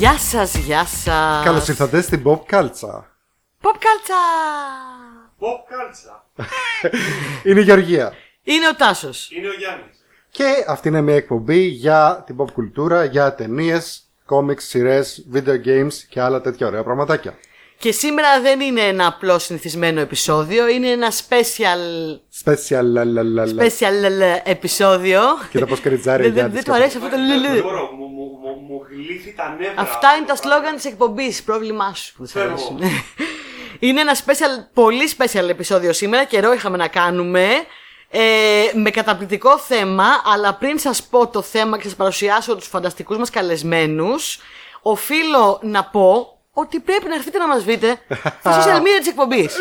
Γεια σας, γεια σας. Καλώς ήρθατε στην Pop Κάλτσα. Pop κάλτσα. Pop κάλτσα. Είναι η Γεωργία. Είναι ο Τάσος. Είναι ο Γιάννης. Και αυτή είναι μια εκπομπή για την pop κουλτούρα, για ταινίες, κόμιξ, σειρές, video games και άλλα τέτοια ωραία πραγματάκια. Και σήμερα δεν είναι ένα απλό συνηθισμένο επεισόδιο, είναι ένα special, Special λα, λα, λα, λα. special επεισόδιο. Κοίτα πώς κριντζάρει Δεν- ο δεν Γιάννης δεν του αρέσει αυτό το Δεν λουλού. μπορώ, μου, μου, μου, μου γλύφει τα νεύρα. Αυτά είναι τα Αυτό σλόγκαν της εκπομπής, πρόβλημά σου που δεν σ' Ξέρω. αρέσουν. Είναι ένα special, πολύ special επεισόδιο σήμερα, καιρό είχαμε να κάνουμε. Ε, με καταπληκτικό θέμα, αλλά πριν σας πω το θέμα και σας παρουσιάσω τους φανταστικούς μας καλεσμένους, οφείλω να πω ότι πρέπει να έρθετε να μας βρείτε στα social media της εκπομπής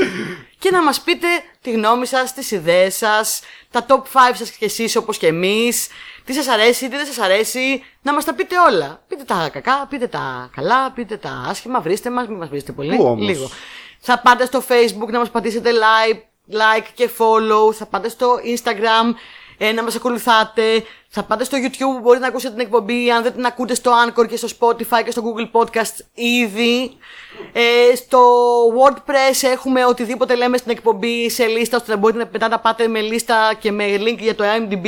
και να μας πείτε τη γνώμη σας, τις ιδέες σας, τα top 5 σας και εσείς όπως και εμείς, τι σας αρέσει, τι δεν σας αρέσει, να μας τα πείτε όλα. Πείτε τα κακά, πείτε τα καλά, πείτε τα άσχημα, βρίστε μας, μην μας βρίσετε πολύ, Πού όμως; λίγο. Θα πάτε στο facebook να μας πατήσετε like, like και follow, θα πάτε στο instagram ε, να μας ακολουθάτε, θα πάτε στο youtube που μπορείτε να ακούσετε την εκπομπή, αν δεν την ακούτε στο Anchor και στο Spotify και στο Google Podcast ήδη. Ε, στο WordPress έχουμε οτιδήποτε λέμε στην εκπομπή σε λίστα, ώστε να μπορείτε μετά να πάτε με λίστα και με link για το IMDb.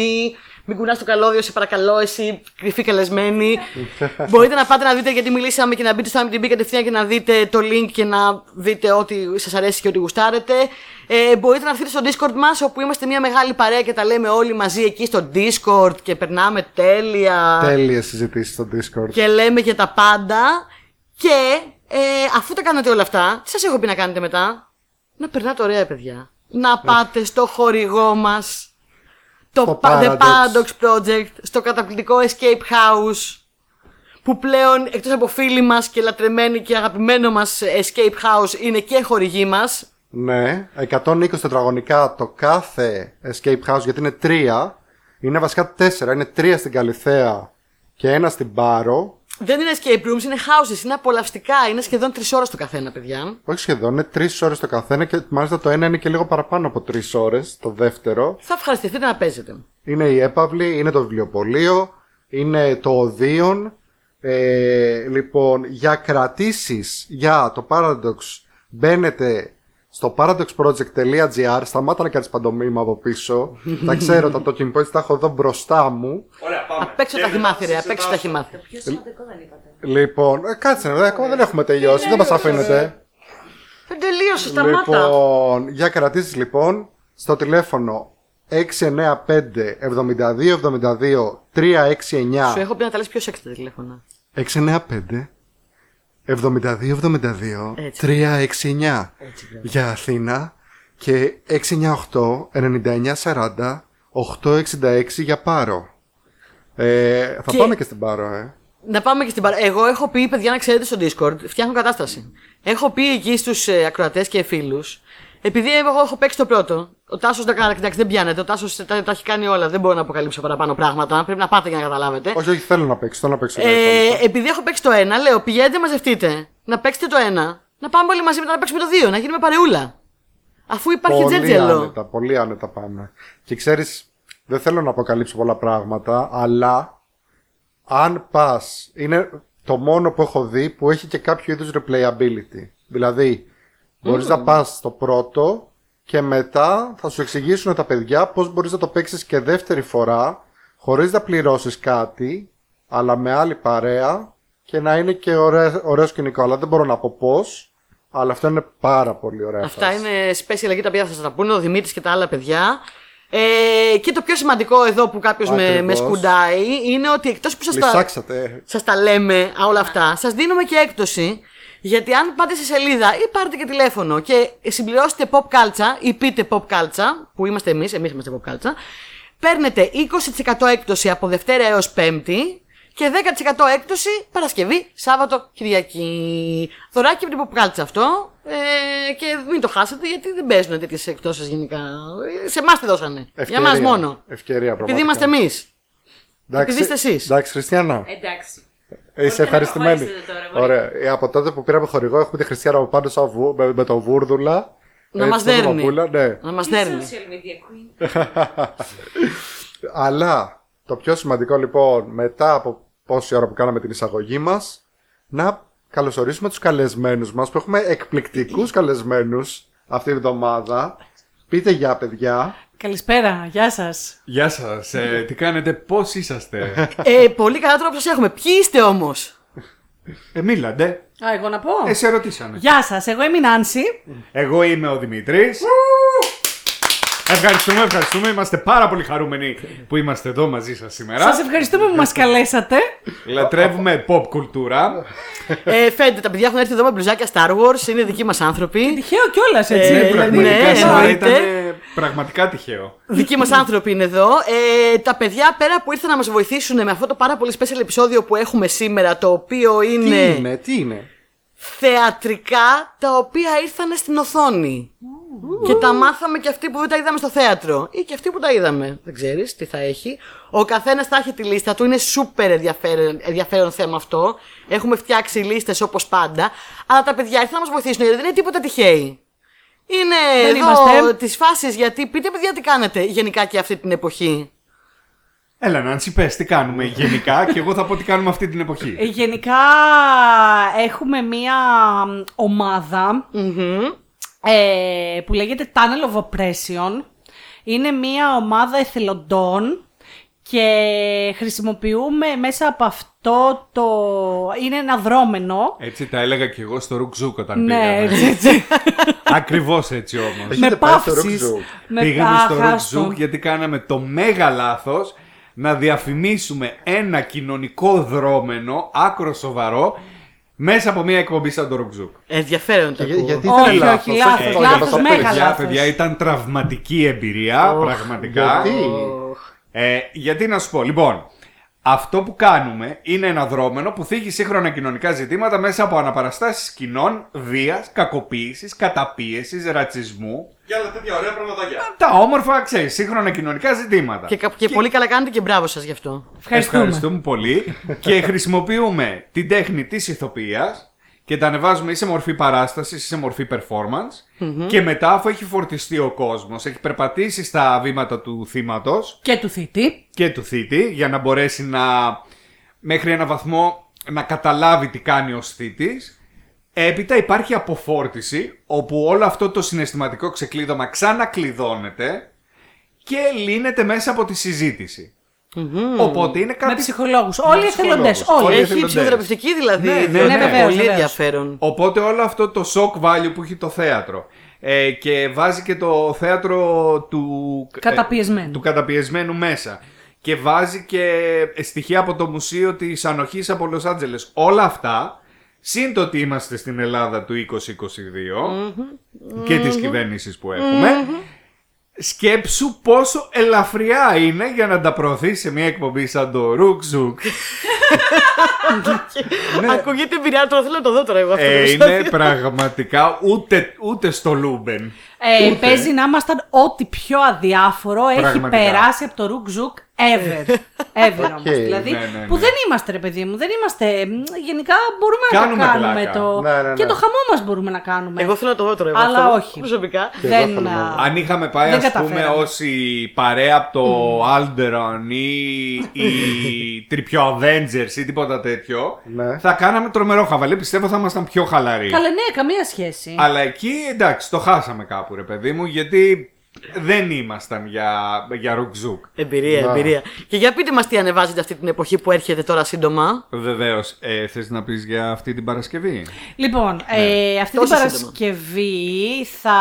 Μην κουνάς το καλώδιο, σε παρακαλώ, εσύ κρυφή καλεσμένη. Μπορείτε να πάτε να δείτε γιατί μιλήσαμε και να μπείτε στο IMDb κατευθείαν και να δείτε το link και να δείτε ό,τι σας αρέσει και ό,τι γουστάρετε. Ε, μπορείτε να έρθετε στο Discord μας όπου είμαστε μια μεγάλη παρέα και τα λέμε όλοι μαζί εκεί στο Discord και περνάμε τέλεια Τέλειες συζητήσεις στο Discord. και λέμε και τα πάντα. Και ε, αφού τα κάνετε όλα αυτά, τι σας έχω πει να κάνετε μετά; Να περνάτε ωραία, παιδιά. Να πάτε στο χορηγό μας, το Στο Pa- The Paradox. Paradox Project, στο καταπληκτικό Escape House, που πλέον εκτός από φίλοι μας και λατρεμένοι και αγαπημένο μας Escape House είναι και χορηγοί μας. Ναι, 120 τετραγωνικά το κάθε escape house γιατί είναι τρία. Είναι βασικά τέσσερα. Είναι τρία στην Καλυθέα και ένα στην Πάρο. Δεν είναι escape rooms, είναι houses, είναι απολαυστικά, είναι σχεδόν τρεις ώρες το καθένα, παιδιά. Όχι σχεδόν, είναι τρεις ώρες το καθένα και μάλιστα το ένα είναι και λίγο παραπάνω από τρεις ώρες. Το δεύτερο Θα ευχαριστηθείτε να παίζετε. είναι η έπαυλη, είναι το βιβλιοπωλείο, είναι το οδείον. Ε, λοιπόν, για κρατήσεις για το Paradox μπαίνετε στο paradoxproject.gr σταμάτα να κάνεις παντομήμα από πίσω τα ξέρω τα talking points τα έχω εδώ μπροστά μου Ωραία, πάμε. Απ' έξω Και τα μετά θυμάθη, ρε, θα απ' έξω τα συζητάσουμε. θυμάθη. Πιο σημαντικό δεν είπατε. λοιπόν ε, κάτσε ρε, ακόμα δεν έχουμε τελειώσει δεν μας αφήνετε Δεν τελείωσε, σταμάτα. Λοιπόν, για κρατήσεις λοιπόν στο τηλέφωνο 695 72 72 369 Σου έχω πει να τα λες πιο σεξ τα τηλέφωνα. 695 72 72 Έτσι. 369 Έτσι, για Αθήνα και 698 99 40 866 για Πάρο. Ε, θα Και- πάμε και στην Πάρο, ε. Να πάμε και στην παρά. Εγώ έχω πει, παιδιά, να ξέρετε στο Discord, φτιάχνω κατάσταση. Έχω πει εκεί στους ε, ακροατές και φίλους, επειδή εγώ έχω παίξει το πρώτο. Ο Τάσος δεν κάνει, εντάξει, δεν πιάνεται. Ο Τάσος τα, τα έχει κάνει όλα. Δεν μπορώ να αποκαλύψω παραπάνω πράγματα. Πρέπει να πάτε για να καταλάβετε. Όχι, όχι, θέλω να παίξω, θέλω να παίξω. Ε, επειδή έχω παίξει το ένα, λέω πηγαίνετε, μαζευτείτε. Να παίξετε το ένα. Να πάμε όλοι μαζί μετά να παίξουμε το δύο. Να γίνουμε παρεούλα. Αφού υπάρχει πολύ τζέρτζελο. άνετα, πολύ άνετα πάμε. Και ξέρεις, δεν θέλω να αποκαλύψω πολλά πράγματα, αλλά αν πας, είναι το μόνο που έχω δει που έχει και κάποιο είδους replayability. Δηλαδή, μπορείς να πας στο πρώτο και μετά θα σου εξηγήσουν τα παιδιά πώς μπορείς να το παίξεις και δεύτερη φορά, χωρίς να πληρώσεις κάτι, αλλά με άλλη παρέα και να είναι και ωραίο, ωραίος σκηνικό. Αλλά δεν μπορώ να πω πώς, αλλά αυτό είναι πάρα πολύ ωραία Αυτά φάση. είναι special εκεί τα οποία θα σα τα πούνε, ο Δημήτρης και τα άλλα παιδιά. Ε, και το πιο σημαντικό εδώ που κάποιος με, Ακριβώς. με σκουντάει είναι ότι εκτός που σας τα, Λυσάξατε. σας τα λέμε α, όλα αυτά, σας δίνουμε και έκπτωση. Γιατί αν πάτε σε σελίδα ή πάρετε και τηλέφωνο και συμπληρώσετε pop culture ή πείτε pop culture, που είμαστε εμείς, εμείς είμαστε pop culture, παίρνετε 20% έκπτωση από Δευτέρα έως Πέμπτη και 10% έκπτωση Παρασκευή, Σάββατο, Κυριακή. Δωράκι από την pop culture αυτό. Ε, και μην το χάσετε γιατί δεν παίζουν τέτοιες εκτόσει γενικά. Ε, Σε εμάς τη δώσανε. Για εμά μόνο. Ευκαιρία πραγματικά. Επειδή είμαστε εμείς. Εντάξει, επειδή είστε εσείς. Εντάξει, Χριστιανά. Εντάξει. Ε, Είσαι να ευχαριστημένη. προχωρήσετε τώρα, μπορεί. Ωραία. Ε, Από τότε που πήραμε χορηγό έχουμε τη Χριστιανά από πάνω σαν βου- με, με το βούρδουλα. Να Έτσι, μας το δέρνει. Βαπούλα, Ναι. Να μας Τι δέρνει. social media queen. Αλλά το πιο σημαντικό λοιπόν μετά από πόση ώρα που κάναμε την εισαγωγή μας να καλωσορίσουμε τους καλεσμένους μας που έχουμε εκπληκτικούς καλεσμένους αυτή την εβδομάδα. Πείτε για παιδιά. Καλησπέρα, γεια σας. Γεια σας, ε, τι κάνετε, πώς είσαστε; ε, πολύ καλά τρόπο σας έχουμε. Ποιοι είστε όμως; ε, μίλαντε. Α, εγώ να πω. Ε, σε ρωτήσαμε. Γεια σας, εγώ είμαι η Νάνση. Εγώ είμαι ο Δημήτρης. Ευχαριστούμε, ευχαριστούμε. Είμαστε πάρα πολύ χαρούμενοι που είμαστε εδώ μαζί σας σήμερα. Σας ευχαριστούμε που μας καλέσατε. Λατρεύουμε pop κουλτούρα. ε, φαίνεται, τα παιδιά έχουν έρθει εδώ με μπλουζάκια Star Wars. Είναι δικοί μας άνθρωποι. Τυχαίο κιόλας, έτσι. Ε, Ναι, ναι, πραγματικά σήμερα εννοείται. ήταν πραγματικά τυχαίο. δικοί μας άνθρωποι είναι εδώ. Ε, τα παιδιά πέρα που ήρθαν να μας βοηθήσουν με αυτό το πάρα πολύ special επεισόδιο που έχουμε σήμερα, το οποίο Τι είναι, είναι, τι είναι; θεατρικά τα οποία ήρθαν στην οθόνη. Και τα μάθαμε και αυτοί που δεν τα είδαμε στο θέατρο. Ή και αυτοί που τα είδαμε. Δεν ξέρεις τι θα έχει. Ο καθένας θα έχει τη λίστα του. Είναι σούπερ ενδιαφέρον, ενδιαφέρον θέμα αυτό. Έχουμε φτιάξει λίστες όπως πάντα. Αλλά τα παιδιά ήρθαν να μας βοηθήσουν γιατί δεν είναι τίποτα τυχαίοι. Είναι Δεν εδώ είμαστε. τις φάσεις γιατί πείτε παιδιά τι κάνετε γενικά και αυτή την εποχή; Έλα, Νάντσι, πες τι κάνουμε γενικά και εγώ θα πω τι κάνουμε αυτή την εποχή. Ε, Γενικά έχουμε μία μ, ομάδα ε, που λέγεται Tunnel of Oppression. Είναι μία ομάδα εθελοντών και χρησιμοποιούμε μέσα από αυτό το... Είναι ένα δρόμενο. Έτσι τα έλεγα και εγώ στο Ρουκζούκ όταν Ναι, πήγαμε. έτσι, έτσι. Ακριβώς έτσι όμως. Έχετε με πάει στο παύσεις. Rock Zoo. με Πήγαμε στο άχαστο. Ρουκζούκ γιατί κάναμε το μέγα λάθος να διαφημίσουμε ένα κοινωνικό δρόμενο, άκρο σοβαρό, μέσα από μια εκπομπή σαν το Ρουκζούκ. Ενδιαφέρον το Για- ακούω. γιατί Όχι, ήταν όχι, λάθος, λάθος, όχι, λάθος, για να το μέγα πεις. Παιδιά, λάθος. παιδιά, ήταν τραυματική εμπειρία, πραγματικά. Γιατί; Ε, γιατί να σου πω, λοιπόν, αυτό που κάνουμε είναι ένα δρόμενο που θίγει σύγχρονα κοινωνικά ζητήματα μέσα από αναπαραστάσεις κοινών, βίας, κακοποίησης, καταπίεσης, ρατσισμού. Και άλλα τέτοια ωραία πραγματάκια. Τα όμορφα, ξέρεις, σύγχρονα κοινωνικά ζητήματα. Και, κα- και πολύ καλά κάνετε και μπράβο σας γι' αυτό. Ευχαριστούμε. πολύ. και χρησιμοποιούμε την τέχνη της ηθοποιίας και τα ανεβάζουμε ή σε μορφή παράστασης ή σε μορφή performance. Και μετά, αφού έχει φορτιστεί ο κόσμος, έχει περπατήσει στα βήματα του θύματος, Και του θήτη. και του θήτη για να μπορέσει να μέχρι ένα βαθμό να καταλάβει τι κάνει ο θήτης. Έπειτα υπάρχει αποφόρτιση όπου όλο αυτό το συναισθηματικό ξεκλείδωμα ξανακλειδώνεται και λύνεται μέσα από τη συζήτηση. Οπότε είναι κάτι... Με ψυχολόγους. Όλοι οι εθελοντές. ψυχολόγους. Όλοι. Όλοι Έχει εθελοντές. ψυχοθεραπευτική δηλαδή. Ναι, ναι, ιδιότητα. ναι, βεβαίως, Πολύ βεβαίως. ενδιαφέρον. Οπότε όλο αυτό το shock value που έχει το θέατρο ε, και βάζει και το θέατρο του Καταπιεσμένου. του καταπιεσμένου μέσα και βάζει και στοιχεία από το Μουσείο της Ανοχής από Λος Άντζελες. Όλα αυτά, σύν το ότι είμαστε στην Ελλάδα του 2022 και της κυβέρνησης που έχουμε, σκέψου πόσο ελαφριά είναι για να τα προωθεί σε μια εκπομπή σαν το Ρουκ Ζουκ. Ακούγεται εμπειρία, τώρα θέλω να το δω τώρα εγώ αυτό. το ε, επεισόδιο. είναι πραγματικά ούτε, ούτε στο Λούμπεν. Ε, παίζει να ήμασταν ό,τι πιο αδιάφορο έχει Πραγματικά. περάσει από το Ρουκ Ζουκ ever. Ever όμως. Οκ. Δηλαδή, Ναι, ναι, ναι. που δεν είμαστε ρε παιδί μου, δεν είμαστε. μ, Γενικά μπορούμε Κάνουμε να το κάνουμε πλάκα. το. Ναι, ναι, ναι. Και το χαμό μας μπορούμε να κάνουμε. Εγώ θέλω να το δω τώρα εγώ Αλλά αυτό, όχι. Προσωπικά. Και εγώ δεν. θέλω να α, δω. Αν είχαμε πάει, Δεν ας πούμε, καταφέραμε. ως η παρέα από το Alderon ή οι Τρυπιο Avengers ή τίποτα τέτοιο, Ναι. θα κάναμε τρομερό χαβαλέ. Πιστεύω θα ήμασταν πιο χαλαροί. Καλά, ναι, καμία σχέση. Αλλά εκεί, εντάξει, το χάσαμε κάπου, ρε παιδί μου, γιατί δεν ήμασταν για, για ρουκζούκ. Εμπειρία, Να. εμπειρία. Και για πείτε μας τι ανεβάζετε αυτή την εποχή που έρχεται τώρα σύντομα. Βεβαίως. Ε, Θες να πεις για αυτή την Παρασκευή; Λοιπόν, ε, αυτή Τόσο την σύντομα. Παρασκευή θα...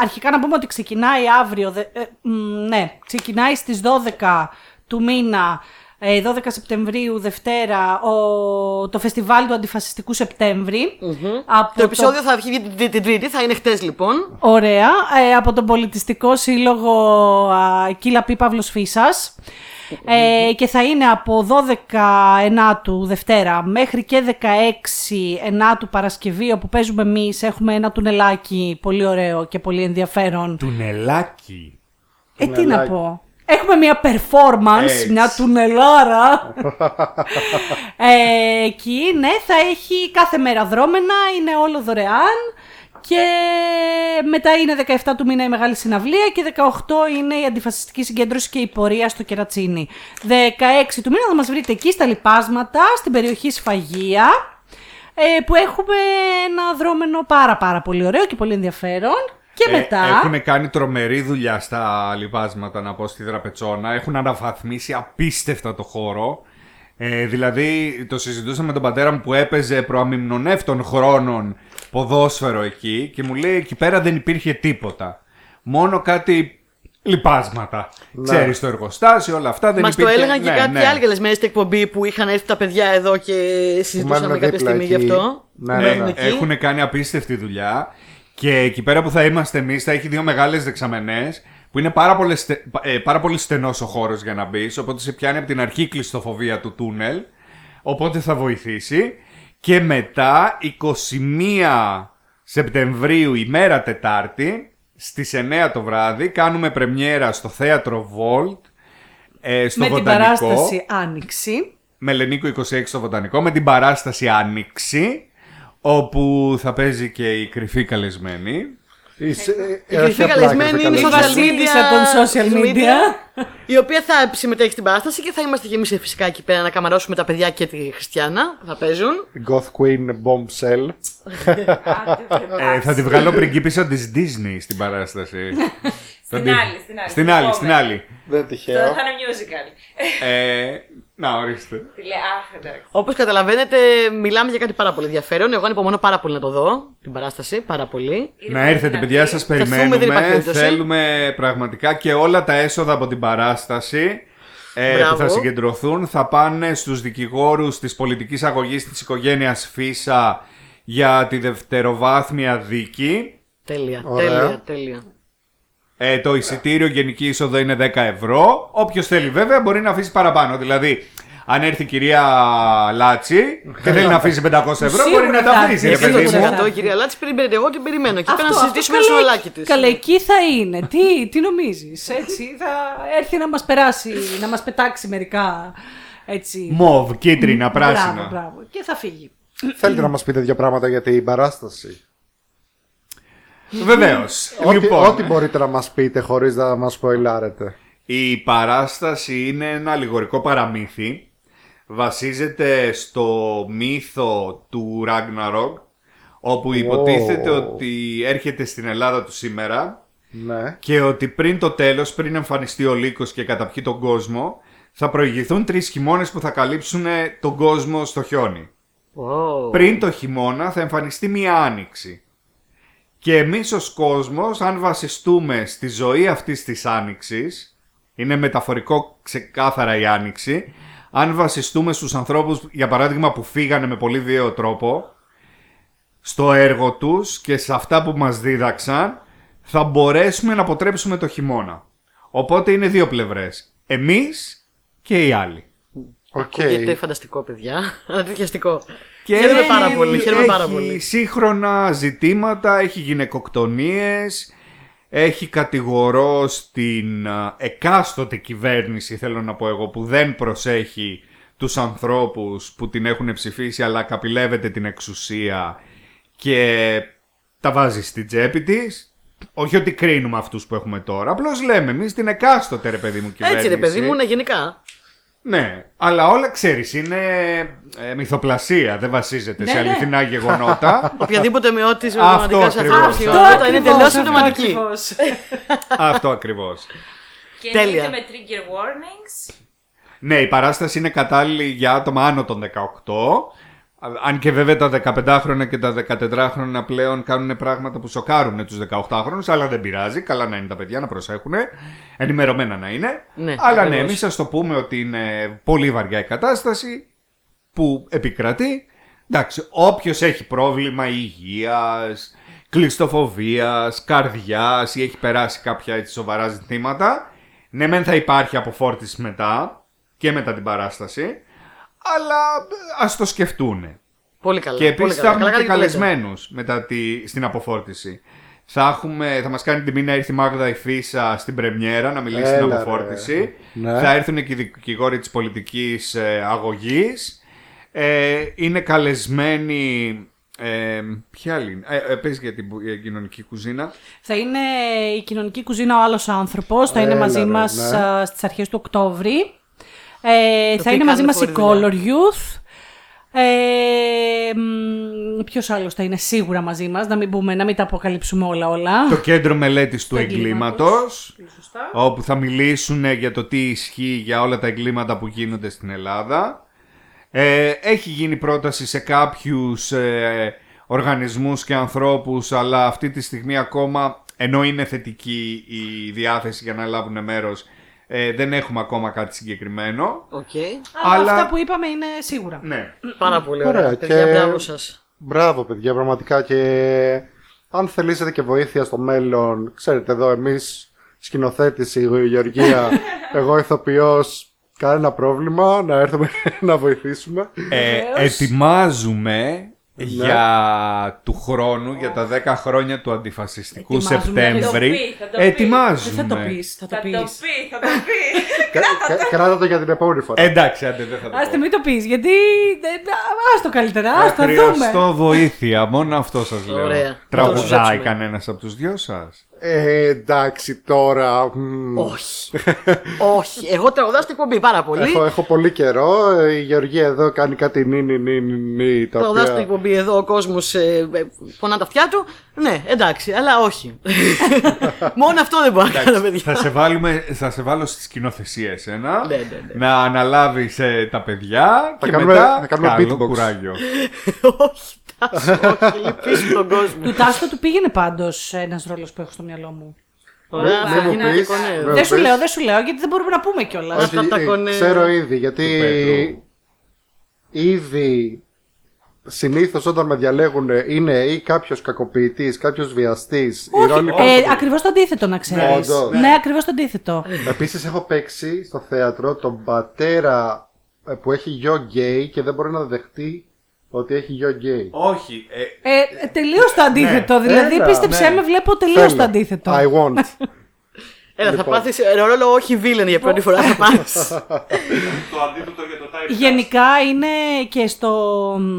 Αρχικά να πούμε ότι ξεκινάει αύριο, δε- ε, μ, ναι, ξεκινάει στις 12 του μήνα, ε, 12 Σεπτεμβρίου, Δευτέρα, ο, το φεστιβάλ του Αντιφασιστικού Σεπτέμβρη. Από Το επεισόδιο θα βγει την, την Τρίτη, θα είναι χτες λοιπόν. Ωραία, ε, από τον Πολιτιστικό Σύλλογο α, Κύλα Πι Παύλος Φύσας. Ε, και θα είναι από 12 Ενάτου Δευτέρα μέχρι και 16 Ενάτου Παρασκευή όπου παίζουμε εμείς έχουμε ένα τουνελάκι πολύ ωραίο και πολύ ενδιαφέρον. Τουνελάκι. Ε, τι να Τουνελάκι. πω. Έχουμε μια performance, Έτσι. μια τουνελάρα. ε, εκεί, ναι, θα έχει κάθε μέρα δρόμενα, είναι όλο δωρεάν. Και μετά είναι 17 του μήνα η μεγάλη συναυλία και 18 είναι η αντιφασιστική συγκέντρωση και η πορεία στο Κερατσίνι. 16 του μήνα θα μας βρείτε εκεί στα λοιπάσματα, στην περιοχή Σφαγεία. ε, που έχουμε ένα δρόμενο πάρα πάρα πολύ ωραίο και πολύ ενδιαφέρον. Και Ε, μετά... Έχουν κάνει τρομερή δουλειά στα λοιπάσματα, να πω στη Δραπετσόνα. Έχουν αναβαθμίσει απίστευτα το χώρο. Ε, δηλαδή, το συζητούσα με τον πατέρα μου που έπαιζε προαμυμνονεύτων χρόνων ποδόσφαιρο εκεί και μου λέει εκεί πέρα δεν υπήρχε τίποτα. Μόνο κάτι λοιπάσματα. Ναι. Ξέρεις το εργοστάσιο, όλα αυτά δεν Μας το υπήρχε. έλεγαν και ναι, κάποιοι ναι. άλλοι καλεσμένοι στην εκπομπή που είχαν έρθει τα παιδιά εδώ και συζητούσαμε μένουν κάποια δίπλα στιγμή γι' εκεί. αυτό. Ναι, Που ναι, μένουν ναι. εκεί. Έχουν κάνει απίστευτη δουλειά. Και εκεί πέρα που θα είμαστε εμείς, θα έχει δύο μεγάλες δεξαμενές. Που είναι πάρα πολύ, στε, ε, πάρα πολύ στενός ο χώρος για να μπεις. Οπότε σε πιάνει από την αρχή η κλειστοφοβία του τούνελ. Οπότε θα βοηθήσει. Και μετά 21 Σεπτεμβρίου, ημέρα Τετάρτη, στις 9 το βράδυ, κάνουμε πρεμιέρα στο θέατρο Volt. Ε, στο με την Βοτανικό, παράσταση Άνοιξη. με Λενίκο 26 στο Βοτανικό, με την παράσταση Άνοιξη, όπου θα παίζει και η κρυφή καλεσμένη. Είσαι- Η έχει κρυφή απλά καλεσμένη κρυφή είναι η Η καλεσμένη. social βασίλισσα media, των social media. η οποία θα συμμετέχει στην παράσταση και θα είμαστε και εμείς φυσικά εκεί πέρα να καμαρώσουμε τα παιδιά και τη Χριστιανά που θα παίζουν. Goth Queen Bombshell. Ε, θα τη βγάλω πριγκίπισσα της Disney στην παράσταση. Θα Στην τη- άλλη, στην άλλη. Στην άλλη, στην άλλη. Δεν Τώρα τυχαίο. θα είναι musical. Ε, να, ορίστε. Τι λέει, αχ, εντάξει. Όπως καταλαβαίνετε, μιλάμε για κάτι πάρα πολύ ενδιαφέρον. Εγώ ανυπομονώ πάρα πολύ να το δω την παράσταση. Πάρα πολύ. Να έρθετε, παιδιά, σας δούμε, δεν υπάρχει περιμένουμε. περίπτωση. Θέλουμε πραγματικά και όλα τα έσοδα από την παράσταση ε, που Μπράβο. θα συγκεντρωθούν θα πάνε στους δικηγόρους της πολιτικής αγωγής της οικογένειας Φίσα για τη δευτεροβάθμια δίκη. Τέλεια, Ωραία. τέλεια, τέλεια. Ε, το εισιτήριο γενική είσοδο είναι 10 ευρώ. Όποιος θέλει βέβαια μπορεί να αφήσει παραπάνω. Δηλαδή, αν έρθει η κυρία Λάτσι και θέλει να αφήσει 500 ευρώ, Σίγουρα μπορεί να τα θα αφήσει, ρε έρθει. παιδί Σίγουρα μου. θα Το η κυρία Λάτση περιμένετε. Εγώ την περιμένω. Και πέρα να Αυτό, συζητήσουμε αυτό ένα καλά- σολάκι της. Καλά, εκεί θα είναι. Τι, τι νομίζεις, έτσι. Θα έρθει να μας περάσει, να μας πετάξει μερικά, έτσι. Μοβ, κίτρινα, Μπράβο, πράσινα. μπράβο. Και θα φύγει. Θέλετε να μας πείτε δύο πράγματα για την παράσταση. Βεβαίως. Ό,τι, Λοιπόν, ό,τι μπορείτε να μας πείτε χωρίς να μας σποϊλάρετε. η παράσταση είναι ένα αλληγορικό παραμύθι. Βασίζεται στο μύθο του Ragnarok, όπου υποτίθεται ότι έρχεται στην Ελλάδα του σήμερα Ναι. και ότι πριν το τέλος, πριν εμφανιστεί ο λύκος και καταπιεί τον κόσμο, θα προηγηθούν τρεις χειμώνες που θα καλύψουν τον κόσμο στο χιόνι. Wow. Πριν το χειμώνα θα εμφανιστεί μία άνοιξη. Και εμείς ως κόσμος, αν βασιστούμε στη ζωή αυτής της άνοιξης, είναι μεταφορικό ξεκάθαρα η άνοιξη, αν βασιστούμε στους ανθρώπους, για παράδειγμα, που φύγανε με πολύ βίαιο τρόπο, στο έργο τους και σε αυτά που μας δίδαξαν, θα μπορέσουμε να αποτρέψουμε το χειμώνα. Οπότε είναι δύο πλευρές. Εμείς και οι άλλοι. Οκ. Ακούγεται φανταστικό, παιδιά. Ενθουσιαστικό. Και Χαίρομαι έχει- πάρα πολύ. Χαίρομαι πάρα έχει πολύ. σύγχρονα ζητήματα, έχει γυναικοκτονίες, έχει κατηγορώ στην α, εκάστοτε κυβέρνηση, θέλω να πω εγώ, που δεν προσέχει τους ανθρώπους που την έχουν ψηφίσει, αλλά καπηλεύεται την εξουσία και τα βάζει στην τσέπη της. Όχι ότι κρίνουμε αυτούς που έχουμε τώρα, απλώς λέμε εμείς την εκάστοτε ρε παιδί μου κυβέρνηση. Έτσι, ρε παιδί μου, είναι γενικά. Ναι, αλλά όλα ξέρεις, είναι ε, μυθοπλασία, δεν βασίζεται σε Ναι, ναι. αληθινά γεγονότα. Οποιαδήποτε μειότητα Αυτό πραγματικά σε αυτή ακριβώς. τη Αυτό γεγονότα είναι ακριβώς, τελείως αυτό συμπτωματική. ακριβώς. Αυτό ακριβώς. Και Τέλεια. εννοείται με trigger warnings. Ναι, η παράσταση είναι κατάλληλη για άτομα άνω των 18. Αν και βέβαια τα 15χρονα και τα 14χρονα πλέον κάνουν πράγματα που σοκάρουν τους 18χρονους, αλλά δεν πειράζει. Καλά να είναι τα παιδιά, να προσέχουν. Ενημερωμένα να είναι. Ναι, αλλά ναι, ακριβώς. εμείς σας το πούμε ότι είναι πολύ βαριά η κατάσταση που επικρατεί. Εντάξει, όποιος έχει πρόβλημα υγείας, κλειστοφοβίας, καρδιάς ή έχει περάσει κάποια έτσι σοβαρά ζητήματα, ναι μεν θα υπάρχει αποφόρτιση μετά και μετά την παράσταση, αλλά ας το σκεφτούν. Πολύ καλά. Και πολύ επίσης θα καλά. έχουμε Καλά και κάνετε που το λέτε. καλεσμένους μετά τη, στην αποφόρτιση. Θα, έχουμε, θα μας κάνει τιμή να έρθει η Μάγδα η Φίσα στην πρεμιέρα να μιλήσει στην Έλα, ρε. αποφόρτιση. Ναι. Θα έρθουν και οι δικηγόροι της πολιτικής ε, αγωγής. Ε, είναι καλεσμένοι... Ε, ποια άλλη είναι; Ε, ε, παίζει για την που- για κοινωνική κουζίνα. Θα είναι η κοινωνική κουζίνα ο άλλος άνθρωπος, θα είναι Έλα, μαζί ρε, μας ναι. α, στις αρχές του Οκτώβρη. Ε, θα οποίοι είναι μαζί κάνουν μας η φοβερή Color Youth. Ε, Ποιος άλλος θα είναι σίγουρα μαζί μας, να μην, πούμε, να μην τα αποκαλύψουμε όλα όλα. Το κέντρο μελέτης του εγκλήματος. εγκλήματος, Σωστά. όπου θα μιλήσουν για το τι ισχύει για όλα τα εγκλήματα που γίνονται στην Ελλάδα. Ε, έχει γίνει πρόταση σε κάποιους ε, οργανισμούς και ανθρώπους, αλλά αυτή τη στιγμή ακόμα, ενώ είναι θετική η διάθεση για να λάβουν μέρος, ε, δεν έχουμε ακόμα κάτι συγκεκριμένο. Οκ. Αλλά, Αλλά- αυτά που είπαμε είναι σίγουρα. Ναι. Πάρα πολύ Ωραία, ωραία. Παιδιά, και- μπράβο σας. Μπράβο, παιδιά, πραγματικά. Και αν θελήσετε και βοήθεια στο μέλλον, ξέρετε εδώ εμείς σκηνοθέτηση, η Γεωργία, εγώ ηθοποιός, κανένα πρόβλημα να έρθουμε να βοηθήσουμε. Ε, ετοιμάζουμε για του χρόνου, για τα 10 χρόνια του αντιφασιστικού Ετοιμάζουμε. Σεπτέμβρη. Θα το πει, θα το πει. Ετοιμάζουμε. Δεν θα το πεις, θα το Θα πει. το πεις, θα το πεις. Κα- κα- Κράτα το για την επόμενη φορά. Εντάξει, άντε, δεν θα το Άστε πω. μην το πεις, γιατί. Α το καλύτερα, Θα ας το δούμε. χρειαστώ βοήθεια, μόνο αυτό σας λέω. Ωραία. Να το Τραγουδάει ζητήσουμε. κανένας από τους δυο σας. Ε, εντάξει τώρα. μ, Όχι. Όχι. Εγώ τραγουδάω στην εκπομπή πάρα πολύ. Έχω, έχω πολύ καιρό. Ε, Η Γεωργία εδώ κάνει κάτι νι νι νι νι νι. τα Τραγουδάω στην οποία- εκπομπή εδώ ο κόσμος ε, ε, πονά τα αυτιά του. Ναι, εντάξει, αλλά όχι. Μόνο αυτό δεν μπορώ να κάνω, παιδιά. θα, σε βάλουμε, θα σε βάλω στη σκηνοθεσία εσένα, Ναι, ναι, ναι. να αναλάβεις ε, τα παιδιά Θα και κάνουμε- μετά θα κάνουμε καλό beatbox. κουράγιο. όχι, Τάσο, όχι, λυπήσουμε τον κόσμο. Του Τάστο του πήγαινε πάντως ένας ρόλος που έχω στο μυαλό μου. Ωραία, Μην μου είναι πεις. κονέ. Βέβαια. Δεν σου πες. λέω, δεν σου λέω, γιατί δεν μπορούμε να πούμε κιόλας. Όχι. Αυτά τα ε, κονέ- Ξέρω ήδη, γιατί Πέτρου. ήδη συνήθως όταν με διαλέγουν είναι ή κάποιος κακοποιητής, κάποιος βιαστής. Ε, ακριβώς το αντίθετο να ξέρεις. Ναι, όντως. Ναι, ακριβώς το αντίθετο. Επίσης έχω παίξει στο θέατρο τον πατέρα ε, που έχει γιο γκέι και δεν μπορεί να δεχτεί ότι έχει γιο γκέι. Όχι, ε, Ε, τελείως το αντίθετο. δηλαδή, Έλα, πίστεψέ ναι. με, βλέπω τελείως το αντίθετο. I want. Έλα, θα Λοιπόν. πάθεις ρόλο όχι βίλεν για πρώτη φορά θα πάθεις. Το αντίθετο για το type Γενικά είναι και στο,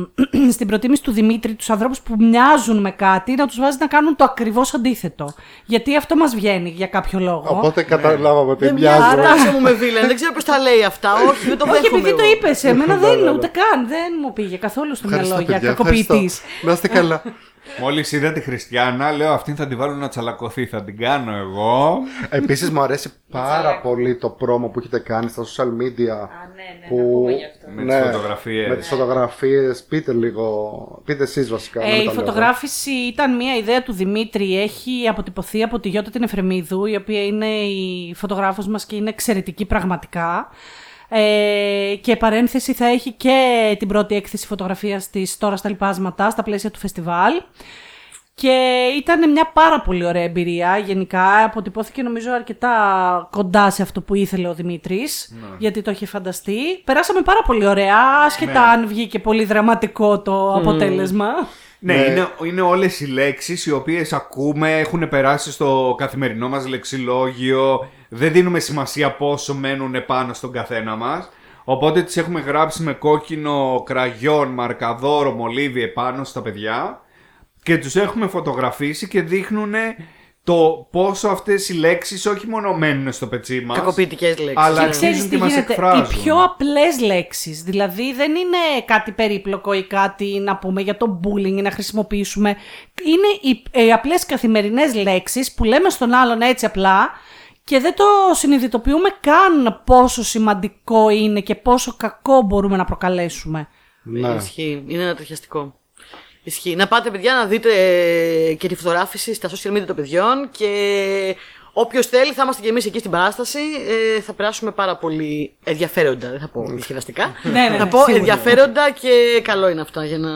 στην προτίμηση του Δημήτρη τους ανθρώπους που μοιάζουν με κάτι να τους βάζει να κάνουν το ακριβώς αντίθετο. Γιατί αυτό μας βγαίνει για κάποιο λόγο. Οπότε καταλάβαμε ότι Δεν μοιάζει μοιάζω. Τάσο μου με βίλεν, δεν ξέρω ποιος τα λέει αυτά. Όχι, δεν το Όχι, δέχομαι. επειδή το εγώ. είπες, εμένα δεν Ναι, είναι ναι, ούτε καν. Δεν μου πήγε καθόλου στο Ευχαριστώ, μυαλό για παιδιά, κακοποιητής. ευχαριστώ. Να είστε καλά. μόλις είδα τη Χριστιανά, λέω αυτήν θα την βάλω να τσαλακωθεί, θα την κάνω εγώ. Επίσης μου αρέσει πάρα πολύ το πρόμο που έχετε κάνει στα social media. Α, ναι, ναι, να που... πούμε γι' αυτό. Με τις φωτογραφίες. Με τις φωτογραφίες. Πείτε λίγο. Πείτε εσείς βασικά. να Ε, μην η τα λέω εγώ. φωτογράφηση ήταν μια ιδέα του Δημήτρη. Έχει αποτυπωθεί από τη Γιώτα την Εφρεμίδου, η οποία είναι η φωτογράφος μας και είναι εξαιρετική πραγματικά. Ε, και παρένθεση θα έχει και την πρώτη έκθεση φωτογραφίας της τώρα στα λοιπάσματα, στα πλαίσια του φεστιβάλ. Και ήταν μια πάρα πολύ ωραία εμπειρία. Γενικά αποτυπώθηκε νομίζω αρκετά κοντά σε αυτό που ήθελε ο Δημήτρης, γιατί το είχε φανταστεί. Περάσαμε πάρα πολύ ωραία, άσχετα αν βγήκε πολύ δραματικό το αποτέλεσμα. Ναι, Ναι. Είναι, είναι όλες οι λέξεις οι οποίες ακούμε, έχουν περάσει στο καθημερινό μας λεξιλόγιο, δεν δίνουμε σημασία πόσο μένουν πάνω στον καθένα μας. Οπότε τις έχουμε γράψει με κόκκινο κραγιόν, μαρκαδόρο, μολύβι επάνω στα παιδιά και τους έχουμε φωτογραφίσει και δείχνουν το πόσο αυτές οι λέξεις όχι μόνο μένουν στο πετσί μας, Κακοποιητικές λέξεις. αλλά ναι. Και ξέρεις αρχίζουν τι και μας γίνεται, οι εκφράζουν. πιο απλές λέξεις, δηλαδή δεν είναι κάτι περίπλοκο ή κάτι να πούμε για το bullying ή να χρησιμοποιήσουμε. Είναι οι, οι απλές καθημερινές λέξεις που λέμε στον άλλον έτσι απλά και δεν το συνειδητοποιούμε καν πόσο σημαντικό είναι και πόσο κακό μπορούμε να προκαλέσουμε. Ναι. Ισχύει. Είναι ανατριχιαστικό. Ισχύει. Να πάτε, παιδιά, να δείτε ε, και τη φωτογράφηση στα social media των παιδιών και όποιος θέλει θα είμαστε και εμείς εκεί στην παράσταση. Ε, θα περάσουμε πάρα πολύ ενδιαφέροντα. Δεν θα πω διασκεδαστικά. Ναι, ναι, θα ναι, πω σίγουρα. ενδιαφέροντα και καλό είναι αυτά για να,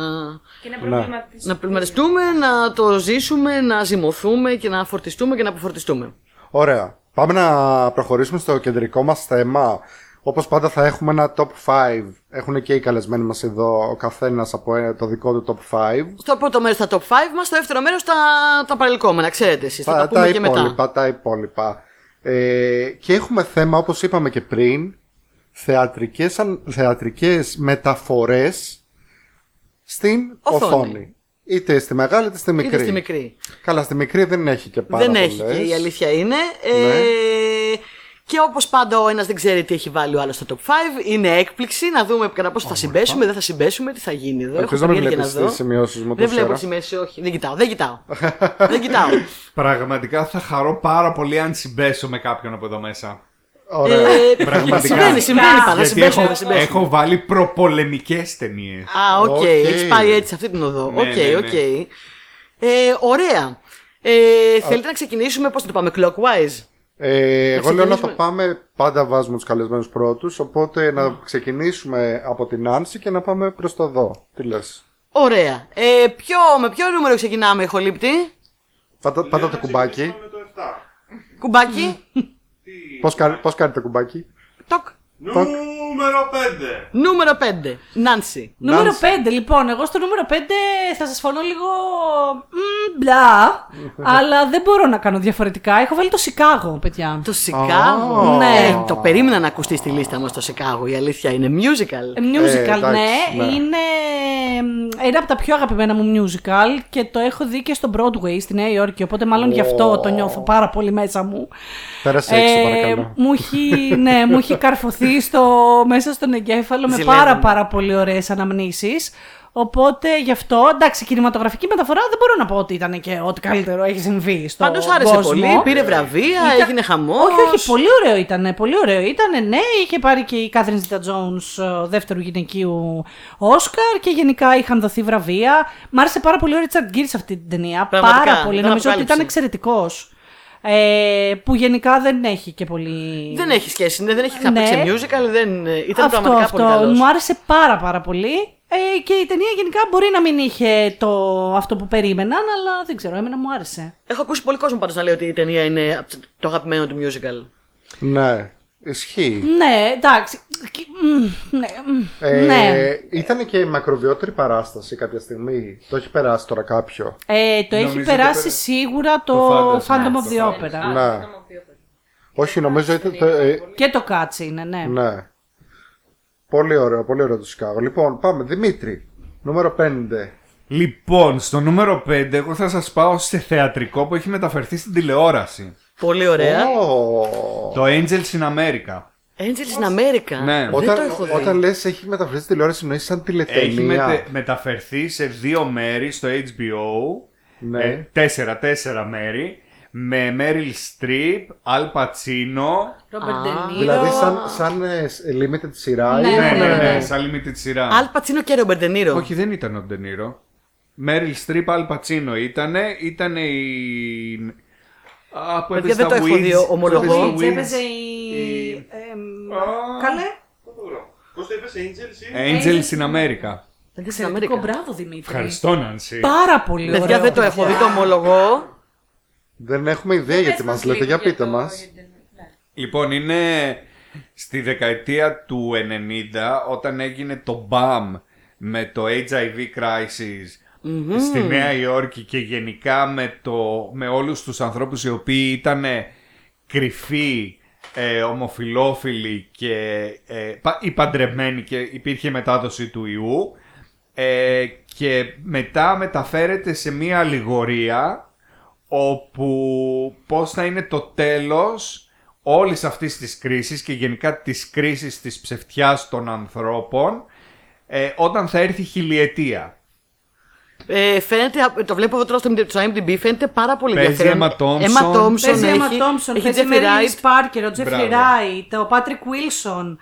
Και να προβληματιστούμε. να πλημαριστούμε, να το ζήσουμε, να ζυμωθούμε και να φορτιστούμε και να αποφορτιστούμε. Ωραία. Πάμε να προχωρήσουμε στο κεντρικό μας θέμα. Όπως πάντα θα έχουμε ένα top 5. Έχουν και οι καλεσμένοι μας εδώ ο καθένας από ε, το δικό του top 5. Στο πρώτο μέρος τα top 5 μας, στο δεύτερο μέρος τα, τα παρελκόμενα, ξέρετε εσείς. Θα τα, τα, πούμε τα και μετά. υπόλοιπα, τα υπόλοιπα. Ε, και έχουμε θέμα, όπως είπαμε και πριν, θεατρικές, αν- θεατρικές μεταφορές στην Οθόνη. οθόνη. Είτε στη μεγάλη είτε στη μικρή. Είτε στη μικρή. Καλά, στη μικρή δεν έχει και πάρα Δεν έχει πολλές. και η αλήθεια είναι. Ε, Ναι. και Και όπως πάντα ο ένας δεν ξέρει τι έχει βάλει ο άλλος στο top 5, είναι έκπληξη να δούμε κατά πόσο θα συμπέσουμε, δεν θα συμπέσουμε, τι θα γίνει εδώ. Έχω Ελπίζω να μην περιέργεια να βλέπει δω. τι σημειώσεις μου Δεν τόση βλέπω ώρα. τι σημαίες, όχι. Δεν κοιτάω, δεν κοιτάω. δεν κοιτάω. Πραγματικά θα χαρώ πάρα πολύ αν συμπέσω με κάποιον από εδώ μέσα. Ωραία. Ε, Πραγματικά. Συμβαίνει, συμβαίνει πάντα. Θα Γιατί συμπέσουμε, έχω, θα συμπέσουμε. έχω βάλει προπολεμικές ταινίες. Α, οκ. Οκ. Έχεις πάει έτσι σε αυτή την οδό. Ναι, Οκ, ναι, ναι. οκ. Ε, ωραία. Ε, θέλετε να ξεκινήσουμε, πώς θα το πάμε, clockwise; Ε, εγώ λέω να το ξεκινήσουμε. πάμε. Πάντα βάζουμε τους καλεσμένους πρώτους. Οπότε να ξεκινήσουμε από την Άνση και να πάμε προς τα εδώ. Τι λες; Ωραία. Ε, ποιο, με ποιο νούμερο ξεκινάμε, ηχολήπτη. Πάτα, πάτα το κουμπάκι. Με το 7. Κουμπάκι. Πώς κάνει, πώς κάνει το κουμπάκι; Τοκ. Νούμερο 5. Νούμερο 5. Νάνση. Νούμερο Νάνση. 5, λοιπόν. Εγώ στο νούμερο 5 θα σας φωνώ λίγο. μ, μπλα. αλλά δεν μπορώ να κάνω διαφορετικά. Έχω βάλει το Σικάγο, παιδιά. Το Σικάγο; Ναι. Ε, το περίμενα να ακουστεί στη λίστα μας το Σικάγο. Η αλήθεια είναι musical. Ε, Musical, εντάξει, ναι. ναι. Είναι μ, ένα από τα πιο αγαπημένα μου musical και το έχω δει και στο Broadway στη Νέα Υόρκη. Οπότε μάλλον γι' αυτό το νιώθω πάρα πολύ μέσα μου. Πέρασε έξω, Ε, παρακαλώ. μου, έχει, ναι, μου έχει καρφωθεί στο, μέσα στον εγκέφαλο με Ζηλεύουμε. πάρα πάρα πολύ ωραίες αναμνήσεις. Οπότε γι' αυτό, εντάξει, κινηματογραφική μεταφορά δεν μπορώ να πω ότι ήταν και ό,τι καλύτερο έχει συμβεί στο Πάντως άρεσε κόσμο. πολύ, πήρε βραβεία, Ήταν- έγινε χαμός. Όχι, όχι, πολύ ωραίο ήταν. Πολύ ωραίο ήταν. Ναι, είχε πάρει και η Κάθριν Ζήτα Jones ε, δεύτερου γυναικείου Όσκαρ και γενικά είχαν δοθεί βραβεία. Μ' άρεσε πάρα πολύ ο Ρίτσαρντ Γκίρ σε αυτή την ταινία. Πραγματικά, πάρα πολύ. ήταν Νομίζω ότι ήταν αποκάλυψη. εξαιρετικός. Ε, που γενικά δεν έχει και πολύ. Δεν έχει σχέση, ναι, δεν έχει ξαναπέξει Ναι. musical, δεν, ε, ήταν αυτό, πραγματικά αυτό. πολύ καλός. Μου άρεσε πάρα πάρα πολύ. Ε, και η ταινία γενικά μπορεί να μην είχε το, αυτό που περίμεναν, αλλά δεν ξέρω, εμένα μου άρεσε. Έχω ακούσει πολύ κόσμο πάντως να λέει ότι η ταινία είναι το αγαπημένο του musical. Ναι, ισχύει. Ναι, εντάξει. Κι- μ, Ναι, μ, Ε, ναι. Ήταν και μακροβιότερη παράσταση κάποια στιγμή. Το έχει περάσει τώρα κάποιο; Ε, το έχει Νομίζω περάσει το πε- σίγουρα το, το Phantom Phantom of the of Opera. Ναι. Όχι, νομίζω ήταν. Το, ε, Και το Cats είναι, ναι. ναι. Πολύ ωραίο, πολύ ωραίο το Σικάγο. Λοιπόν, πάμε. Δημήτρη, νούμερο 5. Λοιπόν, στο νούμερο 5 εγώ θα σας πάω σε θεατρικό που έχει μεταφερθεί στην τηλεόραση. Πολύ ωραία. Το Angels in America. Angels in America. Ναι. Δεν Όταν, το έχω δει. όταν λες έχει μεταφραστεί στη τηλεόραση, εννοείς σαν τηλετενία. Έχει μετε- μεταφερθεί σε δύο μέρη στο HBO. Ναι. Ε, τέσσερα, τέσσερα μέρη. Με Meryl Streep, Al Pacino. Robert De Niro. Δηλαδή σαν, σαν ε, limited σειρά. Ναι, ή Ναι, έχουν- ναι, ναι, σαν limited σειρά. Αλ Πατσίνο και Ρόμπερ Ντενίρο. Όχι, δεν ήταν ο Ντενίρο. Meryl Streep, Al Pacino ήτανε. Ήτανε η... Α, που Παιδιά, έπαιζε δεν στα το έχω Weeds. δει, ομολογώ. Που έπαιζε Weeds, στα έπαιζε η- η... εμ, Καλέ. Πώ το είπε, Angels ή. Angels in America. Δεν είναι στην Εξαιρετικό, Αμέρικα. μπράβο Δημήτρη. Ευχαριστώ, Νανσί. Πάρα πολύ ωραίο. Παιδιά, δεν το έχω δει, το ομολογώ. Δεν έχουμε ιδέα γιατί μας λέτε, για πείτε μας. Λοιπόν, είναι στη δεκαετία του 90 όταν έγινε το BAM με το HIV crisis στη Νέα Υόρκη και γενικά με, το, με όλους τους ανθρώπους οι οποίοι ήταν κρυφοί, ε, ομοφιλόφιλοι και ε, πα- ή παντρεμένοι και υπήρχε μετάδοση του ιού ε, και μετά μεταφέρεται σε μία αλληγορία όπου πώς θα είναι το τέλος όλης αυτής της κρίσης και γενικά της κρίσης της ψευτιάς των ανθρώπων ε, όταν θα έρθει η χιλιετία. Ε, φαίνεται, το βλέπω εδώ τώρα στο, στο IMDb, φαίνεται πάρα πολύ Παίζει ενδιαφέρον. Emma Thompson. Emma Thompson Παίζει έχει, Emma Thompson, έχει παίζει Jeffrey Meryl Wright. Parker, ο Jeffrey Μπράβο. Wright, ο Patrick Wilson.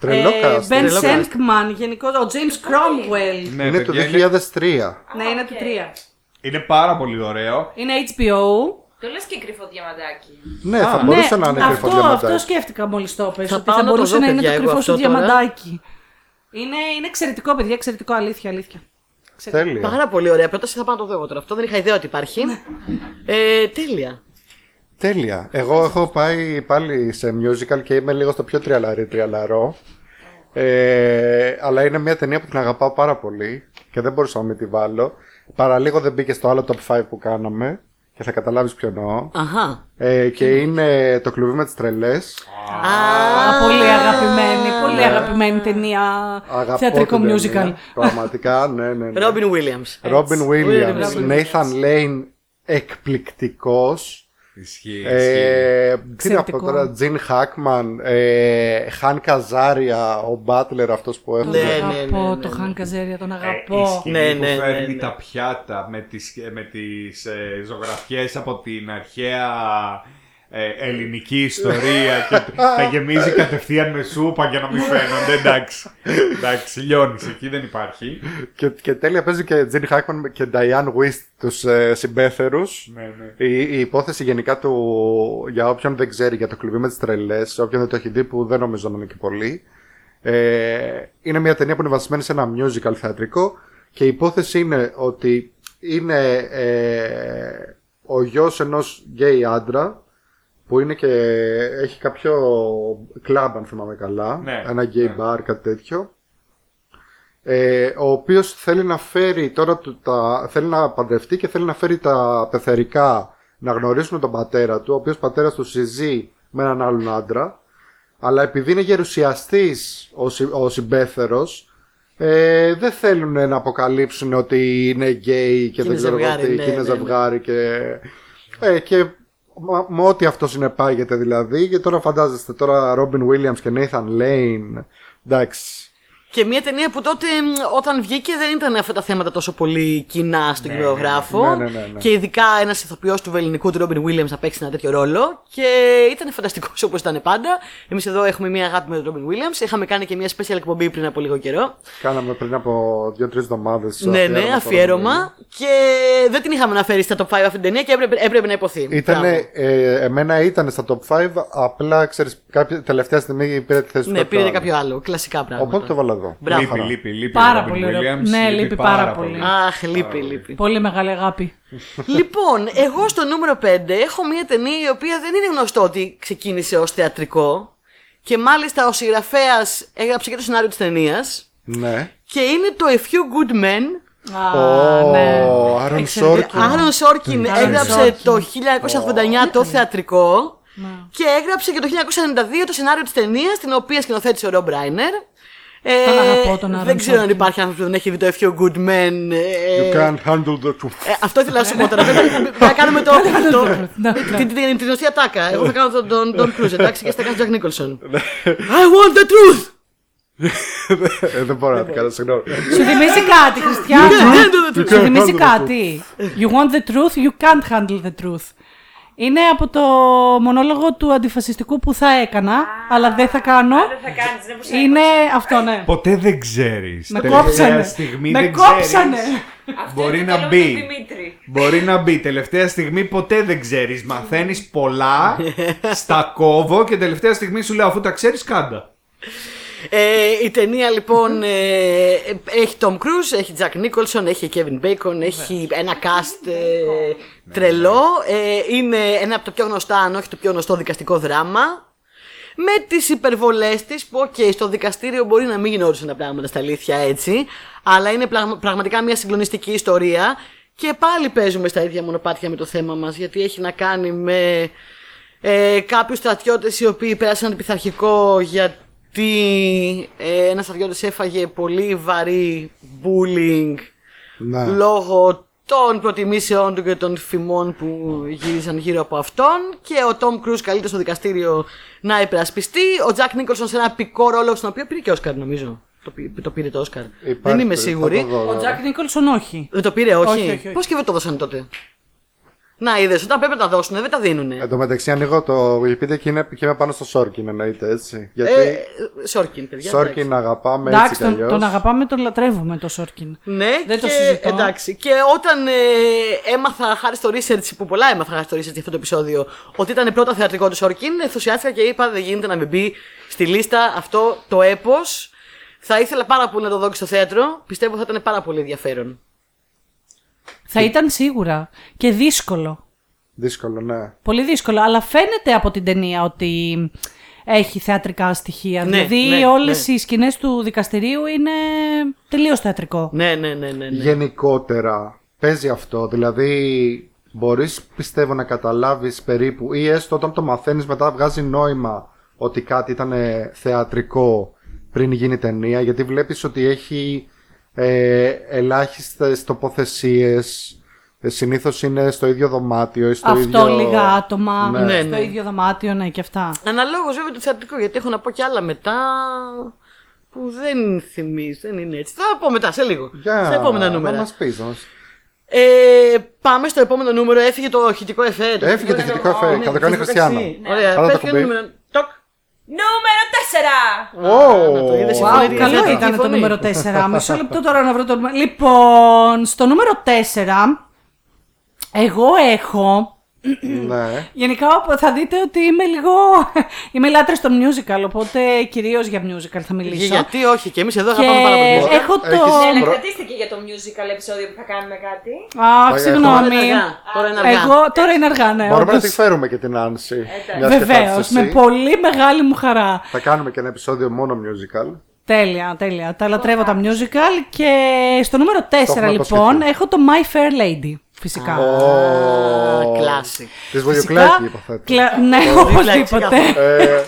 Τρελό ε, cast. Ben Τρελό cast. Senkman, γενικό, ο James Cromwell. Ναι, είναι το παιδιά, 2003. Ναι, είναι του 3. είναι πάρα πολύ ωραίο. Είναι HBO. Το λες και κρυφό διαμαντάκι. Ναι, θα μπορούσε ναι, να είναι αυτό, κρυφό διαμαντάκι. αυτό σκέφτηκα μόλις το πες, Θα ότι πάω θα να το μπορούσε δω, να είναι παιδιά, το εγώ κρυφό σου αυτό τώρα. διαμαντάκι. Είναι, είναι εξαιρετικό, παιδιά, εξαιρετικό, αλήθεια, αλήθεια. Τέλεια. Πάρα πολύ ωραία. Πρόταση θα πάω να το δω εγώ τώρα. Αυτό δεν είχα ιδέα ότι υπάρχει. ε, τέλεια. Τέλεια. Εγώ έχω πάει πάλι σε musical και είμαι λίγο στο πιο τριαλαρή τριαλαρό. Ε, αλλά είναι μια ταινία που την αγαπάω πάρα πολύ και δεν μπορούσα να μην τη βάλω. Παραλίγο δεν μπήκε στο άλλο top 5 που κάναμε και θα καταλάβεις ποιο εννοώ. Αχα. Ε, και είναι το κλουβί με τις τρελές. Α, πολύ αγαπημένη, πολύ αγαπημένη ταινία Αγαπώ θεατρικό την musical. ταινία. Πραγματικά, ναι, ναι. ναι. Robin Williams. Robin Williams, Robin Nathan Lane εκπληκτικός. Ισχύει, ισχύει. Ε, τι να πω Εξαιρετικό. τώρα, Τζιν Χάκμαν, ε, Χαν Καζάρια, ο Μπάτλερ αυτός που έχουμε. Ναι, ναι, αγαπώ, ναι, ναι, το ναι. Χαν Καζέρια, τον Ε, η αγαπώ. σκηνή Ναι, που ναι, ναι, φέρνει ναι. τα πιάτα με τις, με τις ε, ζωγραφιές από την αρχαία ε, ελληνική ιστορία και τα γεμίζει κατευθείαν με σούπα για να μην φαίνονται. Εντάξει, εντάξει λιώνεις, εκεί δεν υπάρχει. Και, και τέλεια παίζει και Τζιν Χάκμαν και Νταϊάν Βουίστ τους ε, συμπέθερους. Ναι, ναι. Η, η υπόθεση γενικά του, για όποιον δεν ξέρει, για το κλουβί με τις τρελές, όποιον δεν το έχει δει που δεν νομίζω να είναι και πολύ, ε, είναι μια ταινία που είναι βασισμένη σε ένα musical θεατρικό και η υπόθεση είναι ότι είναι ε, ο γιος ενός γκέι άντρα που είναι και έχει κάποιο κλαμπ αν θυμάμαι καλά, Ναι, ένα γκέι ναι. bar, κάτι τέτοιο ε, ο οποίος θέλει να φέρει τώρα του- τα, θέλει να παντρευτεί και θέλει να φέρει τα πεθερικά να γνωρίσουν τον πατέρα του, ο οποίος πατέρας του συζεί με έναν άλλον άντρα αλλά επειδή είναι γερουσιαστής ο, συ, ο συμπέθερος ε, δεν θέλουν να αποκαλύψουν ότι είναι γκέι και Και δεν είναι ξέρω εγώ ζευγάρι, τι, ναι, και είναι ναι, ναι. ζευγάρι και, ε, και μα- με ό,τι αυτό συνεπάγεται δηλαδή. Και τώρα φαντάζεστε τώρα Robin Williams και Nathan Lane εντάξει Και μια ταινία που τότε μ, όταν βγήκε δεν ήταν αυτά τα θέματα τόσο πολύ κοινά στον κινηματογράφο. ναι, ναι, ναι, ναι. Και ειδικά ένας ηθοποιός του βεληνικού του Ρόμπιν Williams να παίξει ένα τέτοιο ρόλο. Και ήταν φανταστικός όπως ήταν πάντα. Εμείς εδώ έχουμε μια αγάπη με τον Ρόμπιν Williams. Είχαμε κάνει και μια special εκπομπή πριν από λίγο καιρό. Κάναμε πριν από δύο-τρεις εβδομάδες. ναι, ναι, αφιέρωμα. Και δεν την είχαμε αναφέρει στα top 5 αυτή την ταινία και έπρεπε, έπρεπε να υποθεί. Ήταν, Μπράβο. ε, εμένα ήταν στα top 5, απλά ξέρεις, τελευταία στιγμή πήρε τη θέση Ναι, του πήρε κάποιου κάποιο άλλο. Κλασικά άλλου. πράγματα. Οπότε το βάλα εδώ. Μπράβο. Λείπει, Χαρά. λείπει, λείπει. Πάρα ο Robin πολύ ωραίο. Williams, Ναι, λείπει πάρα πολύ. Αχ, λείπει, λείπει. Πολύ μεγάλη αγάπη. λοιπόν, εγώ στο νούμερο 5 έχω μια ταινία η οποία δεν είναι γνωστό ότι ξεκίνησε ως θεατρικό. Και μάλιστα ο συγγραφέας έγραψε και το σενάριο της ταινίας. Ναι. Και είναι το A Few Good Men. Α, Ω, ναι. Άαρον Εξαιρετικό. Σόρκιν. Άαρον Σόρκιν Άαρον έγραψε Σόρκιν. το 1989 το θεατρικό. Ναι. Και έγραψε και το 1992 το σενάριο της ταινίας, την οποία σκηνοθέτησε ο Ρομπ Ράινερ. Ε, Τον αγαπώ, τον Άαρον Δεν ξέρω αν Σόρκιν. υπάρχει άνθρωπος που δεν έχει δει το A Few Good Men. ε, You can't handle the truth. Ε, αυτό ήθελα να σου πω τώρα. Πρέπει να κάνουμε το. το- Ναι, την- την- την- Την γνωστή ατάκα. Εγώ θα κάνω τον- τον Τον Cruise, εντάξει, και θα κάνω τον Jack Nicholson. I want the truth! Ε, Δεν μπορώ να την κάνω, συγγνώμη. Σου θυμίζει κάτι, Χριστιανό; You can't handle the truth. Σου θυμίζει κάτι; You want the truth, you can't handle the truth. Είναι από το μονόλογο του αντιφασιστικού που θα έκανα, αλλά δεν θα κάνω. Δεν θα κάνεις, δεν μου Είναι αυτό, ναι. Ποτέ δεν ξέρεις. Με κόψανε. στιγμή Με δεν κόψανε. ξέρεις. Αυτό Μπορεί είναι να το λόγο μπει. του Δημήτρη. Μπορεί να μπει. Τελευταία στιγμή ποτέ δεν ξέρεις. Μαθαίνεις πολλά. στα κόβω και τελευταία στιγμή σου λέω αφού τα ξέρεις, κάντα. Ε, η ταινία λοιπόν ε, έχει Tom Cruise, έχει Jack Nicholson, έχει Kevin Bacon, έχει ένα cast ε, τρελό. Ε, είναι ένα από τα πιο γνωστά, αν όχι το πιο γνωστό δικαστικό δράμα. Με τις υπερβολές της που, οκ, στο δικαστήριο μπορεί να μην γινόντουσαν τα πράγματα στα αλήθεια έτσι, αλλά είναι πραγμα- πραγματικά μια συγκλονιστική ιστορία. Και πάλι παίζουμε στα ίδια μονοπάτια με το θέμα μας, γιατί έχει να κάνει με ε, κάποιους στρατιώτες οι οποίοι πέρασαν πειθαρχικό γιατί ε, ένας στρατιώτης έφαγε πολύ βαρύ bullying Ναι. λόγω των προτιμήσεών του και των φημών που γύριζαν γύρω από αυτόν και ο Τόμ Κρούζ καλείται στο δικαστήριο να υπερασπιστεί. Ο Τζακ Νίκολσον σε ένα epic ρόλο στον οποίο πήρε και Όσκαρ νομίζω. Το, πή- το πήρε το Όσκαρ. Δεν Υπάρχει είμαι περίπου- σίγουρη. θα το δω, Ο ναι. Τζακ Νίκολσον όχι. Δεν το πήρε, όχι. Όχι, όχι, όχι. Πώς και δεν το δώσανε τότε; Να είδες, όταν πρέπει να τα δώσουν, δεν τα δίνουν. Εν τω μεταξύ ανοίγω το Wikipedia και, είναι, και είμαι πάνω στο Σόρκιν εννοείται έτσι. Γιατί Ε, Σόρκιν, παιδιά. Σόρκιν αγαπάμε Εντάξει, έτσι τον, κι αλλιώς. τον αγαπάμε, τον λατρεύουμε το Σόρκιν. Ναι, Δεν το και, συζητώ. Εντάξει. Και όταν ε, έμαθα χάρη στο research, που πολλά έμαθα χάρη στο research για αυτό το επεισόδιο, ότι ήταν πρώτα θεατρικό του Σόρκιν, ενθουσιάστηκα και είπα δεν γίνεται να μην μπει στη λίστα αυτό το έπος. Θα ήθελα πάρα πολύ να το δω και στο θέατρο. Πιστεύω θα ήταν πάρα πολύ ενδιαφέρον. Θα ήταν σίγουρα και δύσκολο. Δύσκολο, ναι. Πολύ δύσκολο, αλλά φαίνεται από την ταινία ότι έχει θεατρικά στοιχεία. Ναι, δηλαδή ναι, όλες ναι. οι σκηνές του δικαστηρίου είναι τελείως θεατρικό. Ναι, ναι, ναι, ναι. ναι. Γενικότερα παίζει αυτό. Δηλαδή, μπορείς πιστεύω να καταλάβεις περίπου ή έστω όταν το μαθαίνεις μετά βγάζει νόημα ότι κάτι ήταν ε, θεατρικό πριν γίνει ταινία γιατί βλέπεις ότι έχει ε, ελάχιστες τοποθεσίες Συνήθως είναι στο ίδιο δωμάτιο ή στο Αυτό ίδιο. λίγα άτομα Ναι. Ναι, στο ναι. ίδιο δωμάτιο, ναι, και αυτά. Αναλόγως βέβαια το θεατρικό, γιατί έχω να πω κι άλλα μετά που δεν θυμίζει, δεν είναι έτσι. Θα πω μετά, σε λίγο. Για Σε επόμενα να νούμερα. μας πεις, να μας- Ε, πάμε στο επόμενο νούμερο. Έφυγε το ηχητικό εφέ. Έφυγε το ηχητικό εφέ. Ναι, Θα το κάνει η θες Χριστιανά. εσύ. Ωραία, Πάρε πες το ποιο κουμπί. νούμερο. Τοκ. Νούμερο 4! Ω, να το είδες, Wow, φωνή, καλό θετική ήταν το φωνή. νούμερο 4. Μισό λεπτό τώρα να βρω το νούμερο. Λοιπόν, στο νούμερο 4, εγώ έχω. Ναι. Γενικά θα δείτε ότι είμαι λίγο. είμαι λάτρε στο musical, οπότε κυρίως για musical θα μιλήσω. Γιατί όχι, και εμείς εδώ Και αγαπάμε πάρα πολύ. έχω το. Έχεις- Έλα, Προ- κρατήστε και για το musical επεισόδιο που θα κάνουμε κάτι. Αχ, Πάει, Τώρα συγγνώμη. είναι αργά. Τώρα είναι αργά. Εγώ τώρα είναι αργά, ναι. Μπορούμε να όντως. τη φέρουμε και την Άνση. μιας και θα Βεβαίως, έρθεις με εσύ. πολύ μεγάλη μου χαρά. Θα κάνουμε και ένα επεισόδιο μόνο musical. Τέλεια, τέλεια. Τα λατρεύω τα musical. Και στο νούμερο 4 έχουμε λοιπόν αποσχεθεί. έχω το My Fair Lady. Φυσικά. Ω, κλάση. Της Βογιοκλάκη υποθέτω. Κλα... Ναι, Βογιοκλάκη, οπωσδήποτε. Ε,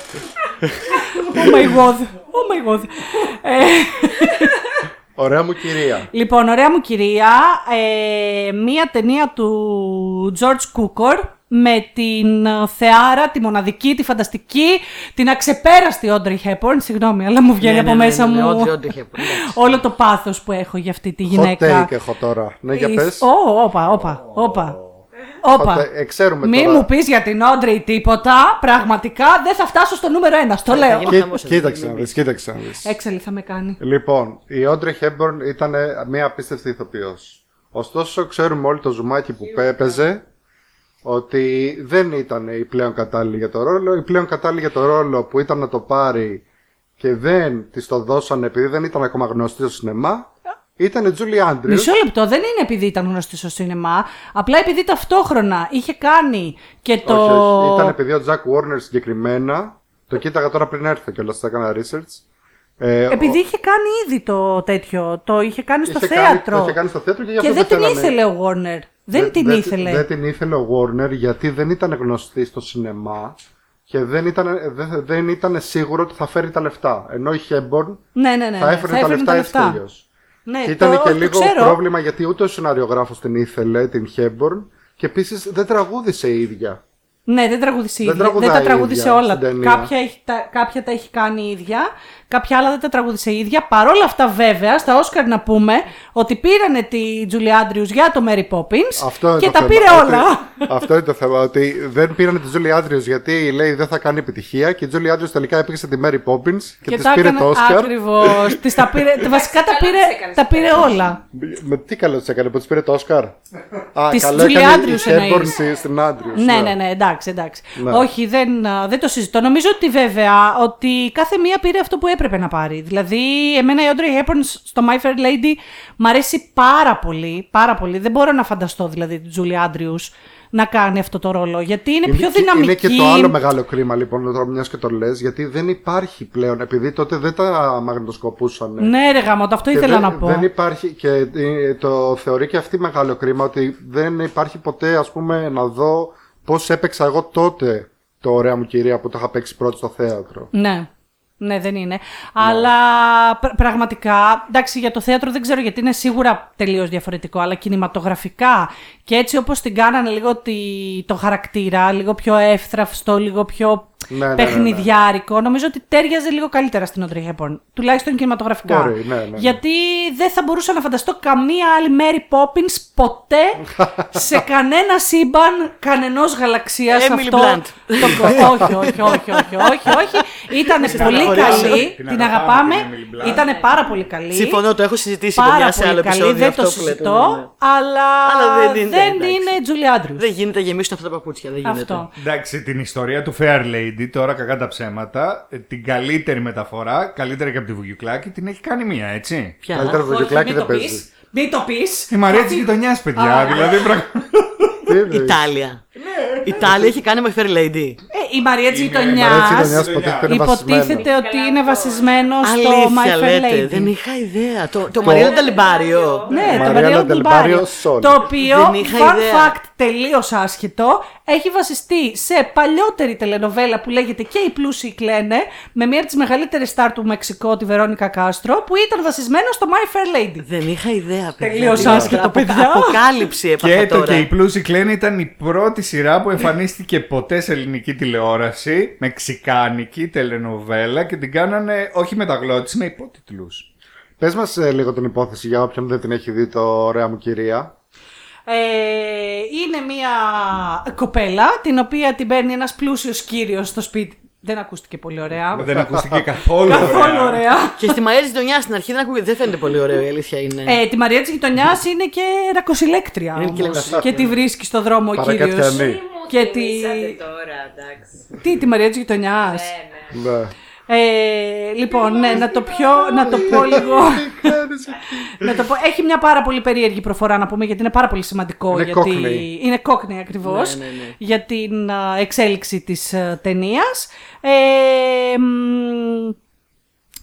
oh my god. Oh my god. Ε, Ωραία μου κυρία. λοιπόν, ωραία μου κυρία. Ε, μία ταινία του George Cukor με την ε, θεάρα, τη μοναδική, τη φανταστική, την αξεπέραστη Audrey Hepburn. Συγγνώμη, αλλά μου βγαίνει Ναι, από ναι, ναι, μέσα ναι, ναι, μου ό,τι- ό,τι έχει πει, εντάξει. όλο το πάθος που έχω για αυτή τη Hot γυναίκα. take έχω τώρα. Ναι, για Εις- πες. Ω, όπα, όπα, όπα. Όπα. Hot take. Ε, ξέρουμε Μη τώρα. μου πεις για την Audrey τίποτα, πραγματικά δεν θα φτάσω στο νούμερο ένα, στο λέω. γίνει- Κοί- χαμός, Κοίταξε μην να δεις, κοίταξε να δεις. Έξαλλη θα με κάνει. Λοιπόν, η Audrey Hepburn ήταν μια απίστευτη ηθοποιός. Ωστόσο, ξέρουμε όλοι το ζουμάκι που έπαιζε ότι δεν ήταν η πλέον κατάλληλη για το ρόλο. Η πλέον κατάλληλη για το ρόλο που ήταν να το πάρει και δεν της το δώσανε επειδή δεν ήταν ακόμα γνωστή στο σινεμά ήταν η Julie Andrews. Μισό λεπτό, δεν είναι επειδή ήταν γνωστή στο σινεμά, απλά επειδή ταυτόχρονα είχε κάνει και το. Όχι, όχι. Ήταν επειδή ο Jack Warner συγκεκριμένα. Το κοίταγα τώρα πριν έρθω κιόλας, θα έκανα research. Ε, Επειδή ο- είχε κάνει ήδη το τέτοιο, το είχε κάνει στο είχε κάνει- θέατρο. το είχε κάνει στο θέατρο και γι' αυτό και δεν την θέλανε. ήθελε ο Warner. Δεν την ήθελε. Δεν την ήθελε ο Warner γιατί δεν ήταν γνωστή στο σινεμά και δεν ήταν, δεν, δεν ήταν σίγουρο ότι θα φέρει τα λεφτά. Ενώ η Hepburn Ναι, ναι, ναι. θα ναι. έφερε τα λεφτά έτσι τελείως. Ναι, Και ήταν το- και το λίγο ξέρω. πρόβλημα γιατί ούτε ο σεναριογράφος την ήθελε, την Hepburn, και επίσης δεν τραγούδισε η ίδια. Ναι, δεν τραγούδισε η Δεν ίδια. Δεν τραγουδάει τα η τραγούδισε ίδια όλα. στην ταινία. Κάποια, έχει, τα, κάποια τα έχει κάνει η ίδια, κάποια άλλα δεν τα τραγούδισε η ίδια. Παρ' όλα αυτά, βέβαια, στα Όσκαρ να πούμε ότι πήρανε τη Julie Andrews για το Mary Poppins Αυτό είναι και το τα θέμα. πήρε Ότι- όλα. Αυτό είναι το θέμα. Ότι δεν πήρανε τη Julie Andrews γιατί λέει δεν θα κάνει επιτυχία και η Julie Andrews τελικά έπαιξε τη Mary Poppins και, της πήρε το Όσκαρ. Ακριβώς. τα πήρε, βασικά τα Καλά πήρε, τις έκανες τα πήρε αυτές. όλα. Με τι καλό της έκανε που της πήρε το Όσκαρ; Α, Της καλό Julie έκανε η Andrews Hepburn εννοείς. στη- στην Andrews. Ναι, ναι, ναι, εντάξει, εντάξει. Ναι. Όχι, δεν, α, δεν το συζητώ. Νομίζω ότι βέβαια ότι κάθε μία πήρε αυτό που έπρεπε να πάρει. Δηλαδή, εμένα η Audrey Hepburn στο My Fair Lady μ' αρέσει πάρα πολύ. Πάρα πολύ. Δεν μπορώ να φανταστώ δηλαδή την Julie Andrews να κάνει αυτό το ρόλο. Γιατί είναι, πιο και- δυναμική. είναι και το άλλο μεγάλο κρίμα λοιπόν, τώρα μιας και το λες, γιατί δεν υπάρχει πλέον, επειδή τότε δεν τα μαγνητοσκοπούσαν. Ναι, ρε γάμο, το αυτό Και ήθελα δεν, να πω. δεν υπάρχει και ε, το θεωρεί και αυτή μεγάλο κρίμα ότι δεν υπάρχει ποτέ ας πούμε να δω πώς έπαιξα εγώ τότε το ωραία μου κυρία που το είχα παίξει πρώτο στο θέατρο. Ναι. Ναι, δεν είναι. Αλλά πρα- πραγματικά, εντάξει, για το θέατρο δεν ξέρω γιατί είναι σίγουρα τελείως διαφορετικό, αλλά κινηματογραφικά και έτσι όπως την κάνανε λίγο τη, το χαρακτήρα, λίγο πιο εύθραυστο, λίγο πιο Ναι, ναι, ναι, ναι. παιχνιδιάρικο, νομίζω ότι τέριαζε λίγο καλύτερα στην Audrey Hepburn. Τουλάχιστον κινηματογραφικά. Μπορεί, ναι, ναι, ναι. Γιατί δεν θα μπορούσα να φανταστώ καμία άλλη Mary Poppins ποτέ σε κανένα σύμπαν κανενός γαλαξίας Emily αυτό. Blunt. Το... κο- όχι, όχι, όχι, όχι, όχι, όχι. Ήταν πολύ αναχωρήσω. καλή. Την Την αγαπάμε αγαπάμε. την Emily Blunt. Ήταν πάρα πολύ καλή. Συμφωνώ, το έχω συζητήσει Πάρα παιδιά σε πολύ άλλο καλή, επεισόδιο. δεν αυτό το που λέτε, συζητώ, ναι, ναι. αλλά, Αλλά δεν είναι, δεν εντάξει. είναι Julie Andrews. Δεν γίνεται να γεμίσουν αυτά τα παπούτσια. Δεν γίνεται. Αυτό. Εντάξει, την ιστορία του Fair Lady, τώρα κακά τα ψέματα, ε, την καλύτερη μεταφορά, καλύτερη και από τη Βουγιουκλάκη, την έχει κάνει μία, έτσι. Πια. Καλύτερα Όχι, βογιοκλάκι μην δεν το παίζει. πεις. Μην το πεις. Η Μαρία της γειτονιάς, παιδιά. δηλαδή, πραγμα- Τι εννοείς; Ιτάλια. Ιτάλια έχει κάνει με Fair Lady. Ε, η Μαρία τη Είναι- Γειτονιά. Μαρία της Γειτονιάς υποτίθεται είναι βασισμένο. Υποτίθεται ότι είναι βασισμένο στο My Αλήθεια Fair λέτε, Lady. δεν είχα ιδέα. Το, το Μαριέλα Νταλιμπάριο. Ναι, το Μαριάννα Μαριάννα Ντελμπάριο Ντελμπάριο. Sol. Το οποίο, Δεν είχα fun ιδέα. fact τελείως άσχετο, έχει βασιστεί σε παλιότερη τελενοβέλα που λέγεται Και οι πλούσιοι κλαίνε, με μία από τις μεγαλύτερες στάρ του Μεξικό, τη Βερόνικα Κάστρο, που ήταν βασισμένο στο My Fair Lady. Δεν είχα ιδέα, παιδιά. Τελείως Τι άσχετο, απο- παιδιά. Αποκάλυψη έπαθα Και το τώρα. και η Πλούσιοι Κλαίνε ήταν η πρώτη σειρά που εμφανίστηκε ποτέ σε ελληνική τηλεόραση, μεξικάνικη τελενοβέλα και την κάνανε όχι μεταγλώτηση, με υπότιτλους. Πες μας ε, λίγο την υπόθεση για όποιον δεν την έχει δει το ωραία μου κυρία. Ε, είναι μία κοπέλα, την οποία την παίρνει ένας πλούσιος κύριος στο σπίτι. Δεν ακούστηκε πολύ ωραία. Δεν ακούστηκε καθόλου Καθόλου ωραία. ωραία. Και στη Μαρία της Γειτονιάς στην αρχή δεν ακούγεται, δεν φαίνεται πολύ ωραίο, η αλήθεια είναι. Ε, τη Μαρία της γειτονιάς είναι και ρακοσυλέκτρια. Είναι και όμως. λακωσίλεκτρια. και τη βρίσκει στο δρόμο ο κύριος. Παρακατιανή. Και Και τη- τι... τώρα, εντάξει. Τι, τη Μαρία της γειτονιάς; Ναι, ναι. Ναι. Ε, λοιπόν, ναι, να το, πιο, να το πω λίγο. να το πω. Έχει μια πάρα πολύ περίεργη προφορά να πούμε γιατί είναι πάρα πολύ σημαντικό. Είναι γιατί Cockney. Είναι κόκκινη ακριβώς. Ναι, ναι, ναι. Για την α, εξέλιξη της ταινίας. Ε, μ,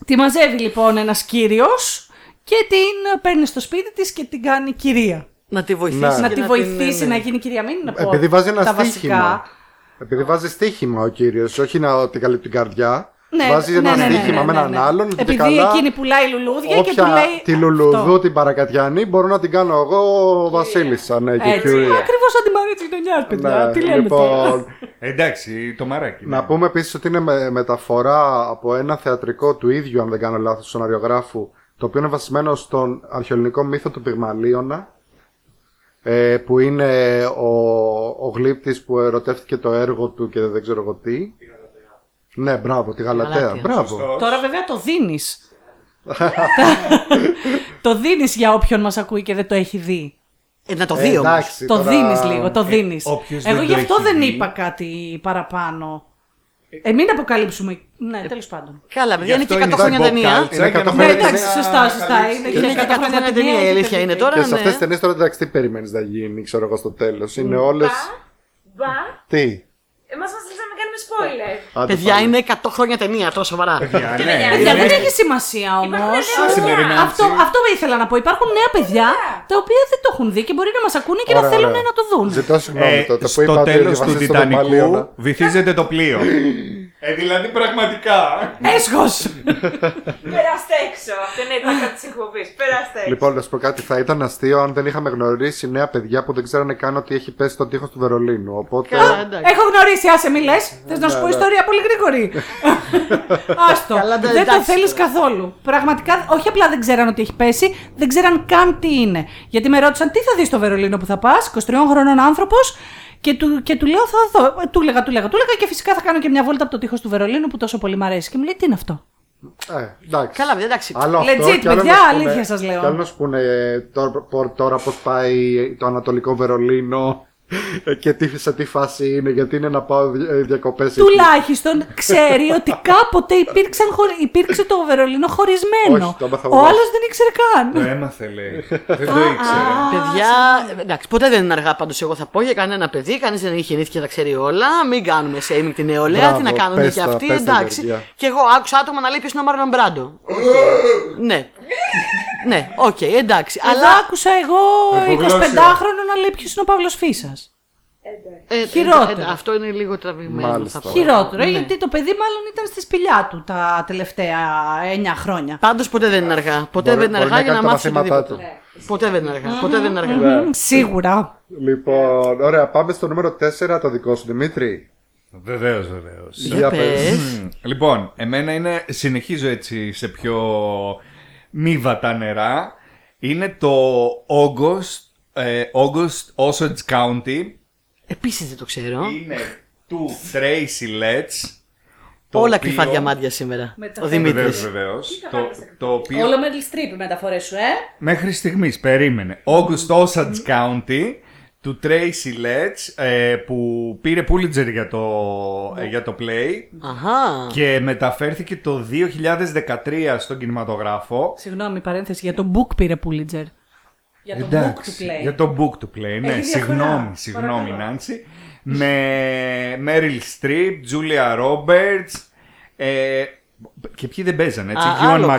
τη μαζεύει λοιπόν ένας κύριος και την παίρνει στο σπίτι της και την κάνει κυρία. Να τη βοηθήσει. Να. και να τη την- βοηθήσει ναι, ναι. να γίνει κυρία. Μην να πω Επειδή βάζει ένα τα στοίχημα. βασικά. Επειδή βάζει στοίχημα ο κύριος, όχι να την καλύπτει την καρδιά. Ναι, βάζεις ναι, ένα ναι, ναι, στοίχημα ναι, με ναι, έναν ναι. άλλον. και Επειδή καλά, εκείνη πουλάει λουλούδια και όποια του λέει. τη λουλουδού αυτό. την παρακατιανή μπορώ να την κάνω εγώ Βασίλισσα. Ναι, και Έτσι. κυρία. Ακριβώς σαν τη Μαρία της γειτονιάς, παιδιά. Ναι, Τι λέμε τώρα; λοιπόν, Εντάξει, το μαράκι. να πούμε επίσης ότι είναι με- μεταφορά από ένα θεατρικό του ίδιου, αν δεν κάνω λάθος, του σεναριογράφου, το οποίο είναι βασισμένο στον αρχαιολογικό μύθο του Πυγμαλίωνα. Ε, που είναι ο, ο γλύπτης που ερωτεύτηκε το έργο του και δεν ξέρω εγώ τι. Ναι, μπράβο, τη Γαλατέα. Γαλάτια. Μπράβο. Τώρα βέβαια το δίνεις. το δίνεις για όποιον μας ακούει και δεν το έχει δει. Ε, να το Ε, δει όμως. εντάξει, Το τώρα- δίνεις λίγο, το δίνεις. όποιος Εγώ δεν γι' το αυτό έχει δεν δει. είπα κάτι παραπάνω. Ε, μην αποκαλύψουμε. Ναι, τέλος πάντων. Καλά, παιδιά, είναι Γι' και αυτό 100 χρόνια είναι ταινία. pop culture. Είναι 100 Ναι, Ναι, χρόνια εντάξει, ταινία. σωστά, σωστά. Είναι Είναι και και 100 χρόνια ταινία, η αλήθεια είναι τώρα. Και σε ναι. αυτές τι ταινίες τώρα εντάξει, τι περιμένεις να γίνει, ξέρω εγώ στο τέλος. Είναι όλε. Μπα, Τι; εμάς μας spoiler. Άντε Παιδιά, πάλι. είναι 100 χρόνια ταινία, τόσο σοβαρά. Παιδιά, ναι. Παιδιά, δεν Είναι- έχει σημασία όμως. Σημερινά, Αυτό, έτσι. αυτό ήθελα να πω. Υπάρχουν νέα παιδιά τα οποία δεν το έχουν δει και μπορεί να μας ακούνε και να Ωραία, θέλουν ωραία. να το δουν. Ζητώ συγγνώμη Ε, τότε που στο είπα ότι τέλος του βασίζεται στο Τιτανικού Πυγμαλίωνα. βυθίζεται το πλοίο. ε, δηλαδή πραγματικά. Έσχος! Περάστε έξω. Αυτό είναι η τάκα της εκπομπής. Περάστε έξω. Λοιπόν, να σου πω κάτι. Θα ήταν αστείο αν δεν είχαμε γνωρίσει νέα παιδιά που δεν ξέρανε καν ότι έχει πέσει στον τοίχος του Βερολίνου. Οπότε. Καλά, εντάξει. Έχω γνωρίσει, άσε μη λες. Θες να σου Ναι, πω ναι. ιστορία πολύ γρήγορη. Άστο. Καλά, δεν το εντάξει θέλεις τώρα. καθόλου. Πραγματικά, όχι απλά δεν ξέραν ότι έχει πέσει, δεν ξέραν καν τι είναι. Γιατί με ρώτησαν τι θα δεις στο Βερολίνο που θα πας, 23 χρονών άνθρωπος. Και του, και του λέω θα δω. Ε, Του έλεγα, του έλεγα, του έλεγα και φυσικά θα κάνω και μια βόλτα από το τείχο του Βερολίνου που τόσο πολύ μ' αρέσει. Και μου λέει τι είναι αυτό; Ε, εντάξει. Καλά, παιδιά, εντάξει. Άλλο αυτό, Legit, και άλλο παιδιά, να σου πούνε- αλήθεια σας λέω. Και άλλο να σου πούνε ε, τώρα, τώρα πώς πάει το Ανατολικό Βερολίνο ε, και τι, σε τι φάση είναι, γιατί είναι να πάω διακοπές εκεί. Τουλάχιστον ξέρει ότι κάποτε υπήρξαν, χωρι- υπήρξε το Βερολίνο χωρισμένο. Όχι, το έμαθα Ο εγώ. άλλος δεν ήξερε καν. Το έμαθε, λέει. Δεν το ήξερε. Παιδιά, εντάξει, ποτέ δεν είναι αργά πάντως. Εγώ θα πω για κανένα παιδί. Κανείς δεν έχει γεννήθηκε και τα ξέρει όλα. Μην κάνουμε shaming την νεολαία. Μπράβο, τι να κάνουν πες και τα, αυτοί. πες τα, εντάξει. παιδιά. Και εγώ άκουσα άτομα να λέει ποιος είναι ο Μάρλον Μπράντο. ναι. ναι, οκ, εντάξει. Αλλά Αλλά. άκουσα εγώ Υπογλώσσια. 25χρονο να λέει ποιος είναι ο Παύλος Φύσσας. ε, χειρότερο. ε, ε, αυτό είναι λίγο τραβηγμένο. Μάλιστα. θα πω. Χειρότερο, Ναι. γιατί το παιδί μάλλον ήταν στη σπηλιά του τα τελευταία 9 χρόνια. Πάντως ποτέ δεν είναι αργά. Ποτέ Μπορεί- δεν είναι μπορεί αργά να για να κάνει τα μάθεις μαθήματά οτιδήποτε. Ποτέ δεν είναι αργά. Ποτέ δεν είναι αργά. Μμμ, Σίγουρα. Λοιπόν, ωραία, πάμε στο νούμερο 4, το δικό σου Δημήτρη. Βεβαίως, βεβαίως. Για πες. Πες. Λοιπόν, εμένα είναι. Συνεχίζω έτσι σε πιο μη βατά νερά. Είναι το August, ε, August Osage County. Επίσης δεν το ξέρω. Είναι του Tracy Letts. το Όλα οποίο- κρυφά διαμάντια σήμερα. τα Ο φέρνει. Δημήτρης. Βεβαίως, βεβαίως. Το, το οποίο Όλο με Streep η μεταφορές σου, ε; μέχρι στιγμής περίμενε. August Osage County του Tracy Letts ε, που πήρε Pulitzer για το, ε, για το play Αχά. και μεταφέρθηκε το 2013 στον κινηματογράφο. Συγγνώμη, παρένθεση για το book πήρε Pulitzer. Για το book του play. για το book του play, ναι, Έχει διαφορά. συγγνώμη, συγγνώμη Παρακαλώ. Νάντσι. με Meryl Streep, Julia Roberts. Ε, και ποιοι δεν παίζανε, έτσι. Α, Ewan άλλο cast.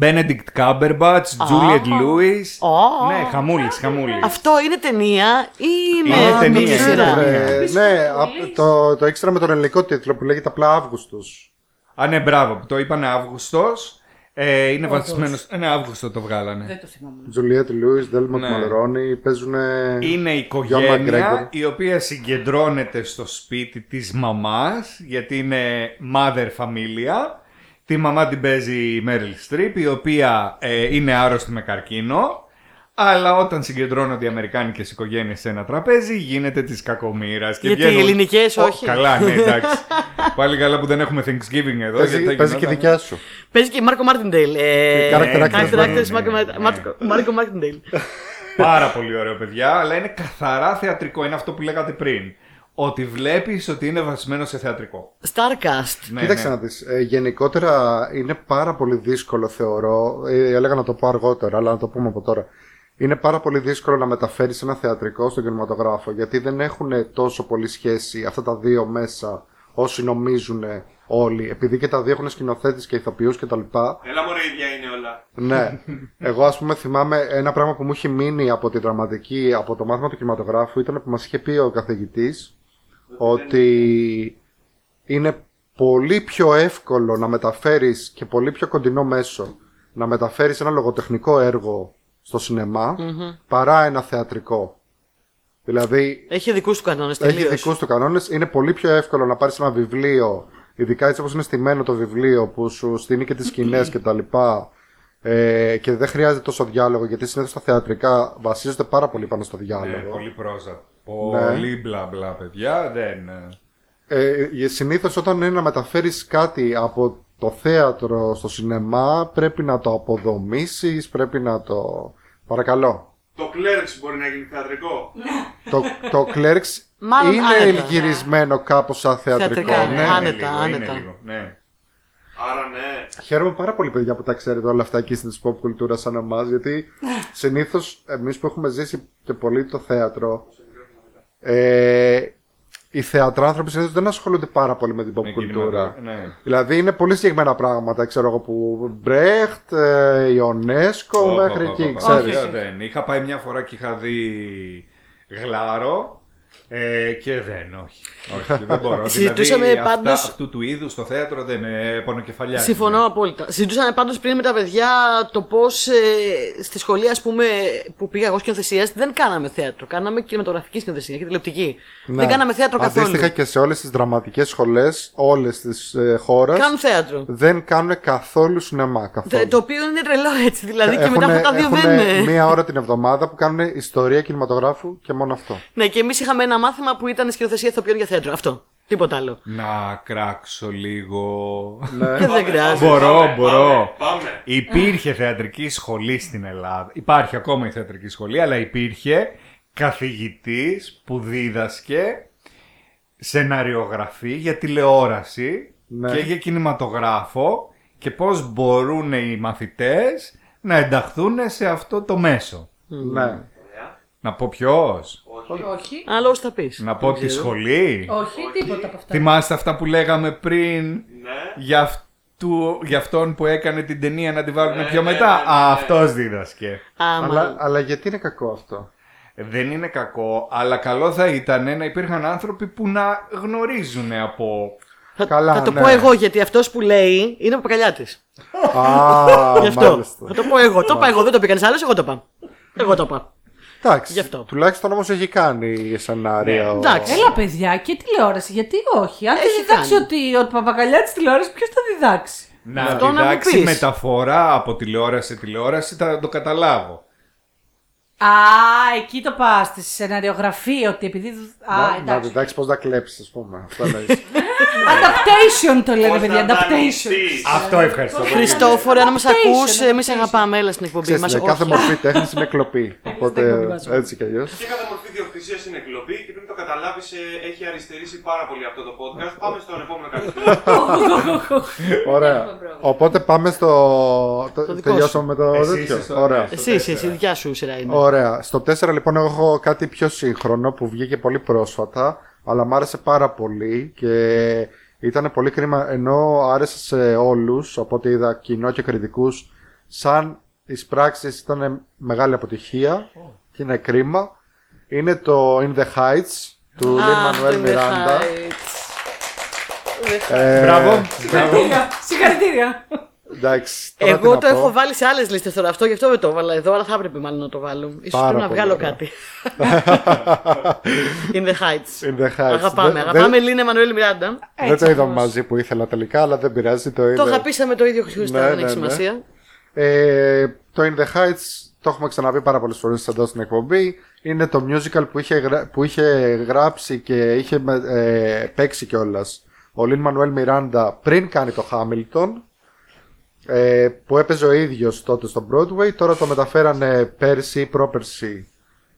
McGregor, Α, Chris Cooper, Benedict Cumberbatch, Juliette Lewis. Α. Ναι, χαμούλης, χαμούλης. Αυτό είναι ταινία ή είναι, Είναι ταινία, μίνι είναι σειρά; ταινία. Ε, ναι, απ- το, το ήξερα με τον ελληνικό τίτλο που λέγεται απλά Αύγουστος. Α, ναι, μπράβο, το είπανε Αύγουστος. Ε, είναι βασισμένος. Ναι, Αύγουστο το βγάλανε. Δεν το θυμάμαι. Τζουλιέτ Λούις, Δέλμοντ Ναι. Μαλρόνι, παίζουν. Είναι McGregor. οικογένεια η οποία συγκεντρώνεται στο σπίτι της μαμάς γιατί είναι mother familia. Τη μαμά την παίζει η Meryl Streep η οποία ε, είναι άρρωστη με καρκίνο αλλά όταν συγκεντρώνονται οι αμερικάνικες οικογένειες σε ένα τραπέζι γίνεται της κακομήρας. και Γιατί βγαίνουν- οι ελληνικές Ω, όχι. Καλά, ναι, εντάξει. Πάλι καλά που δεν έχουμε Thanksgiving εδώ. γιατί Παίζει, θα παίζει και γινόταν- δικιά σου. Παίζει και Margo Martindale. Ε, Character actors, character ναι, actors, ναι, Margo ναι, Μάρ- ναι. Margo- Margo Martindale. Πάρα πολύ ωραίο, παιδιά, αλλά είναι καθαρά θεατρικό. Είναι αυτό που λέγατε πριν. Ότι βλέπεις ότι είναι βασισμένο σε θεατρικό. Star cast. Ναι, Κοίταξε ναι. να δεις, ε, γενικότερα είναι πάρα πολύ δύσκολο θεωρώ, ε, έλεγα να το πω αργότερα, αλλά να το πούμε από τώρα. Είναι πάρα πολύ δύσκολο να μεταφέρεις ένα θεατρικό στον κινηματογράφο, γιατί δεν έχουν τόσο πολύ σχέση αυτά τα δύο μέσα όσοι νομίζουν όλοι, επειδή και τα δύο έχουν σκηνοθέτης και ηθοποιούς κτλ. Έλα μωρέ, ίδια είναι όλα. Ναι. Εγώ, ας πούμε, θυμάμαι ένα πράγμα που μου έχει μείνει από τη δραματική, από το μάθημα του κινηματογράφου, ήταν που μας είχε πει ο καθηγητής ότι είναι πολύ πιο εύκολο να μεταφέρεις και πολύ πιο κοντινό μέσο να μεταφέρεις ένα λογοτεχνικό έργο στο σινεμα παρά ένα θεατρικό. Δηλαδή, Έχει δικούς του κανόνες έχει τελείως. δικούς του κανόνες. Είναι πολύ πιο εύκολο να πάρεις ένα βιβλίο, ειδικά έτσι όπως είναι στημένο το βιβλίο, που σου στείνει και τις σκηνές κτλ. Ε, και δεν χρειάζεται τόσο διάλογο, γιατί συνήθως τα θεατρικά βασίζονται πάρα πολύ πάνω στο Ναι, διάλογο. πολύ πρόζα. Πολύ μπλα μπλα, παιδιά. Δεν. ε. Ε, συνήθως όταν είναι να μεταφέρεις κάτι από το θέατρο στο σινεμά πρέπει να το αποδομήσεις, πρέπει να το... Παρακαλώ. Το Clerks μπορεί να γίνει θεατρικό; το, το Clerks Μάλλον είναι άνετα. γυρισμένο κάπως σαν θεατρικό. Θεατρικά, ναι. ναι. Είναι άνετα, λίγο, είναι άνετα. λίγο, ναι. Άρα ναι. Χαίρομαι πάρα πολύ, παιδιά, που τα ξέρετε όλα αυτά εκεί στην pop κουλτούρας σαν εμάς, γιατί συνήθως εμείς που έχουμε ζήσει και πολύ το θέατρο, ε, οι θεατράνθρωποι συνήθως δεν ασχολούνται πάρα πολύ με την pop Με κουλτούρα. κινηματο- ναι. Δηλαδή είναι πολύ συγκεκριμένα πράγματα, ξέρω εγώ, που Μπρέχτ, ε, Ιονέσκο, Ω, μέχρι πα, πα, εκεί, πα, ξέρεις. πα, Δεν. Είχα πάει μια φορά και είχα δει γλάρο ε, και δεν, όχι. όχι δεν μπορώ. Συζητούσαμε δηλαδή, πάντως- αυτά, αυτού του είδους στο θέατρο δεν με πονοκεφαλιάζει. Συμφωνώ απόλυτα. Συζητούσαμε πάντως πριν με τα παιδιά το πώς ε, στη σχολή, ας πούμε, που πήγα εγώ σκηνοθεσίας, δεν κάναμε θέατρο. Κάναμε κινηματογραφική σκηνοθεσία και τηλεοπτική. Ναι. Δεν κάναμε θέατρο καθόλου. Αντίστοιχα και σε όλες τις δραματικές σχολές, όλες τις ε, χώρες, Κάνουν θέατρο. δεν κάνουν καθόλου σινεμά. Καθόλου. Το, το οποίο είναι τρελό έτσι. Δηλαδή και μετά Έχουνε- αυτά τα δύο έχουνε δεν είναι. μία ώρα την εβδομάδα που κάνουν ιστορία κινηματογράφου και μόνο αυτό. Ναι, και εμείς είχαμε ένα μάθημα που ήταν σκηνοθεσία ηθοποιών για θέατρο. Αυτό. Τίποτα άλλο. Να κράξω λίγο. Και δεν χρειάζεται. μπορώ, μπορώ. Πάμε. Υπήρχε θεατρική σχολή στην Ελλάδα. Υπάρχει ακόμα η θεατρική σχολή, αλλά υπήρχε καθηγητής που δίδασκε σεναριογραφή για τηλεόραση Ναι. και για κινηματογράφο και πώς μπορούν οι μαθητές να ενταχθούν σε αυτό το μέσο. Ναι. Να πω ποιος, Όχι. Αλλά όσο θα πεις. να πω τη σχολή. Όχι, τίποτα από αυτά. Θυμάστε αυτά που λέγαμε πριν Ναι. για, αυτού, για αυτόν που έκανε την ταινία να τη βάλουμε Ναι, πιο ναι, μετά; ναι, ναι, ναι. Α, αυτός δίδασκε. Αλλά, αλλά γιατί είναι κακό αυτό; Δεν είναι κακό, αλλά καλό θα ήταν να υπήρχαν άνθρωποι που να γνωρίζουν από. Θα, Καλά, θα το ναι. πω εγώ γιατί αυτός που λέει είναι από παλιά της. Α, Γι' αυτό. μάλιστα. Θα το πω εγώ. Το είπα εγώ, δεν το πει κανείς άλλος, εγώ το είπα. Εγώ το είπα. Εντάξει. Γι' αυτό. Τουλάχιστον όμως έχει κάνει σενάρια. Ναι, ο- εντάξει. Έλα, παιδιά, και τηλεόραση, γιατί όχι. Αν δεν Έχει διδάξει κάνει. ότι ο παπαγκαλιά της τηλεόρασης, ποιος θα διδάξει; Να Αυτό να μου διδάξει πεις. μεταφορά από τηλεόραση σε τηλεόραση θα το καταλάβω. Α, εκεί το πας, στη σεναριογραφή, ότι επειδή. Α, Να, να εντάξει. διδάξει πώς να κλέψεις, ας πούμε. Αυτό εννοείς. Adaptation το λένε, Πώς παιδιά. να Adaptation. δανειστείς. Αυτό ευχαριστώ. πολύ. Χριστόφορε, αν μας ακούς, Adaptation, εμείς adaptation. αγαπάμε. Έλα στην εκπομπή Ξέρεις, μας. ναι, κάθε μορφή τέχνης είναι κλοπή. εκπομπή Οπότε μας. έτσι κι αλλιώς. Και κάθε μορφή διοκτησία είναι εκπομπή και πριν το καταλάβεις, έχει αριστερήσει πάρα πολύ αυτό το podcast. Πάμε στον επόμενο καλεσμένο. Ωραία. Οπότε πάμε στο. το- δικό Τελειώσαμε με το Εσύ τέτοιο. είσαι στο- Ωραία. στο Εσύ, εσύ, τέσσερα. εσύ, δικιά σου σειρά είναι. Ωραία. Στο 4 λοιπόν εγώ έχω κάτι πιο σύγχρονο που βγήκε πολύ πρόσφατα, αλλά μ' άρεσε πάρα πολύ και ήταν πολύ κρίμα ενώ άρεσε σε όλους, οπότε είδα κοινό και κριτικούς, σαν τις πράξεις ήταν μεγάλη αποτυχία και είναι κρίμα. Είναι το In the Heights του Α, Lin Manuel In the Miranda. Heights. Ε, Μπράβο. Συγχαρητήρια. Συγχαρητήρια. Εντάξει, τώρα τι Εγώ να το πω. έχω βάλει σε άλλες λίστες τώρα. Αυτό γι' αυτό δεν το έβαλα εδώ, αλλά θα έπρεπε μάλλον να το βάλω. σω Πάρα πρέπει να πολύ βγάλω ωραία. κάτι. In the Heights. In the Heights. Αγαπάμε, Δεν- αγαπάμε Λίνα Εμμανουέλ Μιράντα. Δεν, δεν το είδα μαζί που ήθελα τελικά, αλλά δεν πειράζει. Το, Το είδα. αγαπήσαμε το ίδιο Χριστό, Ναι, δεν ναι, έχει ναι. σημασία. Ε, το In the Heights το έχουμε ξαναπεί πάρα πολλές φορές εδώ στην εκπομπή. Είναι το musical που είχε, γρα- που είχε γράψει και είχε με- ε, παίξει κιόλας ο Λιν Μανουέλ Μιράντα πριν κάνει το Hamilton. Ε, που έπαιζε ο ίδιος τότε στο Broadway. Τώρα το μεταφέρανε πέρσι ή πρόπερσι.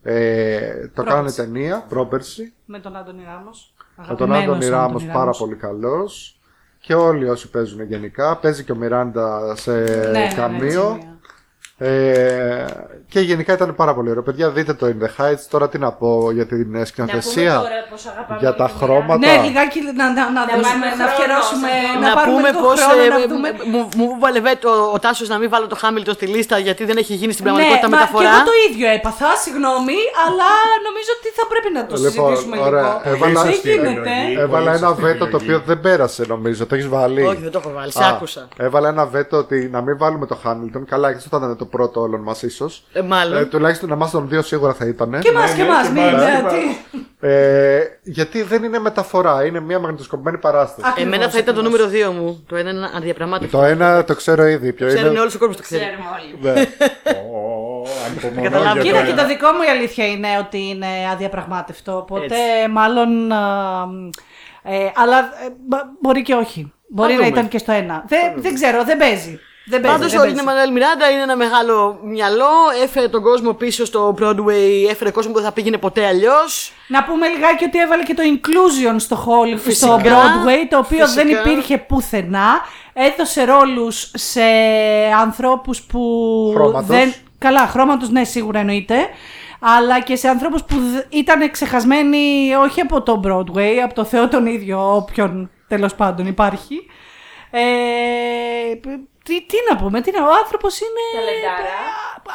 Ε, το κάνανε ταινία, πρόπερσι. Με τον Άντωνη Ράμος. Με τον Αγαπημένος Άντωνη Ράμος Άντωνη πάρα Ράμος. πολύ καλός. Και όλοι όσοι παίζουν γενικά. Παίζει και ο Μιράντα σε Ναι, ναι, ναι, καμίο. έτσι, ναι. Ε, και γενικά ήταν πάρα πολύ ωραίο. Παιδιά, δείτε το In the Heights. Τώρα τι να πω για την ε, Να πούμε σκηνοθεσία. τώρα πως αγαπάμε Για τα όλη τη χρώματα. Ναι, λιγάκι να, να, να, δώσουμε, βάλουμε να χρόνος αφιερώσουμε, σε αυτό. να, Να πάρουμε πούμε λίγο πώς. χρόνο, να δούμε. μου, μου βαλευέ το, ο Τάσος να μην βάλω το Χάμιλτον στη λίστα γιατί δεν έχει γίνει στην Ναι, πραγματικότητα μα και μεταφορά. εγώ το ίδιο έπαθα, συγγνώμη, αλλά νομίζω ότι θα πρέπει να το Λοιπόν, συζητήσουμε ωραία. λίγο. Έβαλα- Δεν Σωστή γίνεται. επιλογή. Έβαλα Πολύ ένα σωστή βέτο το επιλογή. οποίο δεν πέρασε νομίζω. Το έχεις βάλει; Όχι, δεν το έχω βάλει. Σε Α, άκουσα. Έβαλα ένα βέτο ότι να μην βάλουμε το Hamilton. Καλά, και αυτό θα ήταν το πρώτο όλων μας ίσως. Ε, μάλλον. Ε, τουλάχιστον εμάς των δύο σίγουρα θα ήταν. Και εμάς και ναι, εμάς, και μην εμάς, είναι. και τι- Ε, γιατί δεν είναι μεταφορά, είναι μια μαγνητοσκοπημένη παράσταση. Ακριβώς, Εμένα θα ήταν το ακριβώς. νούμερο 2 μου. Το ένα είναι αδιαπραγμάτευτο. Το ένα το ξέρω ήδη. Ποιο Ξέρουν είναι. όλο ο κόσμος το ξέρει. Ξέρουμε όλοι. Ναι. Ω, ανυπομονώ Καταλάβω. για Κοίτα, το και ένα. το δικό μου η αλήθεια είναι ότι είναι αδιαπραγμάτευτο. Οπότε Έτσι. μάλλον. α, ε, αλλά ε, μπο- μπορεί και όχι. Μπορεί να δούμε. ήταν και στο ένα. Δεν, δεν ξέρω, δεν παίζει. Δεν παίζει. Πάντως δεν ο παίζει. Λίνα Μανουέλ Μιράντα είναι ένα μεγάλο μυαλό. Έφερε τον κόσμο πίσω στο Broadway. Έφερε κόσμο που δεν θα πήγαινε ποτέ αλλιώς. Να πούμε λιγάκι ότι έβαλε και το inclusion στο, hall, στο Φυσικά, Broadway, το οποίο φυσικά. δεν υπήρχε πουθενά. Έδωσε ρόλους σε ανθρώπους που Χρώματος. δεν... Καλά, χρώματος ναι, σίγουρα εννοείται. Αλλά και σε ανθρώπους που δ- ήταν ξεχασμένοι όχι από το Broadway, από το Θεό τον ίδιο, όποιον τέλος πάντων υπάρχει. Ε, τι, τι να πούμε, τι να, ο άνθρωπος είναι Ταλεντάρα.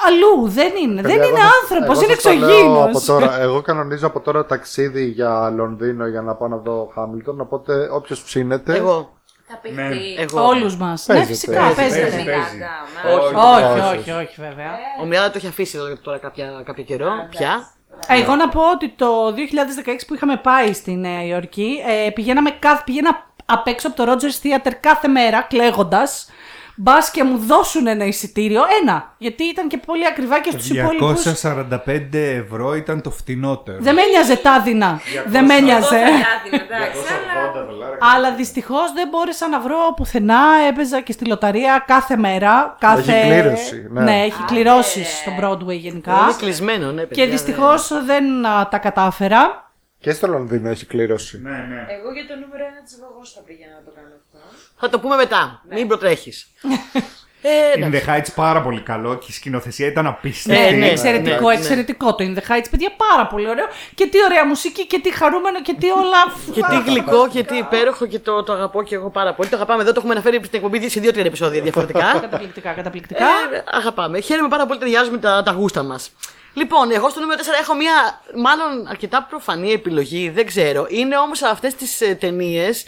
αλλού, δεν είναι. Παιδιά, δεν εγώ είναι σας- άνθρωπος, εγώ είναι σας το λέω εξωγήινος. από τώρα. Εγώ κανονίζω από τώρα ταξίδι για Λονδίνο για να πάω να δω Χάμιλτον. Οπότε όποιος ψήνεται. Εγώ. Θα παιχτεί. Εγώ. Όλους μας. Ναι, Παίζεται. φυσικά, Παίζει, παίζεται. παίζει. Μιράντα, Όχι. μα. Όχι, Όχι, όχι, όχι, βέβαια. Ο Μιράντα το έχει αφήσει εδώ τώρα κάποια, κάποιο καιρό. Πια. Ε, Εγώ να πω ότι το 2016 που είχαμε πάει στη Νέα Υόρκη, ε, πηγαίναμε κάθε, πηγαίνα απ' έξω από το Rogers Theater κάθε μέρα κλαίγοντας. Μπας και μου δώσουν ένα εισιτήριο. Ένα. Γιατί ήταν και πολύ ακριβά και στους υπόλοιπους. 245 ευρώ ήταν το φτηνότερο. Δεν με νοιάζε τα άδινα. Δεν με Εγώ νοιάζε. θα διάδυνα, εντάξει, αλλά- δολάρια. Αλλά δυστυχώς δεν μπόρεσα να βρω πουθενά. Έπαιζα και στη λοταρία κάθε μέρα. Κάθε... Έχει κλήρωση, ναι. έχει κληρώσεις στο Broadway γενικά. Είναι κλεισμένο, ναι, παιδιά. Και δυστυχώς δεν α, τα κατάφερα. Και στο Λονδίνο έχει κλήρωση. Ναι, ναι. Εγώ για το νούμερο 1 της Βαγός θα πήγαινα να το κάνω αυτό. Θα το πούμε μετά. Ναι. Μην προτρέχεις. ε, In εντάξει. the Heights πάρα πολύ καλό και η σκηνοθεσία ήταν απίστευτη. Ναι, ναι, ναι, εξαιρετικό, ναι, ναι. εξαιρετικό το In the Heights, παιδιά, πάρα πολύ ωραίο. Και τι ωραία μουσική και τι χαρούμενο και τι όλα. Και τι γλυκό και τι υπέροχο και το, το αγαπώ και εγώ πάρα πολύ. Το αγαπάμε εδώ, το έχουμε αναφέρει στην εκπομπή σε δύο-τρία επεισόδια διαφορετικά. Καταπληκτικά, καταπληκτικά. Ε, αγαπάμε. Χαίρομαι πάρα πολύ, ταιριάζουμε τα, τα γούστα μας. Λοιπόν, εγώ στο νούμερο 4 έχω μια μάλλον αρκετά προφανή επιλογή, δεν ξέρω. Είναι όμως αυτές τις ε, ταινίες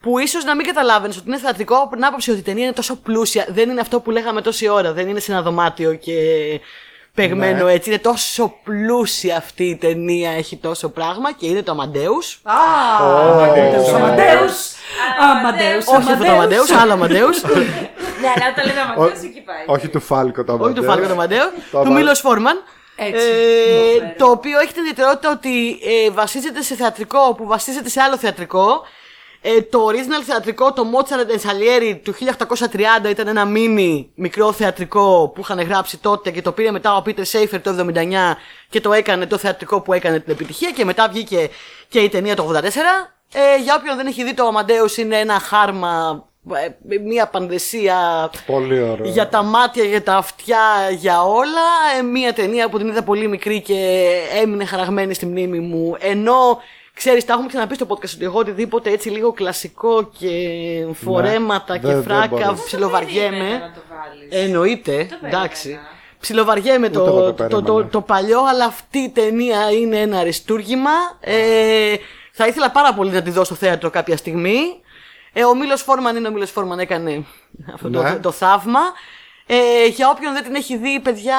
που ίσως να μην καταλάβαινες ότι είναι θεατρικό από την άποψη ότι η ταινία είναι τόσο πλούσια. Δεν είναι αυτό που λέγαμε τόση ώρα. Δεν είναι σε ένα δωμάτιο και παιγμένο Ναι. έτσι. Είναι τόσο πλούσια αυτή η ταινία, έχει τόσο πράγμα και είναι το Αμαντέου. Α, Αμαντέους, Αμαντέους, Αμαντέους, Όχι αυτό το Αμαντέου, άλλο Αμαντέου. Ναι, αλλά όταν λέμε Αματέος εκεί πάει. Όχι του Φάλκο το Όχι του Φάλκο το Αμαντέου, Το του Αμα- Μίλο Φόρμαν. Έτσι. Ε, το οποίο έχει την ιδιαιτερότητα ότι ε, βασίζεται σε θεατρικό που βασίζεται σε άλλο θεατρικό. Ε, το original θεατρικό, το Mozart and Salieri του 1830 ήταν ένα μίνι μικρό θεατρικό που είχαν γράψει τότε και το πήρε μετά ο Peter Σέιφερ το 79 και το έκανε το θεατρικό που έκανε την επιτυχία και μετά βγήκε και η ταινία το 84. Ε, για όποιον δεν έχει δει το Amadeus είναι ένα χάρμα, ε, μια πανδεσία Πολύ ωραίο. για τα μάτια, για τα αυτιά, για όλα. Ε, μια ταινία που την είδα πολύ μικρή και έμεινε χαραγμένη στη μνήμη μου. Ενώ, ξέρεις, τα έχουμε ξαναπεί στο podcast ότι εγώ οτιδήποτε έτσι λίγο κλασικό και φορέματα Ναι, και δεν- δεν φράκα μπορώ. Δεν περίμενα ψιλοβαριέμαι. να το βάλεις. Εννοείται, περίμενα. εντάξει. Ψιλοβαριέμαι Ούτε εγώ το, το το, το, περίμενα. το παλιό, αλλά αυτή η ταινία είναι ένα αριστούργημα. Ε, θα ήθελα πάρα πολύ να τη δω στο θέατρο κάποια στιγμή. Ε, ο Μίλος Φόρμαν είναι ο Μίλος Φόρμαν, έκανε αυτό Ναι. το, το θαύμα. Ε, για όποιον δεν την έχει δει, παιδιά,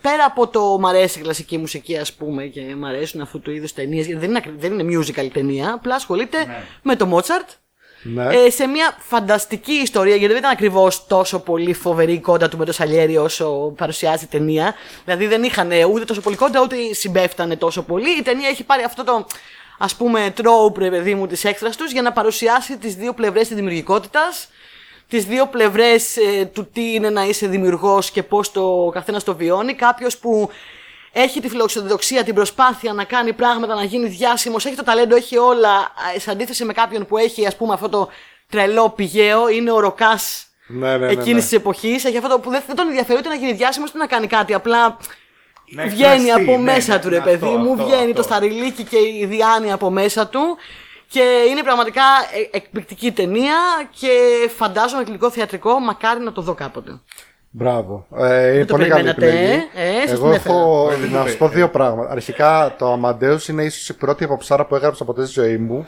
πέρα από το μ' αρέσει η κλασική μουσική, ας πούμε, και μ' αρέσουν αυτού του είδους ταινίες, γιατί δεν είναι, ακρι- δεν είναι musical ταινία, απλά ασχολείται με το Mozart. Ναι. Ε, σε μια φανταστική ιστορία, γιατί δεν ήταν ακριβώς τόσο πολύ φοβερή η κόντα του με το Σαλιέρι όσο παρουσιάζει η ταινία. Δηλαδή δεν είχαν ούτε τόσο πολύ κόντα, ούτε συμπέφτανε τόσο πολύ. Η ταινία έχει πάρει αυτό το ας πούμε τρόπ, ρε παιδί μου, της έξτρα τους για να παρουσιάσει τις δύο πλευρές της δημιουργικότητας. Τις δύο πλευρές του τι είναι να είσαι δημιουργός και πώς το καθένας το βιώνει. Κάποιος που έχει τη φιλοξενοδοξία, την προσπάθεια να κάνει πράγματα, να γίνει διάσημος, έχει το ταλέντο, έχει όλα. ε, Σε αντίθεση με κάποιον που έχει, ας πούμε, αυτό το τρελό πηγαίο, είναι ο ροκάς Ναι, ναι, ναι, ναι. εκείνη της εποχής. Έχει αυτό το που δεν, δεν τον ενδιαφέρει ούτε να γίνει διάσημος ούτε να κάνει κάτι. Απλά Να βγαίνει εκφραστεί, από ναι, μέσα ναι, του, ρε αυτό, παιδί μου. αυτό, βγαίνει αυτό. το σταριλίκι και η διάνοια από μέσα του. Και είναι πραγματικά ε, εκπληκτική ταινία και φαντάζομαι γλυκό θεατρικό. Μακάρι να το δω κάποτε. Μπράβο. Ε, είναι το πολύ καλή περιμένατε, επιλογή. ε, σας Εγώ την έφερα. έχω Ε, δεν το να σου πω δύο πράγματα. Αρχικά, το Amadeus είναι ίσως η πρώτη αποψάρα που έγραψα ποτέ στη ζωή μου.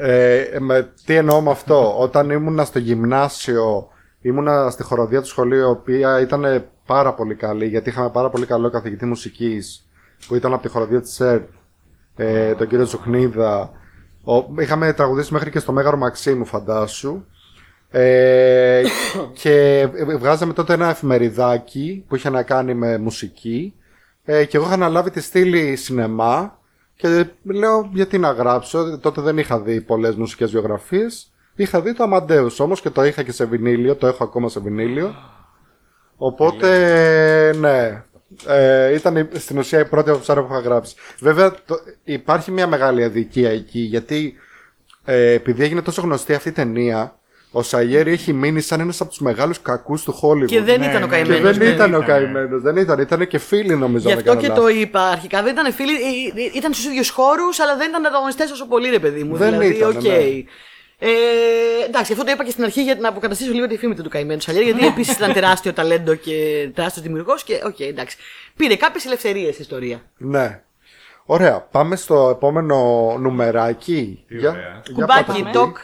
Ε, με, τι εννοώ με αυτό; Όταν ήμουνα στο γυμνάσιο, ήμουνα στη χοροδία του σχολείου, η οποία ήταν πάρα πολύ καλή, γιατί είχαμε πάρα πολύ καλό καθηγητή μουσικής, που ήταν από τη χοροδία της ΕΡΤ, ε, τον κύριο Ζουχνίδα. Ο, είχαμε τραγουδήσει μέχρι και στο Μέγαρο Μαξίμου, φαντάσου. Ε, και βγάζαμε τότε ένα εφημεριδάκι που είχε να κάνει με μουσική. Ε, και εγώ είχα αναλάβει τη στήλη σινεμά και λέω γιατί να γράψω, τότε δεν είχα δει πολλές μουσικές βιογραφίες. Είχα δει το Amadeus όμως και το είχα και σε βινίλιο, το έχω ακόμα σε βινίλιο. Οπότε ναι ε, ήταν η- στην ουσία η πρώτη αποψάρα που είχα γράψει βέβαια το, υπάρχει μια μεγάλη αδικία εκεί γιατί ε, επειδή έγινε τόσο γνωστή αυτή η ταινία ο Σαγέρι έχει μείνει σαν ένας από τους μεγάλους κακούς του Hollywood Και δεν Ναι, ήταν ο ναι, και καημένο. δεν δεν ήταν ο ήταν. καημένος, δεν ήταν. Ήταν και φίλοι νομίζω. Γι' αν αυτό δεν και κάνω το λάθος. είπα αρχικά. Δεν ήταν φίλοι, ε, ε, ήταν στους ίδιους χώρους, αλλά δεν ήταν ανταγωνιστές όσο πολύ, ρε παιδί μου. Δεν δηλαδή, ήταν, οκ. ναι. Ε, εντάξει, αυτό το είπα και στην αρχή για να αποκαταστήσω λίγο τη φήμη του του καημένου Σαλιέρη, γιατί επίσης ήταν τεράστιο ταλέντο και τεράστιος δημιουργός και οκ, εντάξει. Πήρε κάποιες ελευθερίες η ιστορία. Ναι. Ωραία. Πάμε στο επόμενο νουμεράκι. Τι Για, ωραία. για Κουμπάκι, πάτε. τοκ.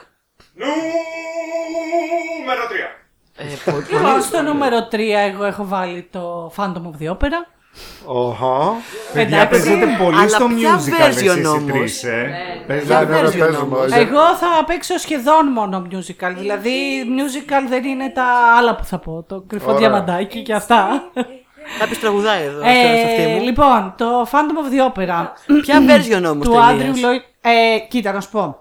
Νούμερο 3. Ε, πο- Λοιπόν, στο νούμερο 3 εγώ έχω βάλει το Phantom of the Opera. Οχα. Παιδιά, Εντάξει. παίζετε πολύ Αλλά στο ποια musical εσείς version οι όμως; τρεις, ε; Ναι, Παίζατε- ναι, ναι, version παίζουμε. όμως; Ε, Εγώ θα παίξω σχεδόν μόνο musical. Δηλαδή, musical δεν είναι τα άλλα που θα πω. Το κρυφό Ωραία. διαμαντάκι και αυτά. Κάποιος τραγουδάει εδώ. αυτό είναι στο αυτί Ε, μου. λοιπόν, το Phantom of the Opera Ποια version όμως του Andrew Lloyd. Ε, κοίτα, να σου πω.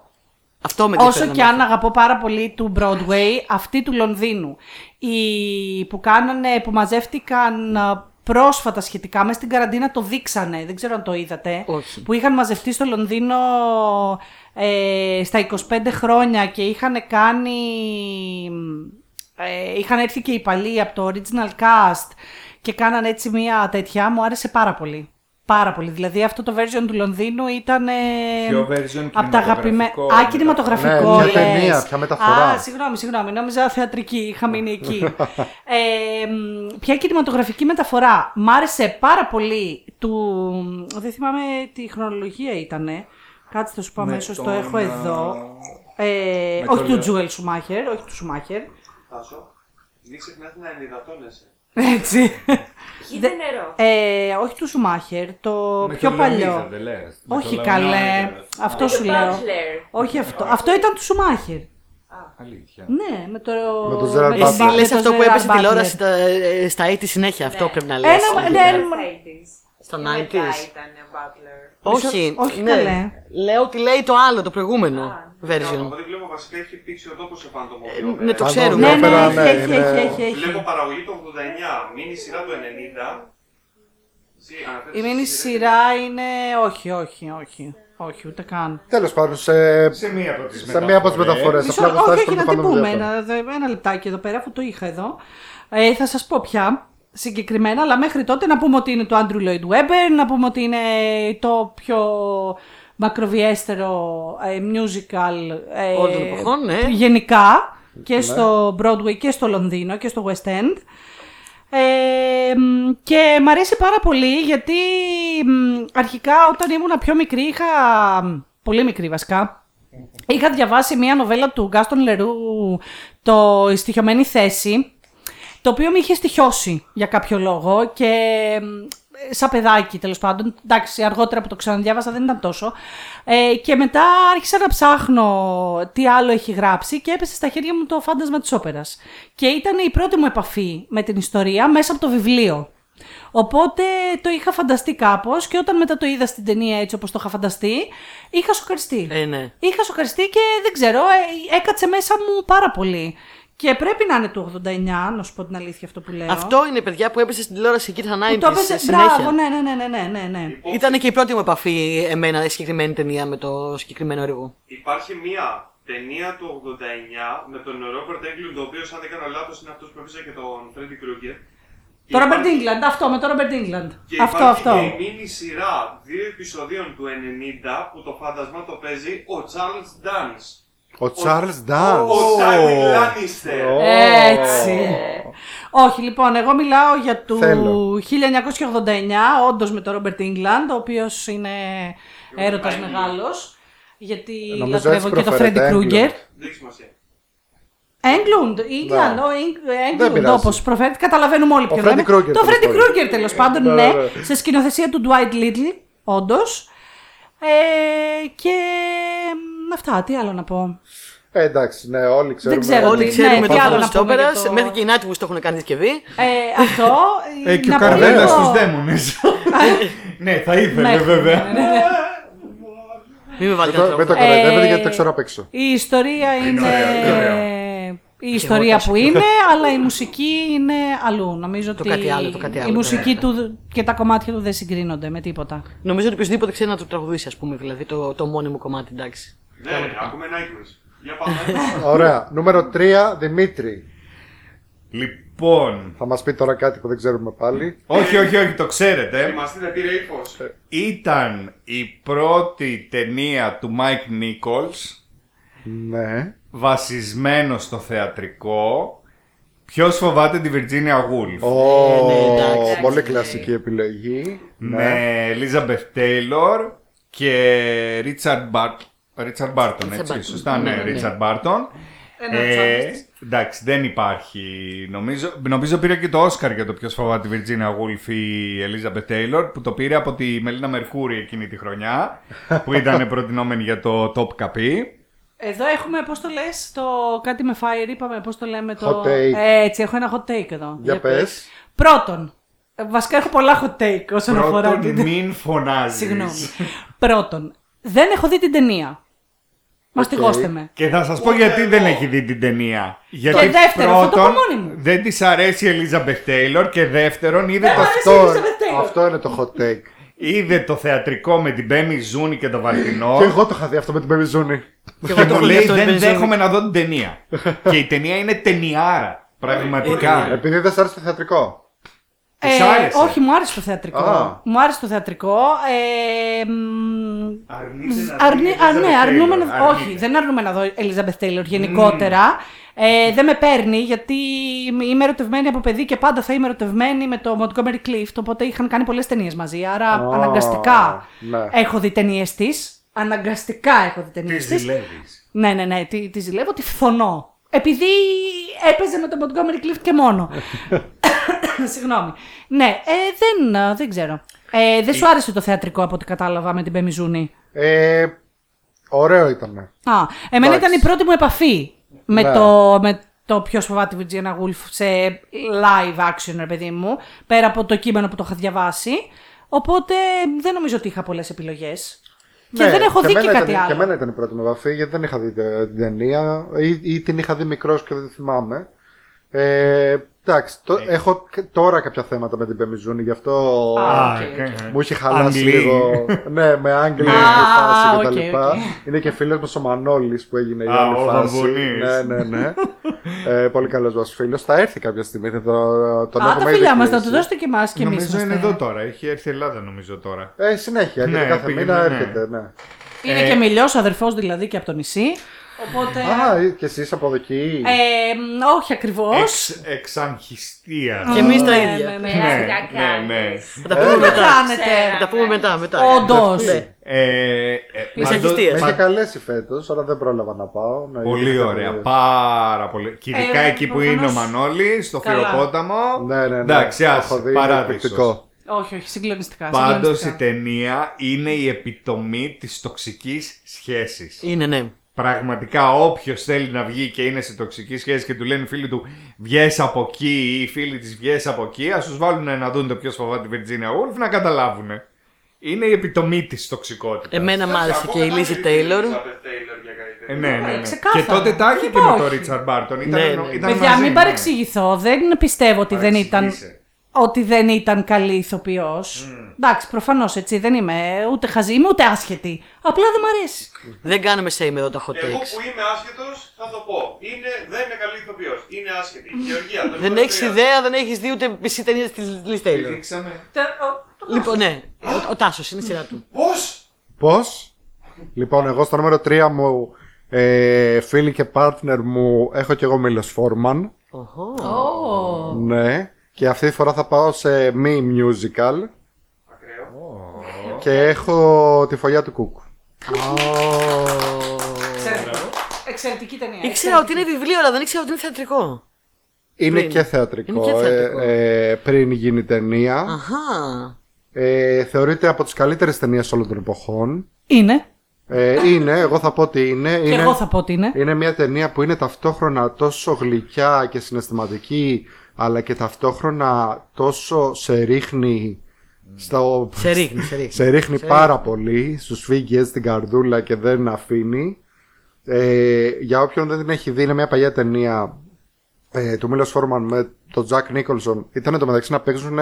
Αυτό με Όσο ενδιαφέρει και να αν αγαπώ πάρα πολύ του Broadway, αυτή του Λονδίνου, οι που κάνανε, που μαζεύτηκαν α, πρόσφατα σχετικά, μέσα στην καραντίνα το δείξανε, δεν ξέρω αν το είδατε, Όχι. που είχαν μαζευτεί στο Λονδίνο ε, στα 25 χρόνια και είχαν κάνει, ε, είχαν έρθει και οι παλιοί από το original cast και κάνανε έτσι μια τέτοια, μου άρεσε πάρα πολύ. Πάρα πολύ. Δηλαδή αυτό το version του Λονδίνου ήταν. ε, Ποιο version, από τα αγαπημένα. κινηματογραφικό, Α, κινηματογραφικό. Ναι, ποια λες. ταινία, ποια μεταφορά. Α, συγγνώμη, συγγνώμη. Νόμιζα θεατρική. Είχα μείνει εκεί. ε, μ, ποια κινηματογραφική μεταφορά. Μ' άρεσε πάρα πολύ του. Δεν θυμάμαι τι χρονολογία ήταν. Κάτσε θα σου πω Με αμέσως. Το τον, έχω α, εδώ. Ε, με όχι τον του Λε- Τζουέλ Σουμάχερ. Όχι του Σουμάχερ. Τάσο, μην ξεχνάτε να ενυδατώνεσαι. Έτσι. Χύτε νερό. Ε, όχι του Σουμάχερ. Το Με πιο τον παλιό. Λεωνίδα, δεν λες. Με Όχι τον καλέ. Λεωνίδα. Αυτό Το σου λέω. Bachelor. Όχι αυτό. Αυτό ήταν του Σουμάχερ. Αλήθεια. Ναι, με το. Με τον Gerard με Εσύ Butler. λες τον αυτό που Gerard έπεσε στη Butler. τηλεόραση στα, ε, στα 80 συνέχεια. Αυτό πρέπει να λες. Ένα- ναι, Στα 80s. Στα Και μετά 90s. ήταν Butler. Όχι, όχι, ναι. καλέ. Λέω ότι λέει το άλλο, το προηγούμενο Από version. ό,τι βλέπω βασικά έχει πήξει ο τόπο σε Phantom of the Ε, Opera. ναι, το Phantom ξέρουμε. Ναι, of ναι, Opera, έχει, ναι, έχει, είναι- έχει, έχει, έχει. Βλέπω παραγωγή το 89, μήνυ σειρά του 90. Εσύ αναφέρεσαι Η μήνυ στη σειρά είναι. Όχι, όχι, όχι. Όχι, ούτε καν. Τέλος πάντων, σε, Σε μία από τις σε μία από τις μεταφορές. Μισό, όχι, όχι, να την πούμε. Ένα, δε- ένα λεπτάκι εδώ πέρα, αφού το είχα εδώ. Ε, θα σας πω πια συγκεκριμένα, αλλά μέχρι τότε να πούμε ότι είναι το Andrew Lloyd Webber, να πούμε ότι είναι το πιο μακροβιέστερο ε, musical ε, Όλων των εποχών, ναι. γενικά και στο Broadway και στο Λονδίνο και στο West End. Ε, μ, και μ' αρέσει πάρα πολύ γιατί μ, αρχικά όταν ήμουν πιο μικρή είχα, πολύ μικρή βασικά, είχα διαβάσει μια νοβέλα του Γκάστον Λερού, το «Η στοιχειωμένη θέση», το οποίο με είχε στοιχιώσει για κάποιο λόγο και μ, σαν παιδάκι τέλος πάντων. Εντάξει, αργότερα που το ξαναδιάβασα δεν ήταν τόσο. Ε, και μετά άρχισα να ψάχνω τι άλλο έχει γράψει και έπεσε στα χέρια μου το φάντασμα της όπερας. Και ήταν η πρώτη μου επαφή με την ιστορία μέσα από το βιβλίο. Οπότε το είχα φανταστεί κάπως και όταν μετά το είδα στην ταινία έτσι όπως το είχα φανταστεί, είχα σοκαριστεί. Ε, ναι. Είχα σοκαριστεί και δεν ξέρω, ε, έκατσε μέσα μου πάρα πολύ. Και πρέπει να είναι του 89, να σου πω την αλήθεια αυτό που λέω. Αυτό είναι παιδιά που έπεσε στην τηλεόραση εκεί τα 90 που το έπαιζε. συνέχεια. Μπράβο, ναι, ναι, ναι, ναι, ναι, ναι, ναι. Ήταν και η πρώτη μου επαφή εμένα η συγκεκριμένη ταινία με το συγκεκριμένο έργο. Υπάρχει μία ταινία του 89 με τον Ρόμπερτ Έγκλουντ, ο οποίος, αν δεν κάνω λάθος, είναι αυτός που έπαιζε και τον Φρέντι Κρούγκερ. Το Robert England, αυτό με το Robert England. Και Αυτό, υπάρχει αυτό. και η μίνι σειρά δύο επεισοδίων του 90 που το φάντασμα το παίζει ο Charles Dance. Ο Charles Dance. Ο Τάιμι Λάνιστερ. Έτσι. Όχι, λοιπόν, εγώ μιλάω για του Θέλω. 1989, όντως με το Robert England, ο οποίος είναι έρωτας England. μεγάλος. Γιατί Νομίζω λατρεύω έτσι και το προφέρεται, Freddy Krueger. Δεν έχει σημασία. Έγκλουντ, England, Ναι. ο Δεν Έγκλουντ, πειράζει. όπως προφέρεται, καταλαβαίνουμε όλοι ποιο Freddy λέμε. Krueger, Το τέλος Freddy πάντων. Krueger τέλος πάντων, Ναι, ναι, ναι, ναι. σε σκηνοθεσία του Dwight Little, όντως. Ε, και μ, αυτά, τι άλλο να πω. Ε, εντάξει, ναι, όλοι ξέρουμε. ξέρω Όλοι τι- ξέρουμε ναι, το τι άλλο φάντασμα να τη πούμε όπερας. για το- Μέχρι και οι Nightwish το έχουν κάνει δισκευή. Ε, αυτό. Ε, και ο να πω Καρδέλα λίγο- στους δαίμονες. ναι, θα ήθελε Ναι, βέβαια. ναι, ναι, ναι. Μην με βάλετε Μην το- Μην το άνθρωπο. κοροϊδεύετε Ε, γιατί το ξέρω απ' έξω. Η ιστορία είναι. ωραίο, είναι ωραίο. Η ιστορία που είναι, αλλά η μουσική είναι αλλού. Νομίζω Το ότι κάτι άλλο, το κάτι άλλο, η ναι. μουσική του και τα κομμάτια του δεν συγκρίνονται με τίποτα. Νομίζω ότι οποιοδήποτε ξέρει να το τραγουδήσει, ας πούμε, δηλαδή το, το μόνιμο κομμάτι, εντάξει. Ναι, ακούμε Nightwish. Για πάμε. Ωραία. Νούμερο 3, Δημήτρη. Λοιπόν, Θα μας πει τώρα κάτι που δεν ξέρουμε πάλι. όχι, όχι, όχι, το ξέρετε. Θυμαστείτε, πήρε ύφο. Ήταν η πρώτη ταινία του Mike Nichols Ναι. βασισμένο στο θεατρικό Ποιος φοβάται τη Virginia Woolf; Ω, ναι, εντάξει. πολύ κλασική επιλογή. Ναι. με Elizabeth Taylor και Richard, Bar... Richard Barton, έτσι, Barton. σωστά, ναι, Ναι, ναι. Richard Barton. Ένα Ε, τσάντς. εντάξει, δεν υπάρχει. Νομίζω, νομίζω πήρε και το Oscar για το ποιος φοβάται τη Virginia Woolf η Elizabeth Taylor, που το πήρε από τη Μελίνα Μερκούρη εκείνη τη χρονιά, που ήταν προτινόμενη για το Top Καπί. Εδώ έχουμε, πώς το λες, το κάτι με fire, είπαμε, πώς το λέμε το. Hot take. Έτσι, έχω ένα hot take εδώ. Για πες. Πρώτον, ε, βασικά έχω πολλά hot take όσον αφορά Πρώτον, την. μην φωνάζεις. Συγγνώμη. Πρώτον, δεν έχω δει την ταινία. Μαστιγώστε με. Και θα σας πω γιατί δεν έχει δει την ταινία. Γιατί Και δεύτερον, θα το πρώτον, πω μόνη μου. δεν της αρέσει η Elizabeth Taylor και δεύτερον είδε Δεν το, μ' αρέσει. Αυτό, Elizabeth Taylor. αυτό είναι το hot take. είδε το θεατρικό με την Μπέμι Ζούνη και τον Βαλτινό Και εγώ το είχα δει αυτό με την Baby Zuni. Και και εγώ το μου έχω δει λέει αυτό με δεν την Μπεζόνη. δέχομαι να δω την ταινία. και η ταινία είναι ταινιάρα. Πραγματικά. Επειδή δεν σ' άρεσε το θεατρικό. Της άρεσε. Ε, όχι, μου άρεσε το θεατρικό. Α. Μου άρεσε το θεατρικό. Ε, μ, Αρνείσαι να αρνη- δεις α, ναι, Elizabeth αρνούμε Taylor. να, Αρνείται. όχι, δεν αρνούμε να δω Elizabeth Taylor γενικότερα. Ε, δεν με παίρνει γιατί είμαι ερωτευμένη από παιδί και πάντα θα είμαι ερωτευμένη με το Montgomery Clift. Οπότε είχαν κάνει πολλές ταινίες μαζί. Άρα Α, αναγκαστικά ναι. έχω δει ταινίες της. Αναγκαστικά έχω δει ταινίες Της της. ζηλεύεις. Ναι, ναι, ναι, τη, τη ζηλεύω, τη φθονώ. Επειδή έπαιζε με το Montgomery Clift και μόνο. Συγγνώμη. Ναι, ε, δεν, ε, δεν ξέρω. Ε, δεν σου άρεσε το θεατρικό από ό,τι κατάλαβα με την Πεμιζούνη. Ε, ωραίο ήταν. Α, εμένα Εντάξει. ήταν η πρώτη μου επαφή με, Ναι. το, με το ποιο φοβάται τη Virginia Woolf σε live action, ρε παιδί μου, πέρα από το κείμενο που το είχα διαβάσει. Οπότε δεν νομίζω ότι είχα πολλές επιλογές. Και Ναι, δεν έχω δει και εμένα κάτι ήταν, άλλο. Και εμένα ήταν η πρώτη μου επαφή γιατί δεν είχα δει τε- την ταινία ή, ή την είχα δει μικρός και δεν τη θυμάμαι. Ε, εντάξει, το- έχω κ- τώρα κάποια θέματα με την Πέμη Ζούνη, γι' αυτό Α, Α, οκ, ε, οκ. ε. μου έχει χαλάσει Αγγλί. λίγο. ναι, με Άγγλοι Α, η φάση οκ, και τα λοιπά. οκ. Είναι και φίλος μου ο Μανώλης που έγινε η Α, άλλη ο φάση. Βαμβουνής. Ναι, ναι, ναι. ε, πολύ καλός μας φίλος. Θα έρθει κάποια στιγμή. Θα το, τον Α, τα έχουμε φιλιά ήδη μας, να κλείσει. τους δώσετε και εμάς και εμείς. Νομίζω είναι εδώ τώρα. Έχει έρθει η Ελλάδα νομίζω τώρα. Ε, συνέχεια, Ναι, γιατί κάθε πήγαινε, μήνα ναι. έρχεται. Ναι. Είναι Ε, και μιλιό αδερφός δηλαδή και από το νησί. Οπότε. Α, ε, και εσείς από εκεί. Ε, μ, όχι ακριβώς. Εξ, εξαγχιστία. Και εμείς τα Ναι, ίδια. ναι, ναι. Ναι, Τι να ναι, ναι. κάνεις. Θα τα Δεν πούμε τα μετά. κάνετε. Θα τα πούμε μετά. μετά. Όντως. Ναι. Ε, ε, Της παντό- αγχιστίας. Με είχε πα- καλέσει φέτος, αλλά δεν πρόλαβα να πάω. να Πολύ γίνει ωραία. κάτι. Πάρα πολύ. Και ειδικά Ε, εκεί που προφανώς. είναι ο Μανώλη, στο Καλά. Φυροπόταμο. Ναι, ναι, ναι. Εντάξει, Το άσε, έχω δει, είναι παράδεισος. εκπληκτικό. Όχι, όχι, συγκλονιστικά. Πάντως η συγκλονιστικά. ταινία είναι η επιτομή της τοξικής σχέσης. Είναι, ναι. Πραγματικά όποιος θέλει να βγει και είναι σε τοξική σχέση και του λένε οι φίλοι του βγες από εκεί ή οι φίλοι της βγες από εκεί, ας τους βάλουν να δουν το ποιος φοβάται τη Virginia Woolf να καταλάβουν. Είναι η επιτομή της τοξικότητας. Εμένα μ' άρεσε και η Λίζη Τέιλορ. Ε, ναι, ναι, ναι. Ε, ξεκάθαρα. Και τότε τα είχε Δεν και με τον υπάρχει. Ρίτσαρντ Μπάρτον. Ήταν, Ναι, ναι. ήταν Παιδιά, μαζί, μην ναι. παρεξηγηθώ. Δεν πιστεύω ότι δεν ήταν, Παρεξηγήσε. Ότι δεν ήταν καλή ηθοποιός. Εντάξει, προφανώς έτσι. Δεν είμαι ούτε χαζή, είμαι ούτε άσχετη. Απλά δεν μ' αρέσει. Δεν κάνουμε same εδώ τα hot Εγώ takes. που είμαι άσχετος θα το πω. Είναι, δεν είναι καλή ηθοποιός. Είναι άσχετη. Γεωργία, το Δεν λέω έχεις τρία. ιδέα, δεν έχεις δει ούτε μισή ταινία της Λίζη Τέιλορ. Δείξαμε. Λοιπόν, ναι. Ο, ο Τάσος είναι η σειρά του. Πώς! Πώς; Λοιπόν, εγώ στο νούμερο 3 μου ε, φίλη και partner μου έχω και εγώ Μίλος Φόρμαν. Οχο. Ναι. Και αυτή τη φορά θα πάω σε μη musical. Ακραίο. Και έχω τη φωλιά του Κούκου. Εξαιρετική ταινία. Ήξερα ότι είναι βιβλίο, αλλά δεν ήξερα ότι είναι θεατρικό. Είναι Πριν. και θεατρικό. Είναι και θεατρικό. Ε, ε, πριν γίνει ταινία. Αχά. Ε, θεωρείται από τις καλύτερες ταινίες όλων των εποχών. Είναι. Ε, είναι, εγώ θα πω ότι είναι. Και είναι εγώ θα πω ότι είναι. Είναι μια ταινία που είναι ταυτόχρονα τόσο γλυκιά και συναισθηματική, αλλά και ταυτόχρονα τόσο σε ρίχνει. Στο... Σε ρίχνει, σε ρίχνει. σε ρίχνει πάρα πολύ, σου φύγει έτσι την καρδούλα και δεν αφήνει. Ε, για όποιον δεν την έχει δει, είναι μια παλιά ταινία ε, του Μίλος Φόρμαν με τον Τζακ Νίκολσον. Ήταν το μεταξύ να παίξουν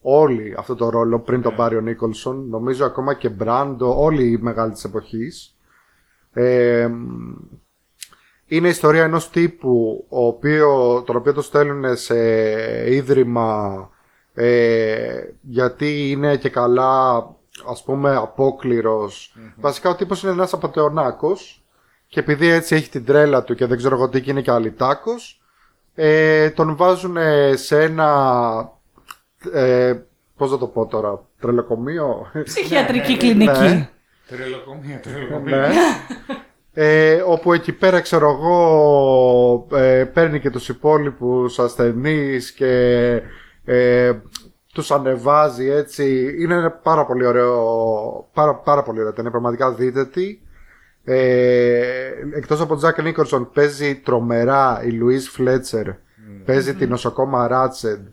όλοι αυτό το ρόλο πριν τον πάρει ο Νίκολσον. Νομίζω ακόμα και Μπράντο, όλοι οι μεγάλοι της εποχής. Ε, είναι η ιστορία ενός τύπου ο οποίο, τον οποίο το στέλνουν σε ίδρυμα ε, γιατί είναι και καλά ας πούμε απόκληρος. Βασικά ο τύπος είναι ένας απατεωνάκος και επειδή έτσι έχει την τρέλα του και δεν ξέρω εγώ τι και είναι και αλυτάκος ε, τον βάζουν σε ένα ε, πώς θα το πω τώρα τρελοκομείο Ψυχιατρική Ναι. κλινική. Τρελοκομεία, τρελοκομεία. ναι. Ε, όπου εκεί πέρα ξέρω εγώ ε, παίρνει και τους υπόλοιπους ασθενείς και ε, τους ανεβάζει έτσι. Είναι ένα πάρα πολύ ωραίο πάρα, πάρα πολύ ωραίο είναι πραγματικά δείτε τι. Ε, εκτός από τον Τζακ Νίκολσον παίζει τρομερά η Λουίς Φλέτσερ. Παίζει την νοσοκόμα Ράτσεντ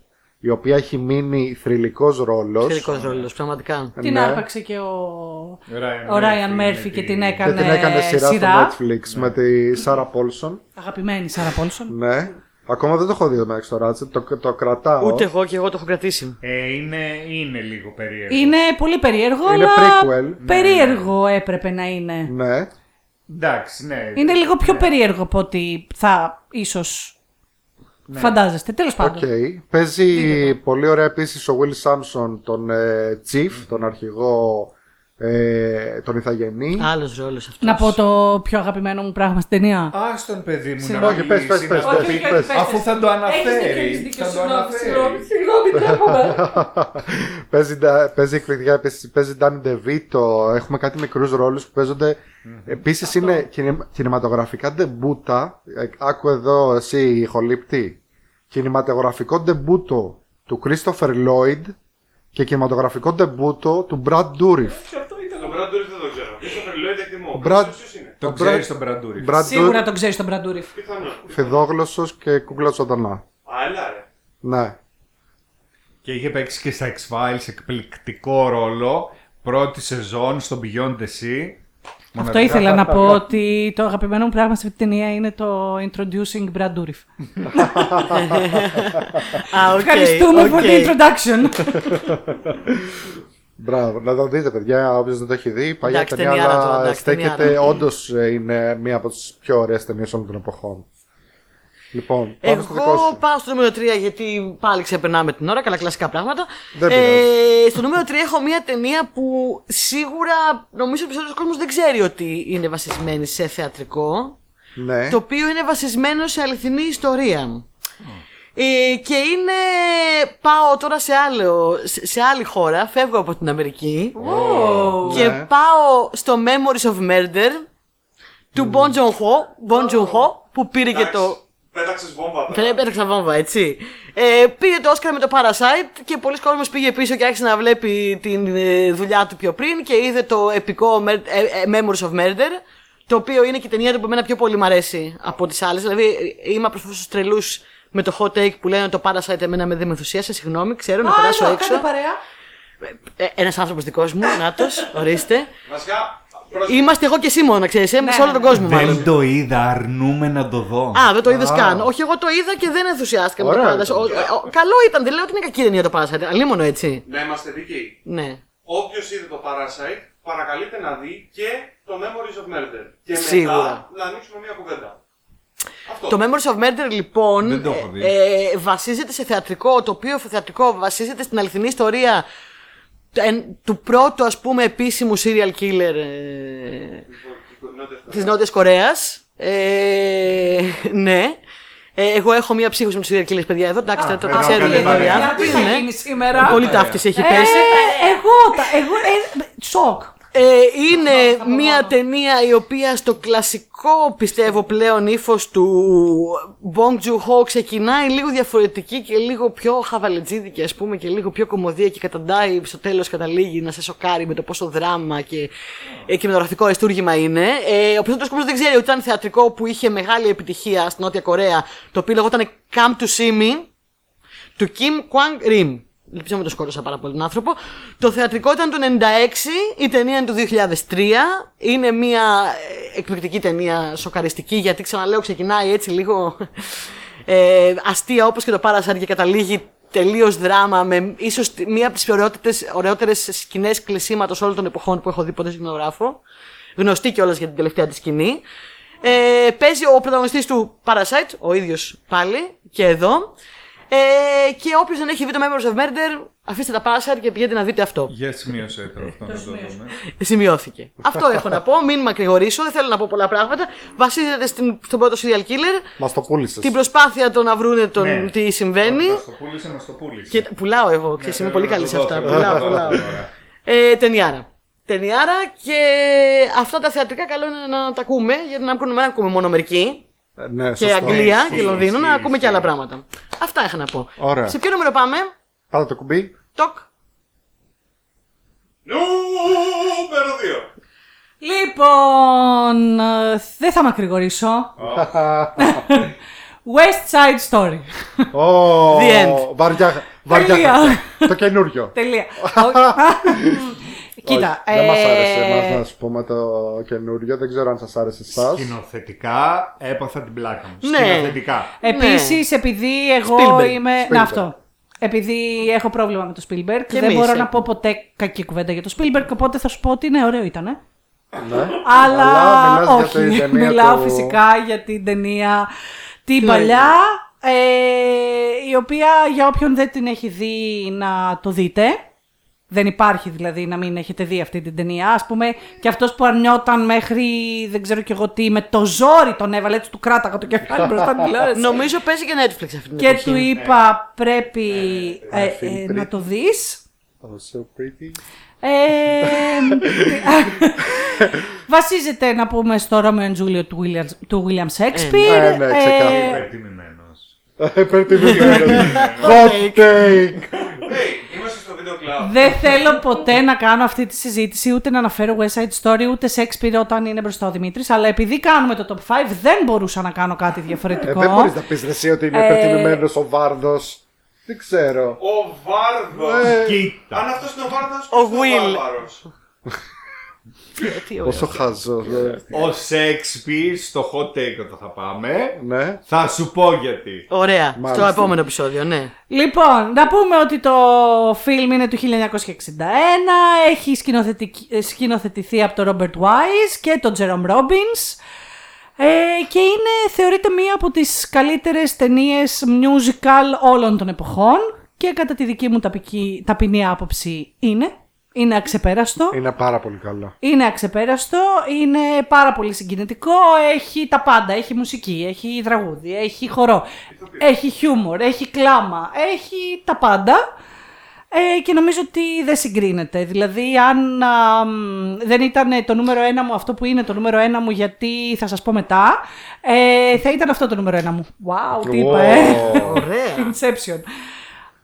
η οποία έχει μείνει θρηλυκός ρόλος Θετικό ρόλος, πραγματικά. Την Ναι. άρπαξε και ο, Ryan ο Ράιαν Murphy Μέρφυ με και τη- την και έκανε, την έκανε σειρά, σειρά. στο Netflix με τη Σάρα Πόλσον Αγαπημένη Σάρα Πόλσον. Ναι. Ακόμα δεν το έχω δει το μεταξύ το Ratched, το, το κρατάω. Ούτε εγώ και εγώ το έχω κρατήσει. Ε, είναι, είναι λίγο περίεργο. Είναι πολύ περίεργο, Είναι αλλά prequel. περίεργο έπρεπε να είναι. Ναι. Εντάξει, ναι. Είναι λίγο πιο περίεργο από ότι θα ίσως φαντάζεστε. Τέλος Οκ. πάντων. Παίζει πολύ ωραία επίσης ο Will Sampson, τον ε, Chief, τον αρχηγό, ε, τον Ιθαγενή. Άλλος ρόλος αυτός. Να πω το πιο αγαπημένο μου πράγμα στην ταινία. Α τον παιδί μου Συγγνώμη. να Όχι, πες, μιλήσει, πες, να πες, το πες, πει. πες. Αφού θα το αναφέρεις. Θα το αναφέρεις. παίζει, ντα- παίζει εκπληκτικά, επίσης παίζει Dan DeVito. Έχουμε κάτι μικρούς ρόλους που παίζονται. Επίσης είναι κινημα- κινηματογραφικά ντεμπούτα. Ε, Άκου εδώ εσύ ηχολήπτη. Κινηματογραφικό ντεμπούτο του Christopher Lloyd και κινηματογραφικό ντεμπούτο του Brad Dourif. Τον Brad Dourif δεν το ξέρω. Christopher Lloyd εκτιμώ. Brad- Ποιος είναι; Το Ο ξέρεις Brad- τον Μπραντούρι. Brad Σίγουρα Dourif, τον ξέρεις τον Μπραντούριφ. Πιθανόν. φιδόγλωσσος και κούκλα ζωντανά. Α, έλα ρε. Ναι. Και είχε παίξει και στα X-Files εκπληκτικό ρόλο. Πρώτη σεζόν στο Beyond the Sea. Αυτό ήθελα να πω ότι το αγαπημένο μου πράγμα σε αυτή την ταινία είναι το Introducing Brad Dourif. Α, οκ, Ευχαριστούμε for OK. the introduction. Μπράβο, να το δείτε, παιδιά. Όποιος δεν το έχει δει, παλιά Εντάξει, ταινία, ταινιάρα τώρα, αλλά εντάξει, στέκεται. ταινιάρα. Όντως είναι μία από τις πιο ωραίες ταινίες όλων των εποχών. Λοιπόν, πάμε στο δικό Εγώ σου. πάω στο νούμερο 3 γιατί πάλι ξεπερνάμε την ώρα, καλά κλασικά πράγματα. Δεν ε, στο νούμερο 3 έχω μια ταινία που σίγουρα νομίζω ότι ο περισσότερος κόσμος δεν ξέρει ότι είναι βασισμένη σε θεατρικό. Ναι. Το οποίο είναι βασισμένο σε αληθινή ιστορία. Ε, και είναι. Πάω τώρα σε, άλλο, σε, σε άλλη χώρα, φεύγω από την Αμερική. Και Ναι. πάω στο Memories of Murder του Bon Joon-ho, Bon Joon-ho, που πήρε και το. Πέταξες βόμβα. τώρα. Πρέπει πέταξα βόμβα, έτσι. Ε, πήρε το Oscar με το Parasite και πολλοί κόσμος πήγε πίσω και άρχισε να βλέπει τη δουλειά του πιο πριν και είδε το επικό Mer- ε, ε, Memories of Murder, το οποίο είναι και η ταινία του που εμένα πιο πολύ μου αρέσει από τις άλλες. Δηλαδή ε, είμαι από αυτούς τους τρελούς με το hot take που λένε ότι το Parasite εμένα με δεν με ενθουσίασε, συγγνώμη, ξέρω να περάσω έξω. Κάνε παρέα. Ε, ένας άνθρωπος δικός μου, νάτος, ορίστε. Βασικά, προς- Είμαστε εγώ και εσύ μόνο, ξέρεις, ε, σε όλο τον κόσμο μάλλον. Δεν το είδα, αρνούμε να το δω. Α, δεν το είδες καν. Όχι, εγώ το είδα και δεν ενθουσιάστηκα με το Ωραία Parasite. ήταν. Ο- ο- Καλό ήταν, δεν λέω ότι είναι κακή ταινία το Parasite. Αλλήμον έτσι. να είμαστε δίκαιοι. Ναι. Όποιος είδε το Parasite, παρακαλείται να δει και το Memories of Murder. Και Σίγουρα. μετά να ανοίξουμε μια κουβέντα. Αυτό. Το Memories of Murder λοιπόν Δεν το έχω δει. ε, ε, βασίζεται σε θεατρικό, το οποίο θεατρικό βασίζεται στην αληθινή ιστορία εν- του πρώτου ας πούμε επίσημου serial killer ε, της Νότιας Κορέας. Ε, ναι. Ε, εγώ έχω μία ψύχωση με τους serial killers, παιδιά, εδώ. Εντάξει, το, το μπράβο, ξέρουν καλή εδώ οι παρέα. άνθρωποι. Τι θα ναι. γίνεις σήμερα. Πολύ ταύτιση έχει Ε, πέσει. εγώ, τα- εγώ, ε, σοκ. Ε, είναι μια ταινία η οποία στο κλασικό πιστεύω πλέον ύφος του Bong Joon-ho ξεκινάει λίγο διαφορετική και λίγο πιο χαβαλετζίδικη ας πούμε και λίγο πιο κομμωδία και καταντάει στο τέλος καταλήγει να σε σοκάρει με το πόσο δράμα και ε, κινηματογραφικό αριστούργημα είναι. Ε, ο περισσότερος κόσμος δεν ξέρει ότι ήταν θεατρικό που είχε μεγάλη επιτυχία στην Νότια Κορέα το οποίο λεγόταν Come to See Me του Kim Kwang Rim. Ελπίζω με το σκότωσα πάρα πολύ τον άνθρωπο. Το θεατρικό ήταν το 96, η ταινία είναι του 2003. Είναι μια ε, εκπληκτική ταινία, σοκαριστική, γιατί ξαναλέω ξεκινάει έτσι λίγο ε, αστεία όπως και το Parasite και καταλήγει τελείως δράμα με ίσως τη- μία από τις ωραιότερες, ωραιότερες σκηνές κλεισίματος όλων των εποχών που έχω δει ποτέ σκηνογράφο. Γνωστή κιόλας για την τελευταία της σκηνή. Ε, παίζει ο πρωταγωνιστής του Parasite, ο ίδιος πάλι, και εδώ. Ε, και όποιος δεν έχει δει το Memories of Murder, αφήστε τα Parasite και πηγαίνετε να δείτε αυτό. Για σημείωσε το αυτό να το δούμε. Σημειώθηκε. αυτό έχω να πω, μην μακρηγορήσω, δεν θέλω να πω πολλά πράγματα. Βασίζεται στην, στον πρώτο serial killer, Μας το πούλησες. την προσπάθεια το να βρούνε τον Ναι. τι συμβαίνει. Μας το πούλησε, μας το πούλησε. Και πουλάω εγώ, ξέρεις, είμαι πολύ καλή σε αυτά. Θέλω Πουλάω, να το δω πουλάω. τώρα. Ε, ταινιάρα. Ταινιάρα και αυτά τα θεατρικά καλό είναι να τα ακούμε, γιατί να ακούμε, να ακούμε μόνο μερικοί. Ε, Ναι, Και σωστό. Αγγλία Ισχύει, και Λονδίνο, να ισχύει, ακούμε και ισχύει. άλλα πράγματα. Αυτά είχα να πω. Ωραία. Σε ποιο νούμερο πάμε, Πάτε το κουμπί. Τοκ. Νούμερο 2. Λοιπόν, ε, δεν θα μακρηγορήσω. West Side Story. Ω, The end. Βαριά. βαριά Τελεία. χαρτιά. το καινούριο. Τελεία. Κοίτα. Όχι, Δεν μας άρεσε ε, εμάς να σου πούμε το καινούριο. Δεν ξέρω αν σας άρεσε εσάς. Σκηνοθετικά έπαθα την πλάκα μου. Ναι. Σκηνοθετικά. Επίσης, επειδή εγώ Spielberg. είμαι. Spielberg. Να αυτό. Επειδή έχω πρόβλημα με το Spielberg, δεν εμείς μπορώ να έχουμε. πω ποτέ κακή κουβέντα για το Spielberg, οπότε θα σου πω ότι ναι, ωραίο ήταν. Ναι. Αλλά, μιλάς για όχι, την ταινία μιλάω του- φυσικά για την ταινία την Τι παλιά, ε, η οποία για όποιον δεν την έχει δει να το δείτε. Δεν υπάρχει δηλαδή να μην έχετε δει αυτή την ταινία. Ας πούμε και αυτός που αρνιόταν μέχρι δεν ξέρω κι εγώ τι, με το ζόρι τον έβαλε, έτσι του κράταγα το κεφάλι μπροστά την τηλεόραση. Νομίζω παίζει και Netflix αυτή την και εποχή. του είπα πρέπει ε, I ε, feel να pretty. το δεις. Oh, so pretty. Ε, βασίζεται να πούμε στο Romeo and Juliet του William, του William Shakespeare. ναι, ναι, ξεκάθαρα. Ε, Υπερτιμημένος. Υπερτιμημένος. Hot take. Hey, είμαστε στο βίντεο κλαμπ. Δεν θέλω ποτέ να κάνω αυτή τη συζήτηση, ούτε να αναφέρω West Side Story, ούτε Shakespeare όταν είναι μπροστά ο Δημήτρης, αλλά επειδή κάνουμε το top 5 δεν μπορούσα να κάνω κάτι Ε, διαφορετικό. δεν μπορείς να πεις εσύ ότι είναι Ε, υπερτιμημένος ο Βάρδος. Δεν ξέρω. Ο Βάρδος. Ε, Κοίτα. Αν αυτός είναι ο Βάρδος, Ο Will. Τι ωραίο. Πόσο χαζό. Ο Σέξπιρ στο hot take όταν θα πάμε. Ναι. Θα σου πω γιατί. Ωραία. Στο Μάλιστα. επόμενο επεισόδιο, ναι. Λοιπόν, να πούμε ότι το φιλμ είναι του 1961, έχει σκηνοθετικ- ε, σκηνοθετηθεί από τον Robert Wise και τον Jerome Robbins ε, και είναι, θεωρείται μία από τις καλύτερες ταινίες musical όλων των εποχών και κατά τη δική μου ταπική, ταπεινή άποψη είναι, είναι αξεπέραστο. Είναι πάρα πολύ καλά. Είναι αξεπέραστο, είναι πάρα πολύ συγκινητικό, έχει τα πάντα, έχει μουσική, έχει τραγούδι, έχει χορό, έχει χιούμορ, έχει κλάμα, έχει τα πάντα ε, και νομίζω ότι δεν συγκρίνεται. Δηλαδή αν α, μ, δεν ήταν το νούμερο ένα μου αυτό που είναι το νούμερο ένα μου γιατί θα σας πω μετά, ε, θα ήταν αυτό το νούμερο ένα μου. Wow, τι είπα, ε. Wow. Ωραία. Inception.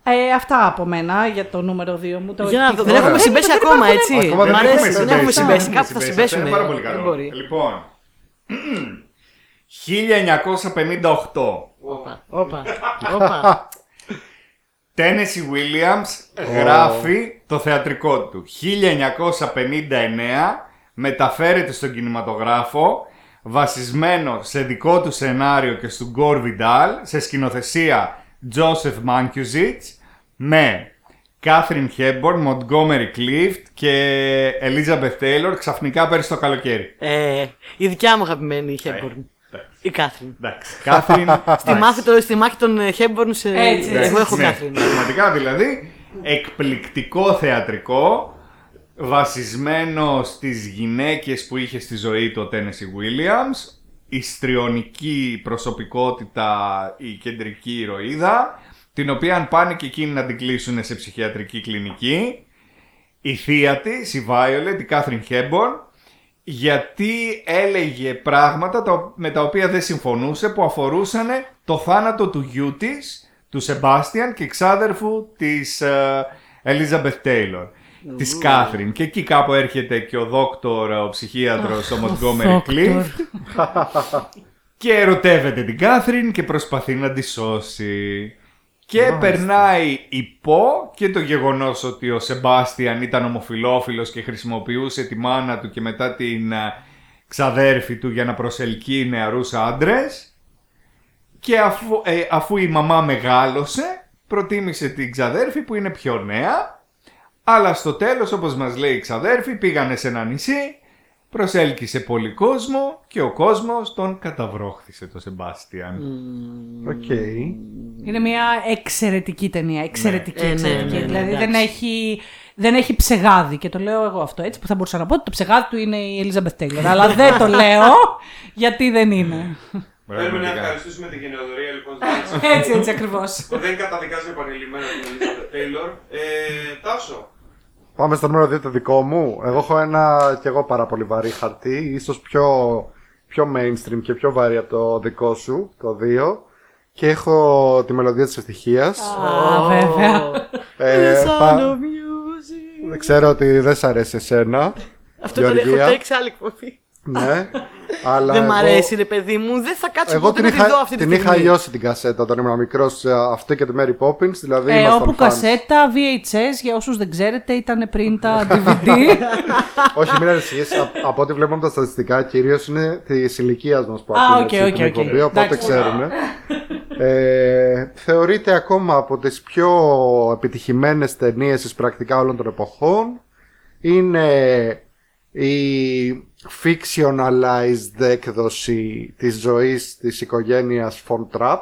Ε, αυτά από μένα για το νούμερο 2 μου. Το Για να δω, το- δεν έχουμε Ε, συμπέσει δεν ακόμα, υπάρχουν- έτσι. Ακόμα δεν Μ' έχουμε αρέσει, δεν συμπέσει. έχουμε συμπέσει. Δεν Κάπου θα έχουμε συμπέσει. συμπέσουμε. Αυτό είναι πάρα πολύ Δεν καλό. μπορεί. Λοιπόν. 1958. Όπα, όπα, όπα. Τένεσι Williams γράφει το θεατρικό του. 1959 μεταφέρεται στον κινηματογράφο βασισμένο σε δικό του σενάριο και στον Γκορ Βιντάλ σε σκηνοθεσία Joseph Mankiewicz με Κάθριν Χέμπορν, Montgomery Clift και Elizabeth Taylor ξαφνικά πέρυσι το καλοκαίρι. Ε, η δικιά μου αγαπημένη η Χέμπορν. εντάξει. Η Κάθριν. Εντάξει. Κάθριν. Στη μάχη, το- στη μάχη των Χέμπορν σε... Έτσι, εγώ έχω ναι, Κάθριν. Πραγματικά δηλαδή εκπληκτικό θεατρικό βασισμένο στις γυναίκες που είχε στη ζωή το Tennessee Williams ιστριονική προσωπικότητα η κεντρική ηρωίδα την οποία αν πάνε και εκείνοι να την κλείσουν σε ψυχιατρική κλινική η θεία της, η Violet, η Κάθριν Χέμπορν γιατί έλεγε πράγματα τα- με τα οποία δεν συμφωνούσε που αφορούσαν το θάνατο του γιού της, του Σεμπάστιαν και εξάδερφου της ε, Elizabeth Taylor, της Κάθριν. Και εκεί κάπου έρχεται και ο δόκτωρ, ο ψυχίατρος, ο Montgomery Cliff και ερωτεύεται την Κάθριν και προσπαθεί να τη σώσει. Και περνάει υπό και το γεγονός ότι ο Σεμπάστιαν ήταν ομοφιλόφιλος και χρησιμοποιούσε τη μάνα του και μετά την ε, ξαδέρφη του για να προσελκύει νεαρούς άντρες. Και αφού, ε, αφού η μαμά μεγάλωσε, προτίμησε την ξαδέρφη που είναι πιο νέα. Αλλά στο τέλος, όπως μας λέει η ξαδέρφη, πήγανε σε ένα νησί, προσέλκυσε πολύ κόσμο και ο κόσμος τον καταβρόχθησε το Σεμπάστιαν. Οκ. Είναι μια εξαιρετική ταινία. Εξαιρετική, Ε, ναι, εξαιρετική. ναι, ναι, δηλαδή εντάξει. δεν έχει, δεν έχει ψεγάδι. Και το λέω εγώ αυτό έτσι που θα μπορούσα να πω ότι το ψεγάδι του είναι η Elizabeth Taylor. αλλά δεν το λέω γιατί δεν είναι. Θέλουμε να Πραγματικά. ευχαριστήσουμε την γενεοδορία λοιπόν στην έτσι, έτσι ακριβώς. που δεν καταδικάζει επανειλημμένα την Elizabeth Taylor. Ε, Τάσο, Πάμε στο νούμερο 2 το δικό μου. Εγώ έχω ένα κι εγώ πάρα πολύ βαρύ χαρτί, ίσως πιο, πιο mainstream και πιο βαρύ από το δικό σου, το 2. Και έχω τη μελωδία της ευτυχίας. Α, βέβαια. Ε, The πα- sound of music. Δεν ξέρω ότι δεν σ' αρέσει εσένα. Αυτό το έχω Γεωργία. τρέξει άλλη εκπομπή. Ναι. αλλά Δεν μ' εγώ- αρέσει, ρε παιδί μου. Δεν θα κάτσω Εγώ ποτέ την να τη δω είχα, αυτή τη την είχα στιγμή. λιώσει την κασέτα όταν ήμουν μικρός. Αυτή και τη Mary Poppins. Δηλαδή Ε, ήμασταν όπου fans. κασέτα VHS, για όσους δεν ξέρετε, ήταν πριν τα DVD. Όχι, μην ανησυχείς. Α- Από ό,τι βλέπουμε από τα στατιστικά, κυρίως είναι της ηλικίας μας που Α, ακούνε οκ, έτσι οκ, την οκ. εκπομπή, οπότε Εντάξει. ξέρουμε. Ε, θεωρείται ακόμα από τις πιο επιτυχημένες ταινίες της πρακτικά όλων των εποχών. Είναι η fictionalized έκδοση της ζωής της οικογένειας Von Trapp.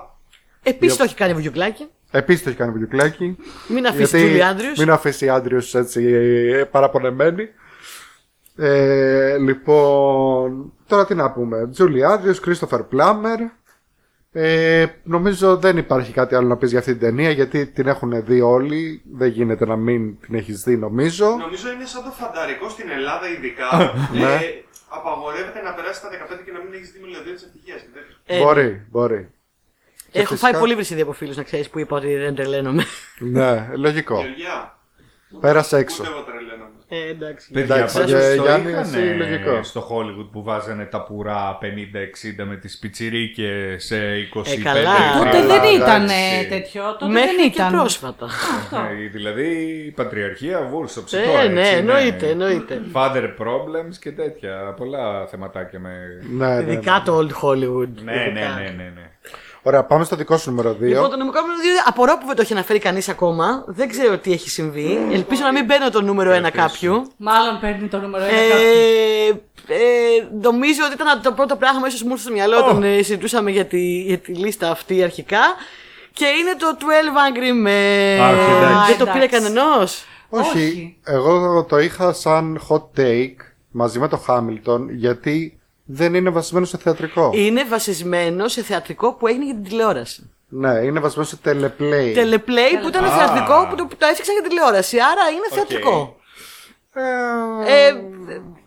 Επίσης το έχει κάνει βουγιουκλάκι. Επίσης το έχει κάνει βιντεοκλάκι. Μην αφήσει Τζούλι Άντριους. Μην αφήσει Άντριους έτσι ε, παραπονεμένη. Ε, λοιπόν, τώρα τι να πούμε. Τζούλι Άντριους, Κρίστοφερ Πλάμερ. Ε, νομίζω δεν υπάρχει κάτι άλλο να πεις για αυτή την ταινία γιατί την έχουν δει όλοι. Δεν γίνεται να μην την έχεις δει νομίζω. νομίζω είναι σαν το φανταρικό στην Ελλάδα ειδικά. Ναι. ε, απαγορεύεται να περάσει τα 15 και να μην έχεις τη μελωδία τη ευτυχία. Ε, μπορεί, μπορεί. Έχω φυσικά- φάει πολύ βρυσίδι από φίλους να ξέρεις που είπα ότι δεν τρελαίνομαι. ναι, λογικό. Γεωργιά, Πέρασε έξω. ούτε εγώ τρελαίνομαι. Ε, εντάξει. Παιδιά, Εντάξει, πάντως για- το Γιάννη, είχαν εσύ λογικός. στο Hollywood που βάζανε τα πουρά 50-60 με τις πιτσιρίκες σε 25 Ε, καλά. Τότε Καλά, δεν ήταν εντάξει. ε, τέτοιο. Τότε Μέχρι δεν και ήταν. πρόσφατα. Ε, δηλαδή η πατριαρχία βούλσο ψητό, Ε, έτσι, ναι, είναι εννοείται, εννοείται. Father problems και τέτοια. Πολλά θεματάκια με... Ναι, ναι, ναι. Ειδικά το Old Hollywood. Ναι, ναι, ειδικά. ναι, ναι, ναι. Ωραία, πάμε στο δικό σου νούμερο 2. Λοιπόν, το νομικό νούμερο 2 απορώ που δεν το έχει αναφέρει κανείς ακόμα. Δεν ξέρω τι έχει συμβεί. Ελπίζω να μην μπαίνω το νούμερο 1 κάποιου. Μάλλον παίρνει το νούμερο 1 Ε, ε, νομίζω ότι ήταν το πρώτο πράγμα ίσως μου ήρθε στο μυαλό όταν ε, συζητούσαμε για τη, για τη λίστα αυτή αρχικά. Και είναι το 12 Angry Men. Αχ, εντάξει. Δεν το πήρε Εντάξει. κανενός; Όχι, όχι. εγώ το είχα σαν hot take μαζί με το Hamilton γιατί δεν είναι βασισμένο σε θεατρικό. Είναι βασισμένο σε θεατρικό που έγινε για την τηλεόραση. Ναι, είναι βασισμένο σε teleplay. Τελεπλay που ήταν θεατρικό που το, που το έφτιαξαν για τηλεόραση. Άρα είναι θεατρικό. Ε, Ε,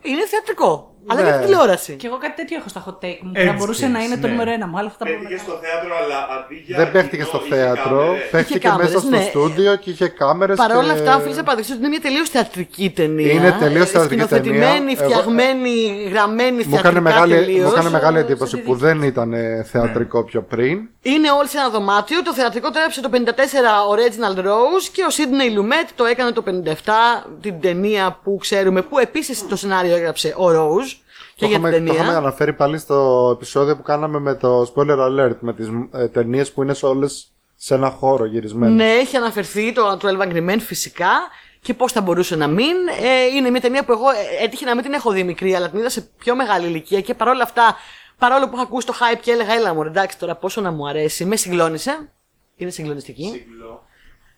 είναι θεατρικό. Αλλά Ναι. για την τηλεόραση. Και εγώ κάτι τέτοιο έχω στα hot take μου. Έτσι θα μπορούσε κι να έτσι, είναι το ναι. νούμero 1 μου. Αλλά αυτά μπορούμε να Παίχτηκε στο κάνουμε. θέατρο, αλλά αντί για. δεν παίχτηκες κοινό, στο είχε θέατρο, κάμερες. παίχτηκε κάμερες, μέσα στο ναι. στούντιο και είχε κάμερες. Παρ' όλα αυτά, οφείλει να παραδεχτείς ότι είναι μια τελείως θεατρική ταινία. Είναι τελείως Ε, θεατρική σκηνοθετημένη, ταινία. Εγώ- φτιαγμένη, γραμμένη Μου έκανε, θεατρικά μεγάλη, τελείως. μου έκανε μεγάλη εντύπωση που δεν ήταν ε, θεατρικό πιο πριν. Είναι όλοι σε ένα δωμάτιο. Το θεατρικό το έγραψε το 54 ο Reginald Rose και ο Sidney Lumet το έκανε το 57 την ταινία που ξέρουμε, που επίσης το σενάριο έγραψε ο Rose. Και Το για την είχαμε, το είχαμε ταινία; αναφέρει πάλι στο επεισόδιο που κάναμε με το spoiler alert με τις ε, ταινίες που είναι σε όλες σε ένα χώρο γυρισμένες. Ναι, έχει αναφερθεί το 12 Angry Men φυσικά. Και πώς θα μπορούσε να μην. Ε, είναι μια ταινία που εγώ ε, έτυχε να μην την έχω δει μικρή, αλλά την είδα σε πιο μεγάλη ηλικία και παρόλα αυτά, παρόλο που είχα ακούσει το hype και έλεγα, έλα μου, εντάξει τώρα πόσο να μου αρέσει, με συγκλώνησε. Είναι συγκλονιστική. Σύγκλο.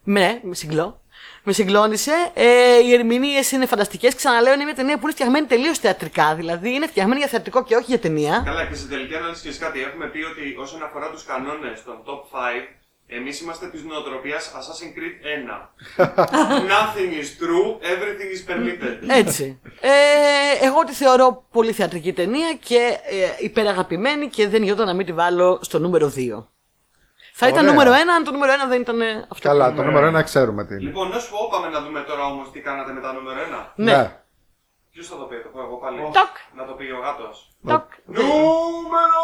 Ναι, με συγκλώ. Με συγκλώνησε. Ε, οι ερμηνείες είναι φανταστικές. Ξαναλέω, είναι μια ταινία που είναι φτιαγμένη τελείως θεατρικά. Δηλαδή είναι φτιαγμένη για θεατρικό και όχι για ταινία. Καλά, και σε τελική ανάλυση ξέρεις κάτι. Έχουμε πει ότι όσον αφορά τους κανόνες των top 5, εμείς είμαστε της νοοτροπίας Assassin's Creed 1. Nothing is true, everything is permitted. Έτσι. Ε, εγώ τη θεωρώ πολύ θεατρική ταινία και ε, υπεραγαπημένη και δεν γινόταν να μην τη βάλω στο νούμερο 2. Θα ήταν Ωραία. νούμερο 1 αν το νούμερο 1 δεν ήταν ε, αυτό. Καλά, που- το νούμερο ένα ξέρουμε τι είναι. Λοιπόν, να σου πω, πάμε να δούμε τώρα όμως τι κάνατε με τα νούμερο 1. Ναι. Ποιος θα το πει, το πω εγώ πάλι. Τοκ. Να το πει ο γάτος. Τοκ. Νούμερο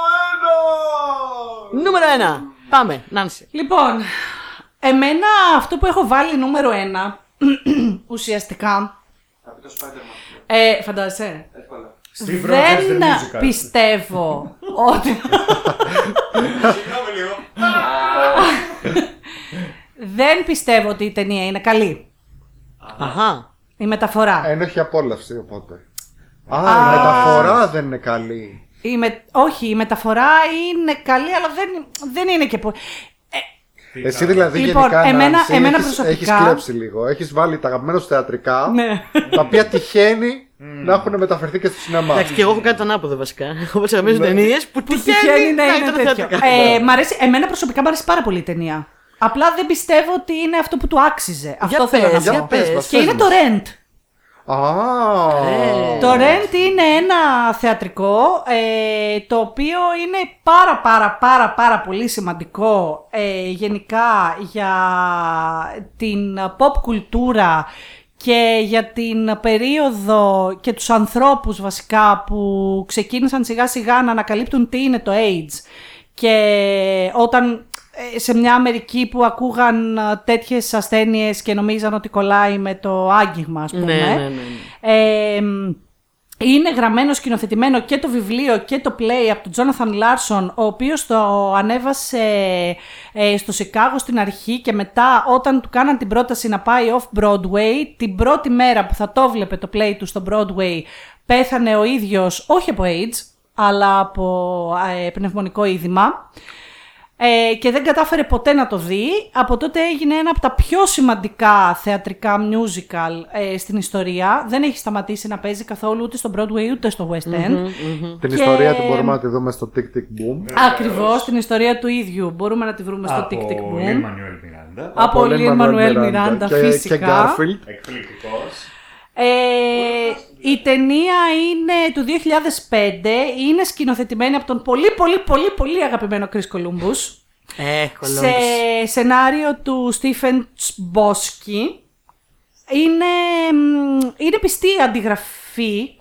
1! Νούμερο 1. Πάμε, Νάνση. Λοιπόν, εμένα αυτό που έχω βάλει νούμερο 1 ουσιαστικά. Θα πει το Spider-Man. Ε, φαντάζεσαι; Εύκολα. Steve Rogers Δεν the Musical. πιστεύω ότι. Συγγνώμη λίγο. δεν πιστεύω ότι η ταινία είναι καλή. Αχά. Η μεταφορά. Ένα έχει απόλαυση οπότε. Α, η μεταφορά δεν είναι καλή. Η με... Όχι, η μεταφορά είναι καλή, αλλά δεν, δεν είναι και πολύ. Εσύ δηλαδή Λοιπόν, γενικά εμένα- Νάνση, εμένα έχεις, προσωπικά- έχεις κλέψει λίγο. Έχεις βάλει τα αγαπημένα σου θεατρικά, Ναι. τα οποία τυχαίνει να έχουν μεταφερθεί και στο σινεμά. Εντάξει, και εγώ έχω κάνει τον άποδο βασικά. Έχω προσεγμένε ταινίες που Που τυχαίνει τυχαίνει να να είναι ήταν τέτοιο. θεατρικά. Ε, μ' αρέσει, εμένα προσωπικά μου αρέσει πάρα πολύ η ταινία. Απλά δεν πιστεύω ότι είναι αυτό που του άξιζε. Αυτό θέλω πες, να για πω. πες μας, Και πες είναι μας. το Rent. Α, Ε. Το Rent είναι ένα θεατρικό ε, το οποίο είναι πάρα πάρα πάρα πάρα πολύ σημαντικό ε, γενικά για την pop κουλτούρα και για την περίοδο και τους ανθρώπους βασικά που ξεκίνησαν σιγά σιγά να ανακαλύπτουν τι είναι το AIDS και όταν ε, σε μια Αμερική που ακούγαν ε, τέτοιες ασθένειες και νομίζαν ότι κολλάει με το άγγιγμα ας πούμε Ναι, ναι, ναι, ναι. ε, είναι γραμμένο, σκηνοθετημένο και το βιβλίο και το play από τον Τζόναθαν Λάρσον, ο οποίος το ανέβασε ε, στο Σικάγο στην αρχή και μετά όταν του κάναν την πρόταση να πάει off-Broadway, την πρώτη μέρα που θα το βλέπε το play του στο Broadway, πέθανε ο ίδιος, όχι από AIDS, αλλά από ε, πνευμονικό είδημα. Ε, και δεν κατάφερε ποτέ να το δει. Από τότε έγινε ένα από τα πιο σημαντικά θεατρικά musical ε, στην ιστορία. Δεν έχει σταματήσει να παίζει καθόλου ούτε στο Broadway ούτε στο West End. την Και- ιστορία του μπορούμε να τη δούμε στο Tick Tick Boom. Ακριβώς, την ιστορία του ίδιου. Μπορούμε να τη βρούμε στο Από Tick Tick Lin Boom. Manuel Miranda. Από Lin Manuel Miranda, και, φυσικά. Και Garfield. Εκπληκτικός. Ε, η ταινία είναι του 2005, είναι σκηνοθετημένη από τον πολύ πολύ πολύ πολύ αγαπημένο Chris Columbus. Ε, σε σενάριο του Στίφεν Τσμπόσκι. είναι, μ, είναι πιστή αντιγραφή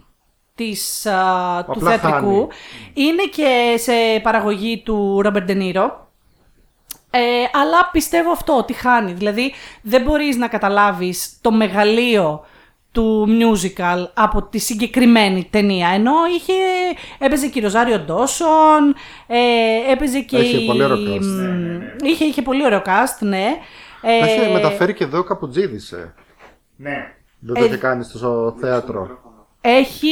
της, α, του Απλά θεατρικού. χάνει. Είναι και σε παραγωγή του Ρόμπερ Ντενίρο. Ε, αλλά πιστεύω αυτό, ότι χάνει. Δηλαδή δεν μπορείς να καταλάβεις το μεγαλείο του musical από τη συγκεκριμένη ταινία. Ενώ είχε, έπαιζε και η Ροζάριο Ντόσον, ε, έπαιζε και Είχε η... πολύ ωραίο cast. μ, Είχε, είχε πολύ ωραίο cast, ναι. Ε, Έχει μεταφέρει και εδώ Καπουτζίδης, ε. Ναι. Δεν το Ε, είχε κάνει στο θέατρο. Έχει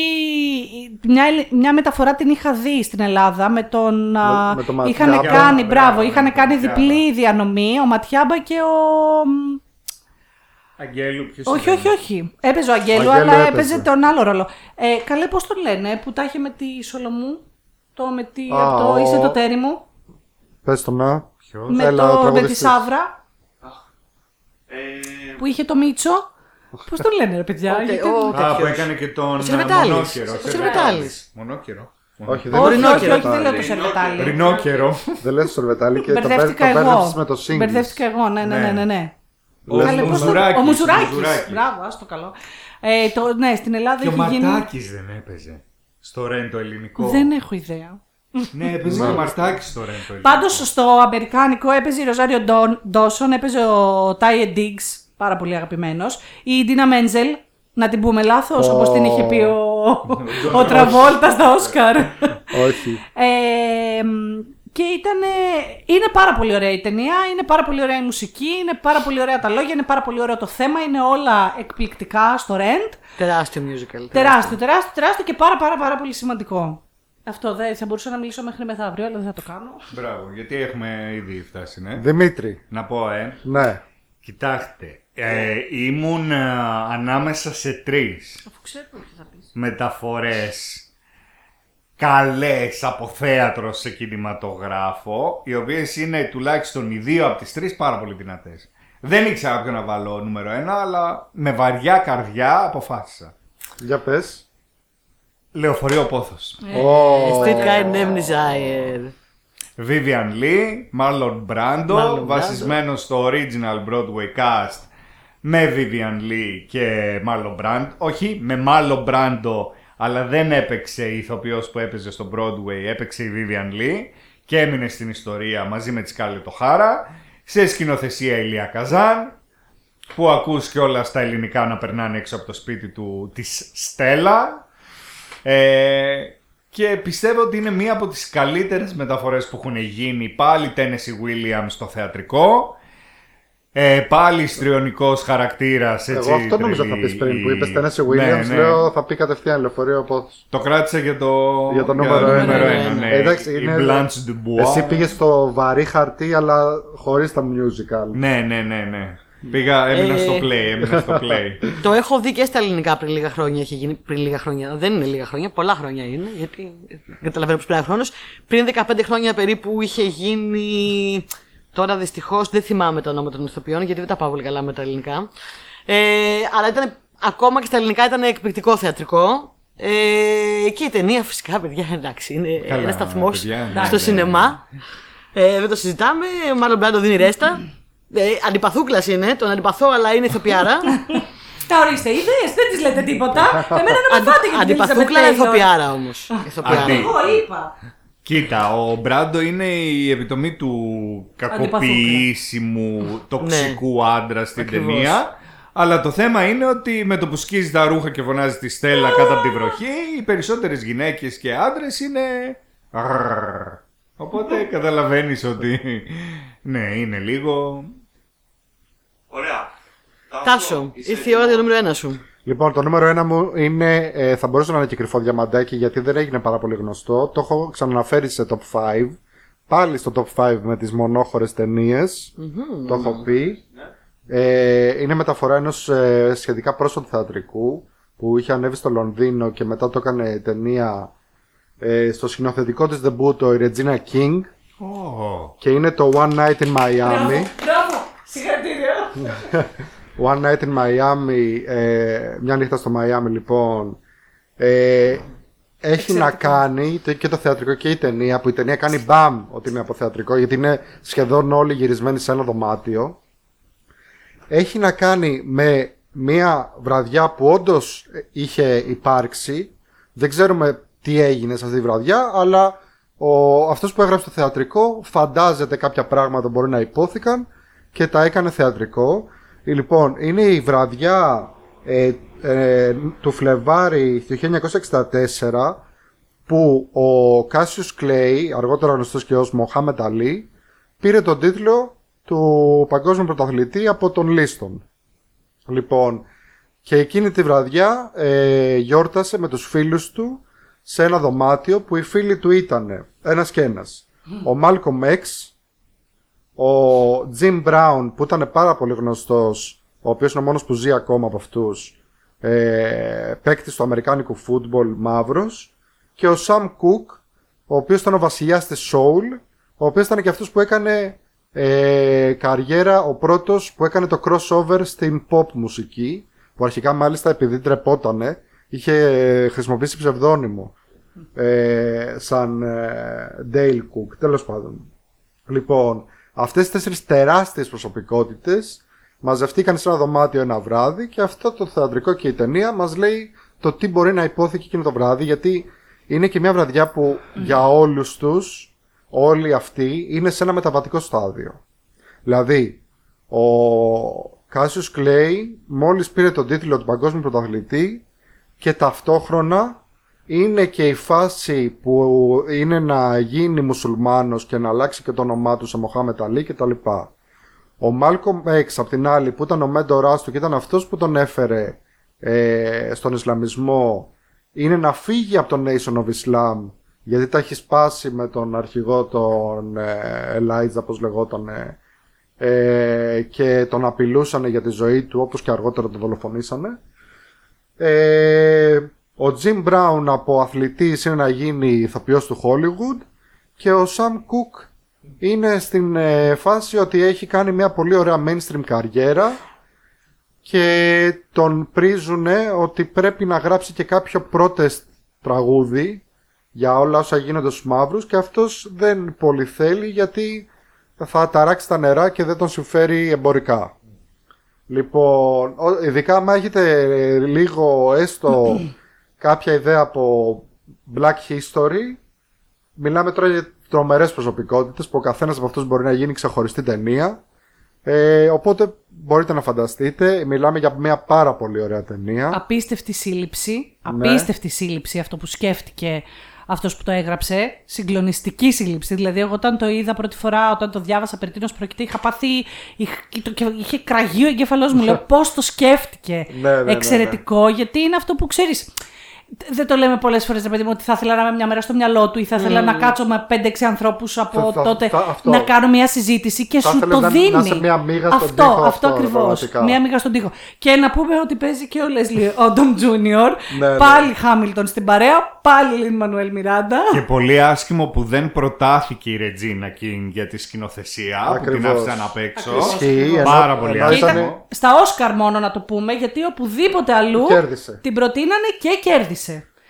μια, μια μεταφορά την είχα δει στην Ελλάδα με τον. α, με τον είχαν Ματιάμπα. κάνει, μπράβο, Μπράβο, είχαν με τον κάνει Ματιάμπα. διπλή διανομή ο Ματιάμπα και ο. Μ, Αγγέλου, ποιος Όχι, ήταν; όχι, όχι. Έπαιζε ο Αγγέλου, Ο Αγγέλου αλλά έπαιζε. έπαιζε τον άλλο ρόλο. Ε, καλέ, πώς τον λένε, που τα είχε με τη Σολομού. Το με τη. Α, από το ο- είσαι το τέρι μου. Πες το να. Ποιος; Με, Έλα, ο το, με τη τραγουδιστής. Σάβρα Ε, που είχε το Μίτσο. Πώς τον λένε, ρε παιδιά. Ο τε- γιατί- ο Α, που τέτοιος. έκανε και τον Ο Σερβετάλης. μονόκερο. Ο Σερβετάλης. Μονόκερο. Όχι, δεν Όχι, λες όχι, το όχι, δεν Σερβετάλη. λέω το Σερβετάλη. Ρινόκερο. Δεν λες το Σερβετάλη και το μπέρ- το Μπερδεύτηκα μπέρδεψες εγώ. με το Σίγγις. Μπερδεύτηκα εγώ, ναι, ναι, ναι. ναι, ναι. Ο Λες Καλέ, το- πώς το- Μουζουράκης, Ο Μουζουράκης. Μουζουράκης. Μπράβο, άστο καλό. Ε, το, ναι, στην Ελλάδα Και ο έχει γίνει. Μαρτάκης δεν έπαιζε. Στο Ρεν το ελληνικό. Δεν έχω ιδέα. Ναι, έπαιζε ο Μαρτάκης στο Ρεν το ελληνικό. Πάντως στο αμερικάνικο έπαιζε η Ροζάριο Ντόσον, έπαιζε ο Τάιε Ντίγκ, πάρα πολύ αγαπημένος. Η Ντίνα Μέντζελ, να την πούμε λάθος, Ω. όπως την είχε πει ο, ο Τραβόλτα στα Όσκαρ. Όχι. Ε, μ, και ήταν, είναι πάρα πολύ ωραία η ταινία, είναι πάρα πολύ ωραία η μουσική, είναι πάρα πολύ ωραία τα λόγια, είναι πάρα πολύ ωραίο το θέμα, είναι όλα εκπληκτικά στο Rent. Τεράστιο musical. Τεράστιο, τεράστιο, τεράστιο και πάρα πάρα πάρα πολύ σημαντικό. Αυτό δεν θα μπορούσα να μιλήσω μέχρι μεθαύριο, αλλά δεν θα το κάνω. Μπράβο, γιατί έχουμε ήδη φτάσει, ναι. Δημήτρη. Να πω, ε. Ναι. Κοιτάξτε, ε, ήμουν ε, ανάμεσα σε τρεις Αφού ξέρω τι θα πεις. μεταφορές καλές από θέατρο σε κινηματογράφο, οι οποίες είναι τουλάχιστον οι δύο από τις τρεις πάρα πολύ δυνατές. Δεν ήξερα ποιο να βάλω νούμερο ένα, αλλά με βαριά καρδιά αποφάσισα. Για πες. Λεωφορείο Πόθος. Ω, Streetcar named Desire. Vivian Lee, Marlon Brando, Marlon Brando. βασισμένο στο original Broadway cast με Vivian Lee και Marlon Brando. Όχι, με Marlon Brando, αλλά δεν έπαιξε η ηθοποιός που έπαιζε στο Broadway, έπαιξε η Vivian Lee και έμεινε στην ιστορία μαζί με τη Σκάλετ O'Hara, σε σκηνοθεσία Ηλία Καζάν, που ακούς και όλα στα ελληνικά να περνάνε έξω από το σπίτι του της Στέλλα. Ε, και πιστεύω ότι είναι μία από τις καλύτερες μεταφορές που έχουν γίνει. Πάλι Tennessee Williams στο θεατρικό. Ε, πάλι στριονικός χαρακτήρας, έτσι. Εγώ αυτό νόμιζα θα τρελή. πεις πριν που είπες Tennessee Ναι, Williams. ναι. Λέω θα πει κατευθείαν λεωφορείο από. Το κράτησα για το, Για το νούμερο ένα. ένα, ναι. Ε, εντάξει, Η είναι- Blanche Dubois. Εσύ πήγες στο βαρύ χαρτί αλλά χωρίς τα musical. Ναι, ναι, ναι, ναι. Πήγα, έμεινα Ε. στο play, έμεινα στο play. Το έχω δει και στα ελληνικά πριν λίγα χρόνια. Έχει γίνει πριν λίγα χρόνια. Δεν είναι λίγα χρόνια, πολλά χρόνια είναι. Γιατί καταλαβαίνω πως πήρε χρόνος. Πριν 15 χρόνια περίπου είχε γίνει. Τώρα δυστυχώς δεν θυμάμαι το όνομα των ηθοποιών γιατί δεν τα πάω πολύ καλά με τα ελληνικά. Ε, αλλά ήταν, ακόμα και στα ελληνικά ήταν εκπληκτικό θεατρικό. Ε, και η ταινία φυσικά, παιδιά, εντάξει, είναι Καλά, ένας σταθμός παιδιά, ναι, στο ναι. σινεμά. Ε, δεν το συζητάμε. Μάλλον πρέπει να το δίνει ρέστα. Ε, αντιπαθούκλας είναι, τον αντιπαθώ, αλλά είναι ηθοποιάρα. Τα ορίστε, είδες, δεν της λέτε τίποτα. Εμένα να με φάτε για την Αντιπαθούκλα Elizabeth Taylor. ηθοποιάρα όμως. Αντί. Εγώ είπα. Κοίτα, ο Μπράντο είναι η επιτομή του κακοποιήσιμου, τοξικού άντρα στην Ακριβώς. ταινία. Αλλά το θέμα είναι ότι με το που σκίζει τα ρούχα και φωνάζει τη στέλα κάτω από τη βροχή, οι περισσότερες γυναίκες και άντρες είναι... ρρρρ. Οπότε καταλαβαίνεις ότι... Ναι, είναι λίγο... Ωραία. Τάσο, είσαι ήρθε η ώρα για το νούμερο ένα σου. Λοιπόν, το νούμερο ένα μου είναι. Ε, θα μπορούσε να είναι και κρυφό διαμαντάκι γιατί δεν έγινε πάρα πολύ γνωστό. Το έχω ξαναναφέρει σε top 5. Πάλι στο top 5 με τις μονόχωρες ταινίες. Το έχω πει. Ε, είναι μεταφορά ενός ε, σχετικά πρόσφατου θεατρικού που είχε ανέβει στο Λονδίνο και μετά το έκανε ταινία ε, στο σκηνοθετικό της debut η Regina King Ω, και είναι το One Night in Miami. Μπράβο, συγχαρητήρια. One Night in Miami, ε, μια νύχτα στο Miami λοιπόν, ε, έχει να κάνει το- και το θεατρικό και η ταινία, που η ταινία κάνει μπαμ ότι είναι από θεατρικό, γιατί είναι σχεδόν όλοι γυρισμένοι σε ένα δωμάτιο. Έχει να κάνει με μία βραδιά που όντως είχε υπάρξει. Δεν ξέρουμε τι έγινε σε αυτή τη βραδιά, αλλά ο, αυτός που έγραψε το θεατρικό φαντάζεται κάποια πράγματα μπορεί να υπόθηκαν και τα έκανε θεατρικό. Ε, Λοιπόν, είναι η βραδιά ε, ε, του Φλεβάρι του 1964 που ο Κάσιους Κλέη, αργότερα γνωστός και ως Μοχάμετ Αλή, πήρε τον τίτλο του παγκόσμιου πρωταθλητή από τον Λίστον. Λοιπόν, και εκείνη τη βραδιά ε, γιόρτασε με τους φίλους του σε ένα δωμάτιο που οι φίλοι του ήταν ένας και ένας. Ο Μάλκομ X, ο Jim Brown που ήταν πάρα πολύ γνωστός, ο οποίος είναι ο μόνος που ζει ακόμα από αυτούς, ε, παίκτης του αμερικάνικου φούτμπολ μαύρος και ο Sam Cook, ο οποίος ήταν ο βασιλιάς της Soul, ο οποίος ήταν και αυτός που έκανε ε, καριέρα, ο πρώτος που έκανε το crossover στην pop μουσική, που αρχικά μάλιστα επειδή τρεπότανε, είχε ε, χρησιμοποιήσει ψευδόνυμο ε, σαν ε, Dale Cook, τέλος πάντων. Λοιπόν, αυτές οι τέσσερις τεράστιες προσωπικότητες μαζευτήκαν σε ένα δωμάτιο ένα βράδυ και αυτό το θεατρικό και η ταινία μας λέει το τι μπορεί να υπόθηκε εκείνο το βράδυ γιατί είναι και μια βραδιά που για όλους τους όλοι αυτοί είναι σε ένα μεταβατικό στάδιο. Δηλαδή, ο Κάσιος Κλέη μόλις πήρε τον τίτλο του παγκόσμιου πρωταθλητή και ταυτόχρονα είναι και η φάση που είναι να γίνει μουσουλμάνος και να αλλάξει και το όνομά του σε Μοχάμετ Αλή και τα λοιπά. Ο Μάλκομ X απ' την άλλη που ήταν ο μέντοράς του και ήταν αυτός που τον έφερε ε, στον Ισλαμισμό είναι να φύγει από το Nation of Islam γιατί τα έχει σπάσει με τον αρχηγό τον ε, Elijah όπως λεγόταν ε, και τον απειλούσαν για τη ζωή του όπως και αργότερα τον δολοφονήσανε. Ε, ο Jim Brown από αθλητής είναι να γίνει ηθοποιός του Hollywood και ο Sam Cook είναι στην ε, φάση ότι έχει κάνει μια πολύ ωραία mainstream καριέρα και τον πρίζουνε ότι πρέπει να γράψει και κάποιο protest τραγούδι για όλα όσα γίνονται στους μαύρους και αυτός δεν πολύ θέλει γιατί θα ταράξει τα νερά και δεν τον συμφέρει εμπορικά. Λοιπόν, ο- ειδικά άμα έχετε ε, λίγο έστω κάποια ιδέα από Black History, μιλάμε τώρα για τρομερές προσωπικότητες που ο καθένας από αυτούς μπορεί να γίνει ξεχωριστή ταινία. Ε, οπότε μπορείτε να φανταστείτε, μιλάμε για μια πάρα πολύ ωραία ταινία. Απίστευτη σύλληψη. Ναι. Απίστευτη σύλληψη αυτό που σκέφτηκε αυτός που το έγραψε. Συγκλονιστική σύλληψη. Δηλαδή, εγώ όταν το είδα πρώτη φορά, όταν το διάβασα περί τίνος πρόκειται, είχα πάθει. είχ- το- και είχε κραγεί ο εγκέφαλός μου. Λέω πώς το σκέφτηκε. Ναι, ναι, ναι, Εξαιρετικό, γιατί είναι αυτό που ξέρεις. Δεν το λέμε πολλές φορές, ρε παιδί μου, ότι θα ήθελα να είμαι μια μέρα στο μυαλό του ή θα ήθελα να κάτσω με 5-6 ανθρώπους από Θα- θα- τότε θα- αυτό. να κάνω μια συζήτηση και Θα σου ήθελες το να- δίνει. να είσαι μια μύγα στον αυτό, τοίχο αυτό, αυτό, ακριβώς. πραγματικά. Μια μύγα στον τοίχο. Και να πούμε ότι παίζει και ο Λέσλι Όντομ Τζούνιορ. Ναι, ναι. Πάλι Χάμιλτον στην παρέα. Πάλι Λίν Μανουέλ Μιράντα. Και πολύ άσχημο που δεν προτάθηκε η Ρετζίνα Κίνγκ για τη σκηνοθεσία που την Ακριβώς. άφησαν απ' έξω. Ισχύει, ενώ- Πάρα πολύ ενώ Και ήταν- άσχημο. Στα Όσκαρ μόνο να το πούμε, γιατί οπουδήποτε αλλού Κέρδισε. την προτείνανε και κέρδισε.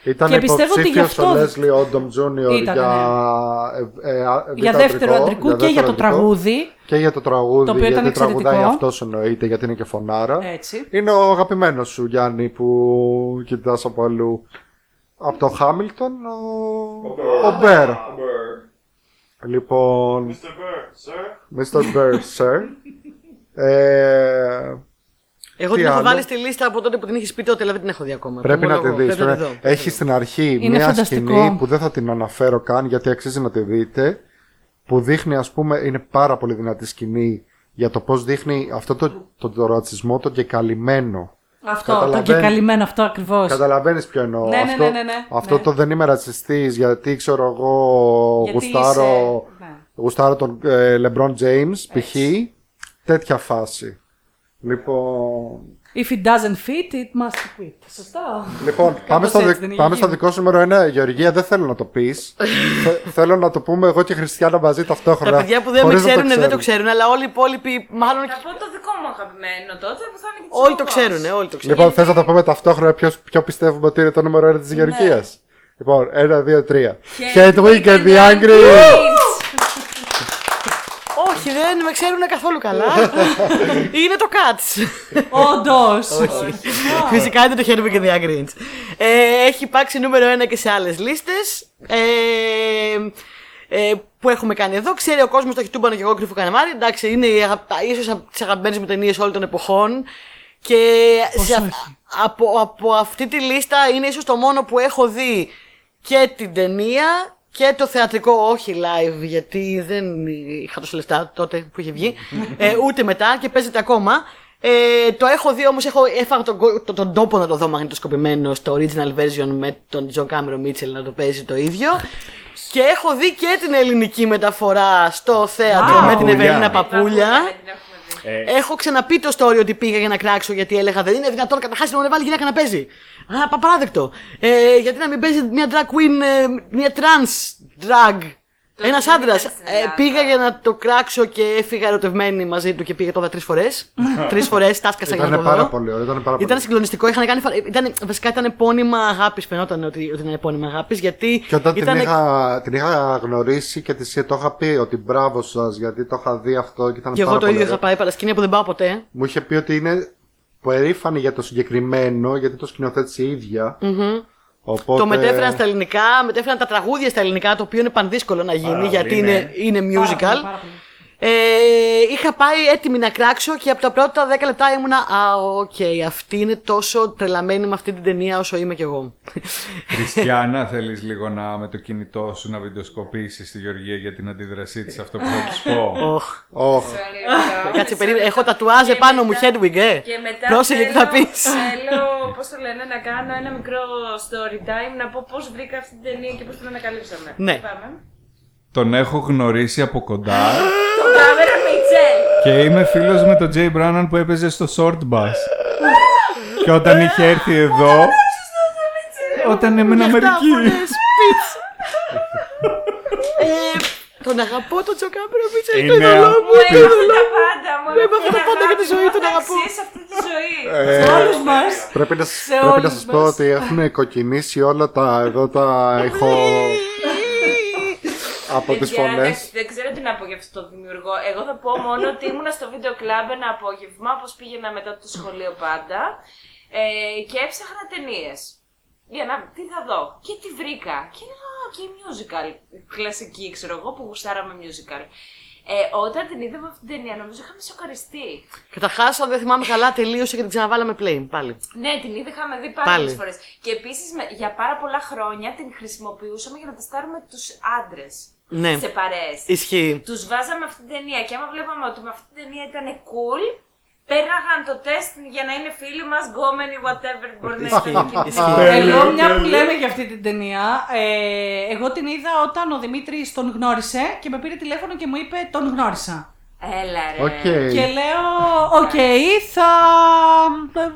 Ήταν και πιστεύω ότι γι' υποψήφιος αυτό. ο Leslie Odom Jr. Ήτανε, για, ε, ε, α- Για β' δεύτερο αντρικό, αντρικού για και για το δεύτερο αντρικό. τραγούδι. Και για το τραγούδι, Το οποίο ήταν γιατί τραγουδάει εξαιρετικό. αυτός εννοείται, γιατί είναι και φωνάρα. Έτσι. Είναι ο αγαπημένος σου Γιάννη που κοιτάς από αλλού. Από το Χάμιλτον, ο, ο Μπέρ. Λοιπόν, Mr. Bird, sir. Mr. Bear, sir. Ε, Εγώ Τι την έχω άλλο; βάλει στη λίστα από τότε που την έχει πει τότε, αλλά δεν την έχω δει ακόμα. Πρέπει Το να τη ομολογώ. δεις. Πρέπει να Πρέπει- τη δω, πρέπει Έχει να στην αρχή Είναι μια φανταστικό. σκηνή που δεν θα την αναφέρω καν γιατί αξίζει να τη δείτε. Που δείχνει, ας πούμε, είναι πάρα πολύ δυνατή σκηνή για το πώς δείχνει αυτό το, το, το ρατσισμό το κεκαλυμμένο. Αυτό, το Καταλαβαίνει- και καλυμμένο αυτό ακριβώς. Καταλαβαίνεις ποιο εννοώ. Ναι, ναι, αυτό, ναι, ναι, ναι. αυτό Ναι. το δεν είμαι ρατσιστής γιατί ξέρω εγώ Γιατί γουστάρω, είσαι- ναι. γουστάρω τον ε, LeBron James π.χ. Τέτοια φάση. Λοιπόν, If it doesn't fit, it must quit. Σωστά. λοιπόν πάμε, στο, έτσι δι- δεν είχε πάμε στο γίνει. δικό σου νούμερο 1. Γεωργία, δεν θέλω να το πεις. θέλω να το πούμε εγώ και η Χριστιανά μαζί ταυτόχρονα. Τα παιδιά που δεν με χωρίς να ξέρουν δεν το ξέρουν. ξέρουν, αλλά όλοι οι υπόλοιποι μάλλον. Θα πω το δικό μου αγαπημένο τότε που θα είναι και της Όλοι το κοπάς. ξέρουν, όλοι το ξέρουν. Λοιπόν, θες να το πούμε ταυτόχρονα ποιος, ποιο πιστεύουμε ότι είναι το νούμερο 1 της Γεωργίας; Λοιπόν, 1, 2, 3. Hedwig and the Angry; Όχι, δεν δεν με ξέρουν καθόλου καλά. είναι το Cats. Όντως. Φυσικά είναι το Hedwig and the Agrinch. Ε, έχει υπάρξει νούμερο ένα και σε άλλες λίστες. Ε, ε, που έχουμε κάνει εδώ. Ξέρει ο κόσμος το έχει τούμπανο και εγώ κρυφό κανεμάρι. Εντάξει, είναι ίσως από τις αγαπημένες μου ταινίες όλων των εποχών. Και σε, α- από, από αυτή τη λίστα είναι ίσως το μόνο που έχω δει και την ταινία και το θεατρικό, όχι live, γιατί δεν είχα τόσα λεφτά τότε που είχε βγει, ε, ούτε μετά και παίζεται ακόμα. Ε, το έχω δει όμως, έχω, έφαγα τον, κο- τον, τον τόπο να το δω μαγνητοσκοπημένο στο original version με τον John Cameron Mitchell να το παίζει το ίδιο. Και έχω δει και την ελληνική μεταφορά στο θέατρο Α, με την Παπούλια. Ευελίνα Παπούλια. Δεν την έχουμε δει. Έχω ξαναπεί το story ότι πήγα για να κράξω γιατί έλεγα δεν είναι δυνατόν καταρχάς να μου βάλει γυναίκα να παίζει. Α, παπαράδεκτο. Ε, γιατί να μην παίζει μια drag queen, ε, μια trans drag. Το Ένας δεν άντρας. ήταν στην Ελλάδα. πήγα για να το κράξω και έφυγα ερωτευμένη μαζί του και πήγα τώρα τρεις φορές. τρεις φορές, τάσκασα για να Ήταν το πάρα δω. πολύ ωραίο. Ήταν πάρα πολύ Ήταν συγκλονιστικό. Είχαν κάνει, φα- ήταν, βασικά ήταν επώνυμα αγάπης. Φαινόταν ότι, ότι ήταν επώνυμα αγάπης. Γιατί Και όταν ήταν, την, είχα, την είχα γνωρίσει και τη το είχα πει ότι μπράβο σας γιατί το είχα δει αυτό και ήταν Και εγώ πάρα το πολύ ίδιο είχα ωραίο. πάει παρασκήνια που δεν πάω ποτέ. Μου είχε πει ότι είναι περήφανη για το συγκεκριμένο γιατί το σκηνοθέτησε η ίδια. Οπότε... Το μετέφεραν στα ελληνικά, μετέφεραν τα τραγούδια στα ελληνικά, το οποίο είναι πανδύσκολο να γίνει Πάρα γιατί πολύ, είναι, ναι. είναι Πάρα musical. πολύ, πάρα πολύ. Ε, είχα πάει έτοιμη να κράξω και από τα πρώτα 10 λεπτά ήμουνα Α, οκ, αυτή είναι τόσο τρελαμένη με αυτή την ταινία όσο είμαι κι εγώ. Χριστιάνα, θέλεις λίγο να με το κινητό σου να βιντεοσκοπήσεις τη Γεωργία για την αντίδρασή της αυτό που θα της πω. Οχ. Ωχ. Sorry, Κάτσε, Sorry. περίμενε. Έχω τατουάζ Και επάνω μου, μετά- Hedwig, ε. Και μετά Πρόσεχε τι θα θέλω- πεις. Θέλω, πώς το λένε, να κάνω ένα μικρό story time, να πω πώς βρήκα αυτή την ταινία και πώς την ανακαλύψαμε. Ναι. Πάμε. Τον έχω γνωρίσει από κοντά Τον Cameron Mitchell. και είμαι φίλος με τον Jay Brannan που έπαιζε στο Shortbus. και όταν είχε έρθει εδώ, όταν έμενα Αμερική. Ε, Τον αγαπώ τον John Cameron Mitchell, Είναι το είδωλό μου. Μου έμαθε τα πάντα. Μου Μου έμαθε τα πάντα για τη ζωή, τον αγαπώ. Σε αυτή τη ζωή. Ε, Όλους μας. Πρέπει να, σας- Σε πρέπει να όλους σας πω μας. ότι έχουν κοκκινήσει όλα τα εδώ τα ηχο... από τις Παιδιά, φωνές. δεν- Δεν ξέρω τι να πω για αυτό το δημιουργό. Εγώ θα πω μόνο ότι ήμουνα στο βίντεο κλαμπ ένα απόγευμα, όπως πήγαινα μετά το σχολείο πάντα. Ε, και έψαχνα ταινίες. Για να τι θα δω. Και τι βρήκα. Και έλεγα, «Α, και musical. Κλασική, ξέρω εγώ, που γουστάραμε musical. Ε, όταν την είδαμε αυτή την ταινία, νομίζω είχαμε σοκαριστεί. Καταρχά, αν δεν θυμάμαι καλά, τελείωσε και την ξαναβάλαμε play πάλι. Ναι, την είδα, είχαμε δει πάρα Πάλι. πολλέ φορές. Και επίσης για πάρα πολλά χρόνια την χρησιμοποιούσαμε για να τεστάρουμε τους άντρες. Ναι. Σε παρέες. Ισχύει. Τους βάζαμε αυτή την ταινία και άμα βλέπαμε ότι με αυτή την ταινία ήταν cool, πέρναγαν το τεστ για να είναι φίλοι μας, γκόμενοι, whatever μπορεί να είναι. εκείνη την Ισχύει. εποχή. Εγώ, μια που λέμε για αυτή την ταινία, ε, εγώ την είδα όταν ο Δημήτρης τον γνώρισε και με πήρε τηλέφωνο και μου είπε τον γνώρισα. Έλα ρε. Οκ. Και λέω, οκ, θα,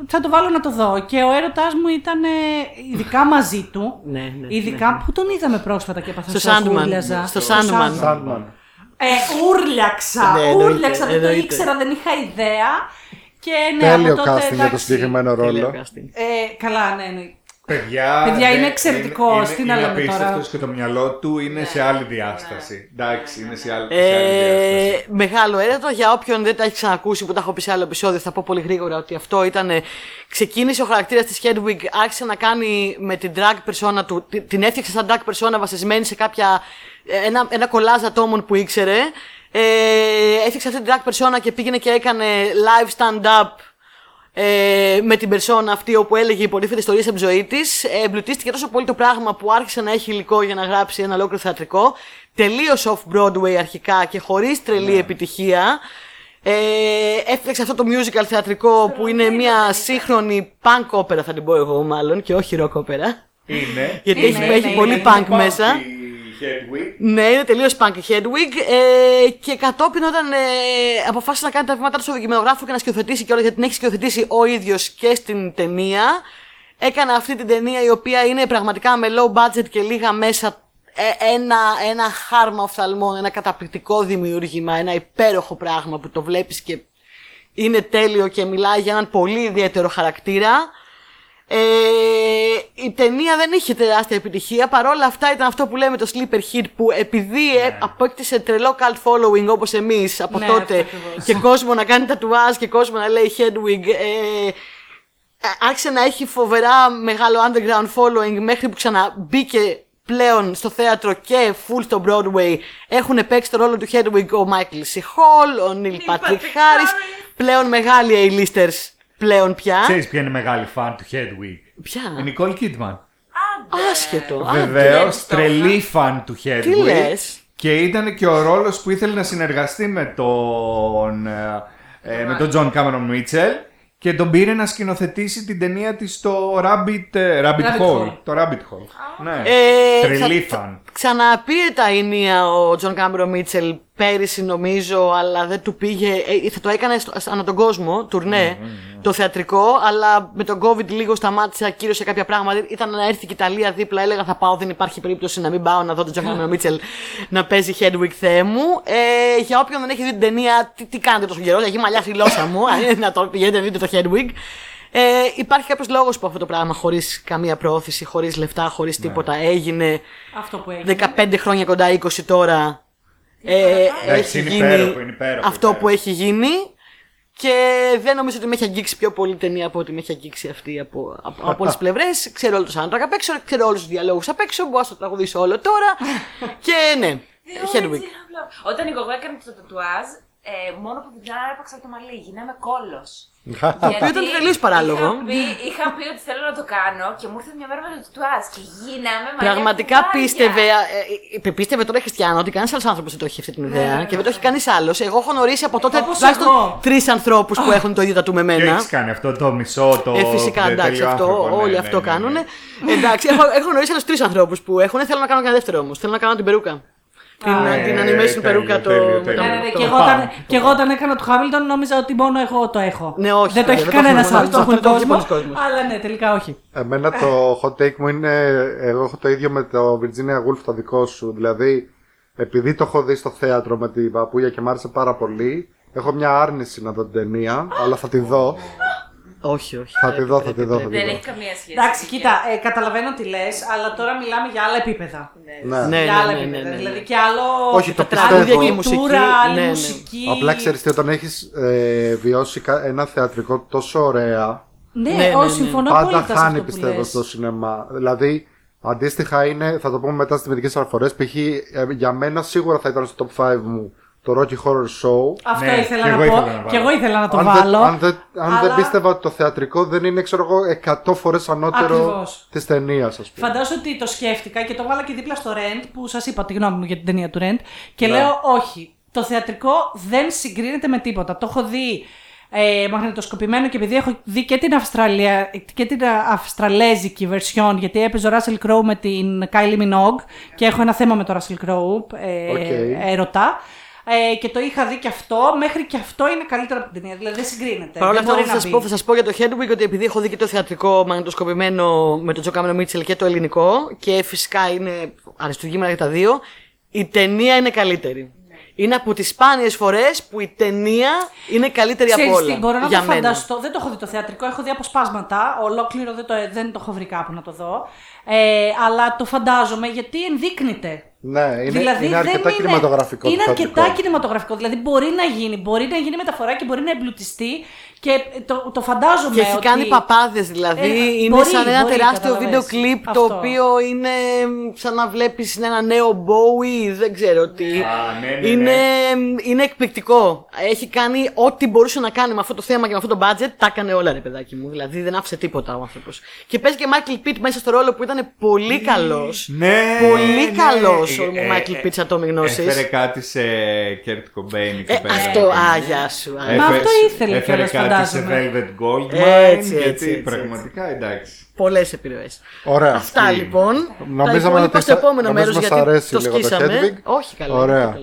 θα το βάλω να το δω. Και ο έρωτάς μου ήταν ε, ειδικά μαζί του. Ναι, ναι, Ειδικά που τον είδαμε πρόσφατα και έπαθα Στο σοκ, Sandman. ούρλιαζα. Στο Sandman. Sandman. Ε, ούρλιαξα, Ναι, εννοείται, ούρλιαξα, δεν το εννοείται. ήξερα, δεν είχα ιδέα. Και ναι, Τέλειο από τότε, casting για το εντάξει. συγκεκριμένο Τέλειο ρόλο. casting. Ε, καλά, ναι, ναι. Παιδιά, Παιδιά, είναι δεν- εξαιρετικός, είναι- τι να είναι λέμε τώρα; απίστευτος και το μυαλό του είναι Ναι, σε άλλη ναι. διάσταση. Εντάξει, είναι σε άλλη, σε άλλη διάσταση. Ε, μεγάλο έρωτο για όποιον δεν τα έχει ξανακούσει που τα έχω πει σε άλλο επεισόδιο. Θα πω πολύ γρήγορα ότι αυτό ήταν. ε, Ξεκίνησε ο χαρακτήρας της Hedwig, άρχισε να κάνει με την drag persona του. τη- Την έφτιαξε σαν drag persona βασισμένη σε κάποια. ε, ένα, ένα κολλάζ ατόμων που ήξερε. Ε, έφτιαξε αυτή την drag persona και πήγαινε και έκανε live stand-up ε, με την περσόνα αυτή όπου έλεγε υποτίθεται ιστορίες από τη ζωή της. Ε, εμπλουτίστηκε τόσο πολύ το πράγμα που άρχισε να έχει υλικό για να γράψει ένα ολόκληρο θεατρικό. Τελείως off-Broadway αρχικά και χωρίς τρελή επιτυχία. Ε, έφτιαξε αυτό το musical θεατρικό που είναι μια σύγχρονη punk όπερα θα την πω εγώ μάλλον και όχι rock όπερα. Είναι. Γιατί Είναι, έχει, είναι, έχει είναι, πολύ είναι punk μέσα. Η Hedwig. Ναι, είναι τελείως punk η Hedwig. Ε, και κατόπιν, όταν ε, αποφάσισε να κάνει τα βήματα του στο κινηματογράφο και να σκηνοθετήσει και όλα, γιατί την έχει σκηνοθετήσει ο ίδιος και στην ταινία, έκανε αυτή την ταινία η οποία είναι πραγματικά με low budget και λίγα μέσα. ε, ένα, ένα χάρμα οφθαλμών, ένα καταπληκτικό δημιούργημα, ένα υπέροχο πράγμα που το βλέπεις και είναι τέλειο και μιλάει για έναν πολύ ιδιαίτερο χαρακτήρα. Ε, η ταινία δεν είχε τεράστια επιτυχία. Παρόλα αυτά ήταν αυτό που λέμε το sleeper hit που επειδή ε, απόκτησε τρελό cult following όπως εμείς από Ναι, τότε αυτό ακριβώς. και κόσμο να κάνει τατουάζ και κόσμο να λέει Hedwig ε, ε, άρχισε να έχει φοβερά μεγάλο underground following μέχρι που ξαναμπήκε πλέον στο θέατρο και full στο Broadway έχουν παίξει το ρόλο του Hedwig ο Michael C. Hall, ο Neil Patrick Patrick Harris πλέον μεγάλοι A-listers πλέον πια Ξέρεις ποια είναι μεγάλη φαν του Hedwig; Ποια; Η Nicole Kidman. Άσχετο. Α, Βεβαίως, τι τρελή φαν του Hedwig. Τι λες; Και ήταν και ο ρόλος που ήθελε να συνεργαστεί με τον, ε, ε, με τον John Cameron Mitchell και τον πήρε να σκηνοθετήσει την ταινία της στο Rabbit, ε, Rabbit, Rabbit Hole. Hole. Το Rabbit Hole. Ναι. Ε, Τρελή θα- φαν. Ξαναπήρε τα ηνία ο Τζον Κάμερον Μίτσελ πέρυσι νομίζω, αλλά δεν του πήγε. Ε, θα το έκανε στο, ανά τον κόσμο, τουρνέ, το θεατρικό, αλλά με τον COVID λίγο σταμάτησε, ακύρωσε κάποια πράγματα. Ήταν να έρθει και η Ιταλία δίπλα, έλεγα θα πάω, δεν υπάρχει περίπτωση να μην πάω να δω τον Τζον Κάμερον Μίτσελ να παίζει Hedwig Θεέ μου. Ε, για όποιον δεν έχει δει την ταινία, τι, τι κάνετε τόσο καιρό, έχει μαλλιά στη γλώσσα μου, αν είναι να το πηγαίνετε δείτε το Hedwig. Ε, υπάρχει κάποιος λόγος που αυτό το πράγμα χωρίς καμία πρόθεση, χωρίς λεφτά, χωρίς τίποτα έγινε. Αυτό που έγινε. 15 χρόνια κοντά 20 τώρα. Ε, Εντάξει, έχει είναι γίνει υπέροχο, είναι υπέροχο, αυτό υπέροχο. που έχει γίνει. Και δεν νομίζω ότι με έχει αγγίξει πιο πολύ ταινία από ότι με έχει αγγίξει αυτή από, από, από όλες τις πλευρές. Ξέρω όλο το soundtrack απ' έξω, ξέρω όλους τους διαλόγους απ' έξω. Μπορώ να το τραγουδήσω όλο τώρα. και ναι, Hedwig. Όταν η Γογό έκανε το τατουάζ, ε, μόνο που την άρπαξα από το μαλλί, γίναμε κόλος. Το οποίο ήταν τελείω παράλογο. Είχα πει, είχα πει ότι θέλω να το κάνω και μου ήρθε μια μέρα με το τατουάζ και γίναμε μαλλιά Πραγματικά κουβάρια. πίστευε, ε, ε, πίστευε τώρα η Χριστιανό ότι κανένα άλλος άνθρωπος δεν το έχει αυτή την ιδέα και δεν το έχει κανείς άλλος. Εγώ έχω γνωρίσει από τότε Όπως τουλάχιστον εγώ. τρεις ανθρώπους που έχουν το ίδιο τατού με Και μένα. έχεις κάνει αυτό το μισό, το. Ε, φυσικά, τέλειο εντάξει, αυτό, άνθρωπο, ναι, όλοι ναι, αυτό ναι, ναι. κάνουν. Εντάξει, έχω, έχω γνωρίσει άλλους τρεις ανθρώπους που έχουν. Θέλω να κάνω και ένα δεύτερο όμως. Θέλω να κάνω την περούκα. Την, ε, την animation τέλειο, περούκα το. τέλειο, με τέλειο. το- Ναι, ναι, ναι, το- και εγώ, Πάμε. όταν, και εγώ όταν έκανα το Χάμιλτον νόμιζα ότι μόνο εγώ το έχω. Ναι, όχι, Δεν το έχει δεν το έχουμε κανένα μόνο άλλο αυτό, στον δεν το έχει κόσμο. πολλοί κόσμος. Αλλά ναι, τελικά όχι. Εμένα το hot take μου είναι. Εγώ έχω το ίδιο με το Virginia Woolf το δικό σου. Δηλαδή, επειδή το έχω δει στο θέατρο με την παππούλια και μ' άρεσε πάρα πολύ, έχω μια άρνηση να δω την ταινία, αλλά θα τη δω. Όχι, όχι. Θα τη δω, θα τη δω. Θα τη Δεν δω. έχει καμία σχέση. Εντάξει, κοίτα, ε, καταλαβαίνω τι λες, αλλά τώρα μιλάμε για άλλα επίπεδα. Ναι. Ναι, για ναι, άλλα ναι, ναι, επίπεδα. ναι, ναι. Δηλαδή και άλλο. Όχι, το άλλη πιστεύω. και η μουσική, κουλτούρα, άλλη ναι, ναι. μουσική. Απλά ξέρεις τι, όταν έχεις ε, βιώσει κα- ένα θεατρικό τόσο ωραία, Ναι, Ναι, ναι, όχι, ναι. συμφωνώ πάντα απόλυτα σε χάνει αυτό που πιστεύω λες. στο σινεμά. Δηλαδή, αντίστοιχα είναι, θα το πούμε μετά στις μερικές αναφορές, π.χ. ε, για μένα σίγουρα θα ήταν στο top 5 μου το Rocky Horror Show. Αυτό Ναι, ήθελα και να εγώ πω. ήθελα να και εγώ ήθελα να το αν βάλω. δεν, αν δεν, αν δεν αλλά πίστευα ότι το θεατρικό δεν είναι, ξέρω εγώ, 100 φορές ανώτερο Ακριβώς. της ταινίας, ας πούμε. Φαντάζομαι ότι το σκέφτηκα και το βάλα και δίπλα στο Rent που σας είπα τη γνώμη μου για την ταινία του Rent. Και Ναι. λέω όχι. Το θεατρικό δεν συγκρίνεται με τίποτα. Το έχω δει ε, μαγνητοσκοπημένο και επειδή έχω δει και την, Αυστραλία, και την αυστραλέζικη version γιατί έπαιζε ο Russell Crowe με την Kylie Minogue και έχω ένα θέμα με τον Russell Crowe ε, Οκ. έρωτα. Ε, και το είχα δει και αυτό, μέχρι και αυτό είναι καλύτερο από την ταινία. Δηλαδή δεν συγκρίνεται. Παρ' όλα δεν αυτά, μπορεί θα να σας μπει. πω, θα σας πω για το Hedwig ότι επειδή έχω δει και το θεατρικό μαγνητοσκοπημένο με τον Τζο Κάμενο Μίτσελ και το ελληνικό και φυσικά είναι αριστουργήματα για τα δύο, η ταινία είναι καλύτερη. Είναι από τις σπάνιες φορές που η ταινία είναι καλύτερη από Ξέρεις όλα. τι, μπορώ να για το μένα. φανταστώ. Δεν το έχω δει το θεατρικό, έχω δει αποσπάσματα. Ολόκληρο δεν το, δεν το έχω βρει κάπου να το δω. Ε, αλλά το φαντάζομαι γιατί ενδείκνυται. Ναι, είναι, δηλαδή είναι αρκετά δεν κινηματογραφικό. Είναι το αρκετά θεατρικό. κινηματογραφικό. Δηλαδή μπορεί να γίνει, μπορεί να γίνει μεταφορά και μπορεί να εμπλουτιστεί. Και το, το φαντάζομαι. Και έχει ότι... κάνει παπάδες, δηλαδή. Ε, είναι μπορεί, σαν ένα μπορεί, τεράστιο καταλαβες. βίντεο κλιπ το Αυτό. οποίο είναι σαν να βλέπεις ένα νέο Bowie, δεν ξέρω τι. Α, ναι, ναι, ναι. είναι, είναι εκπληκτικό. Έχει κάνει ό,τι μπορούσε να κάνει με αυτό το θέμα και με αυτό το budget, τα έκανε όλα, ρε παιδάκι μου. Δηλαδή δεν άφησε τίποτα ο άνθρωπος. Και παίζει και Michael Pitt μέσα στο ρόλο που ήταν πολύ καλός. Ναι, Πολύ ναι. καλός ο Ε, Michael ε, Pitt σαν Tommy Γνώσης. Έφερε κάτι σε Kurt Cobain εκεί Ε, πέρα. αυτό, α, γεια σου. α. Έφερε- Μα αυτό ήθελε Έφερε κιόλας, κάτι σε φαντάζομαι. Velvet Goldmine. Έτσι, γιατί έτσι, έτσι, πραγματικά εντάξει. Πολλές επιρροές. Ωραία. Αυτά λοιπόν. Νομίζαμε τα υπόλοιπα ότι στο θα- επόμενο νομίζω μέρος μας γιατί αρέσει το λίγο το σκίσαμε. Hedwig. Όχι καλά. Ωραία.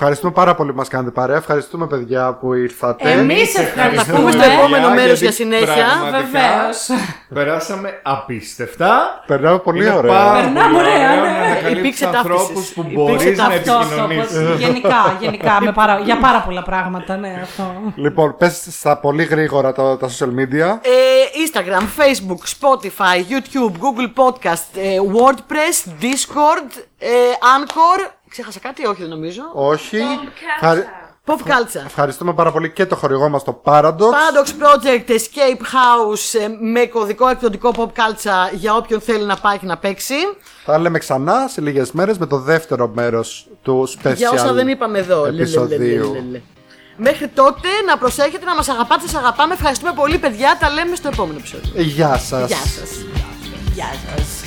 Όχι καλά. Ευχαριστούμε πάρα πολύ που μας κάνετε παρέα. Ευχαριστούμε, παιδιά, που ήρθατε. Εμείς Τα ευχαριστούμε. πούμε στο επόμενο Για, μέρος γιατί για συνέχεια. πραγματικά Βεβαίως. Περάσαμε απίστευτα. Περνάμε πολύ Είναι ωραία. πάρα Περνάμε πολύ ωραία, ωραίο ναι. να ανακαλύψεις Υπήρξε ανθρώπους ταύτισης. που Υπήρξε μπορείς να ταύτισης. Αυτό, αυτό, επικοινωνήσεις. πώς- γενικά, γενικά με πάρα, για πάρα πολλά πράγματα, ναι, αυτό. Λοιπόν, πες στα πολύ γρήγορα τα, τα social media. Ε, Instagram, Facebook, Spotify, YouTube, Google Podcast, ε, WordPress, Discord, ε, Anchor. Ξέχασα κάτι, όχι δεν νομίζω. Όχι. Podcast. Ευχαρι- Pop Culture. Ευχαριστούμε πάρα πολύ και το χορηγό μας το Paradox. Paradox Project Escape House ε, με κωδικό εκδοτικό Pop Culture για όποιον θέλει να πάει και να παίξει. Θα λέμε ξανά σε λίγες μέρες με το δεύτερο μέρος του special Για όσα δεν είπαμε εδώ. Λε, λε, λε, επεισοδίου. λε, λε, λε. Μέχρι τότε να προσέχετε να μας αγαπάτε, σας αγαπάμε. Ευχαριστούμε πολύ παιδιά. Τα λέμε στο επόμενο επεισόδιο. Γεια σας. Γεια σας. Γεια σας.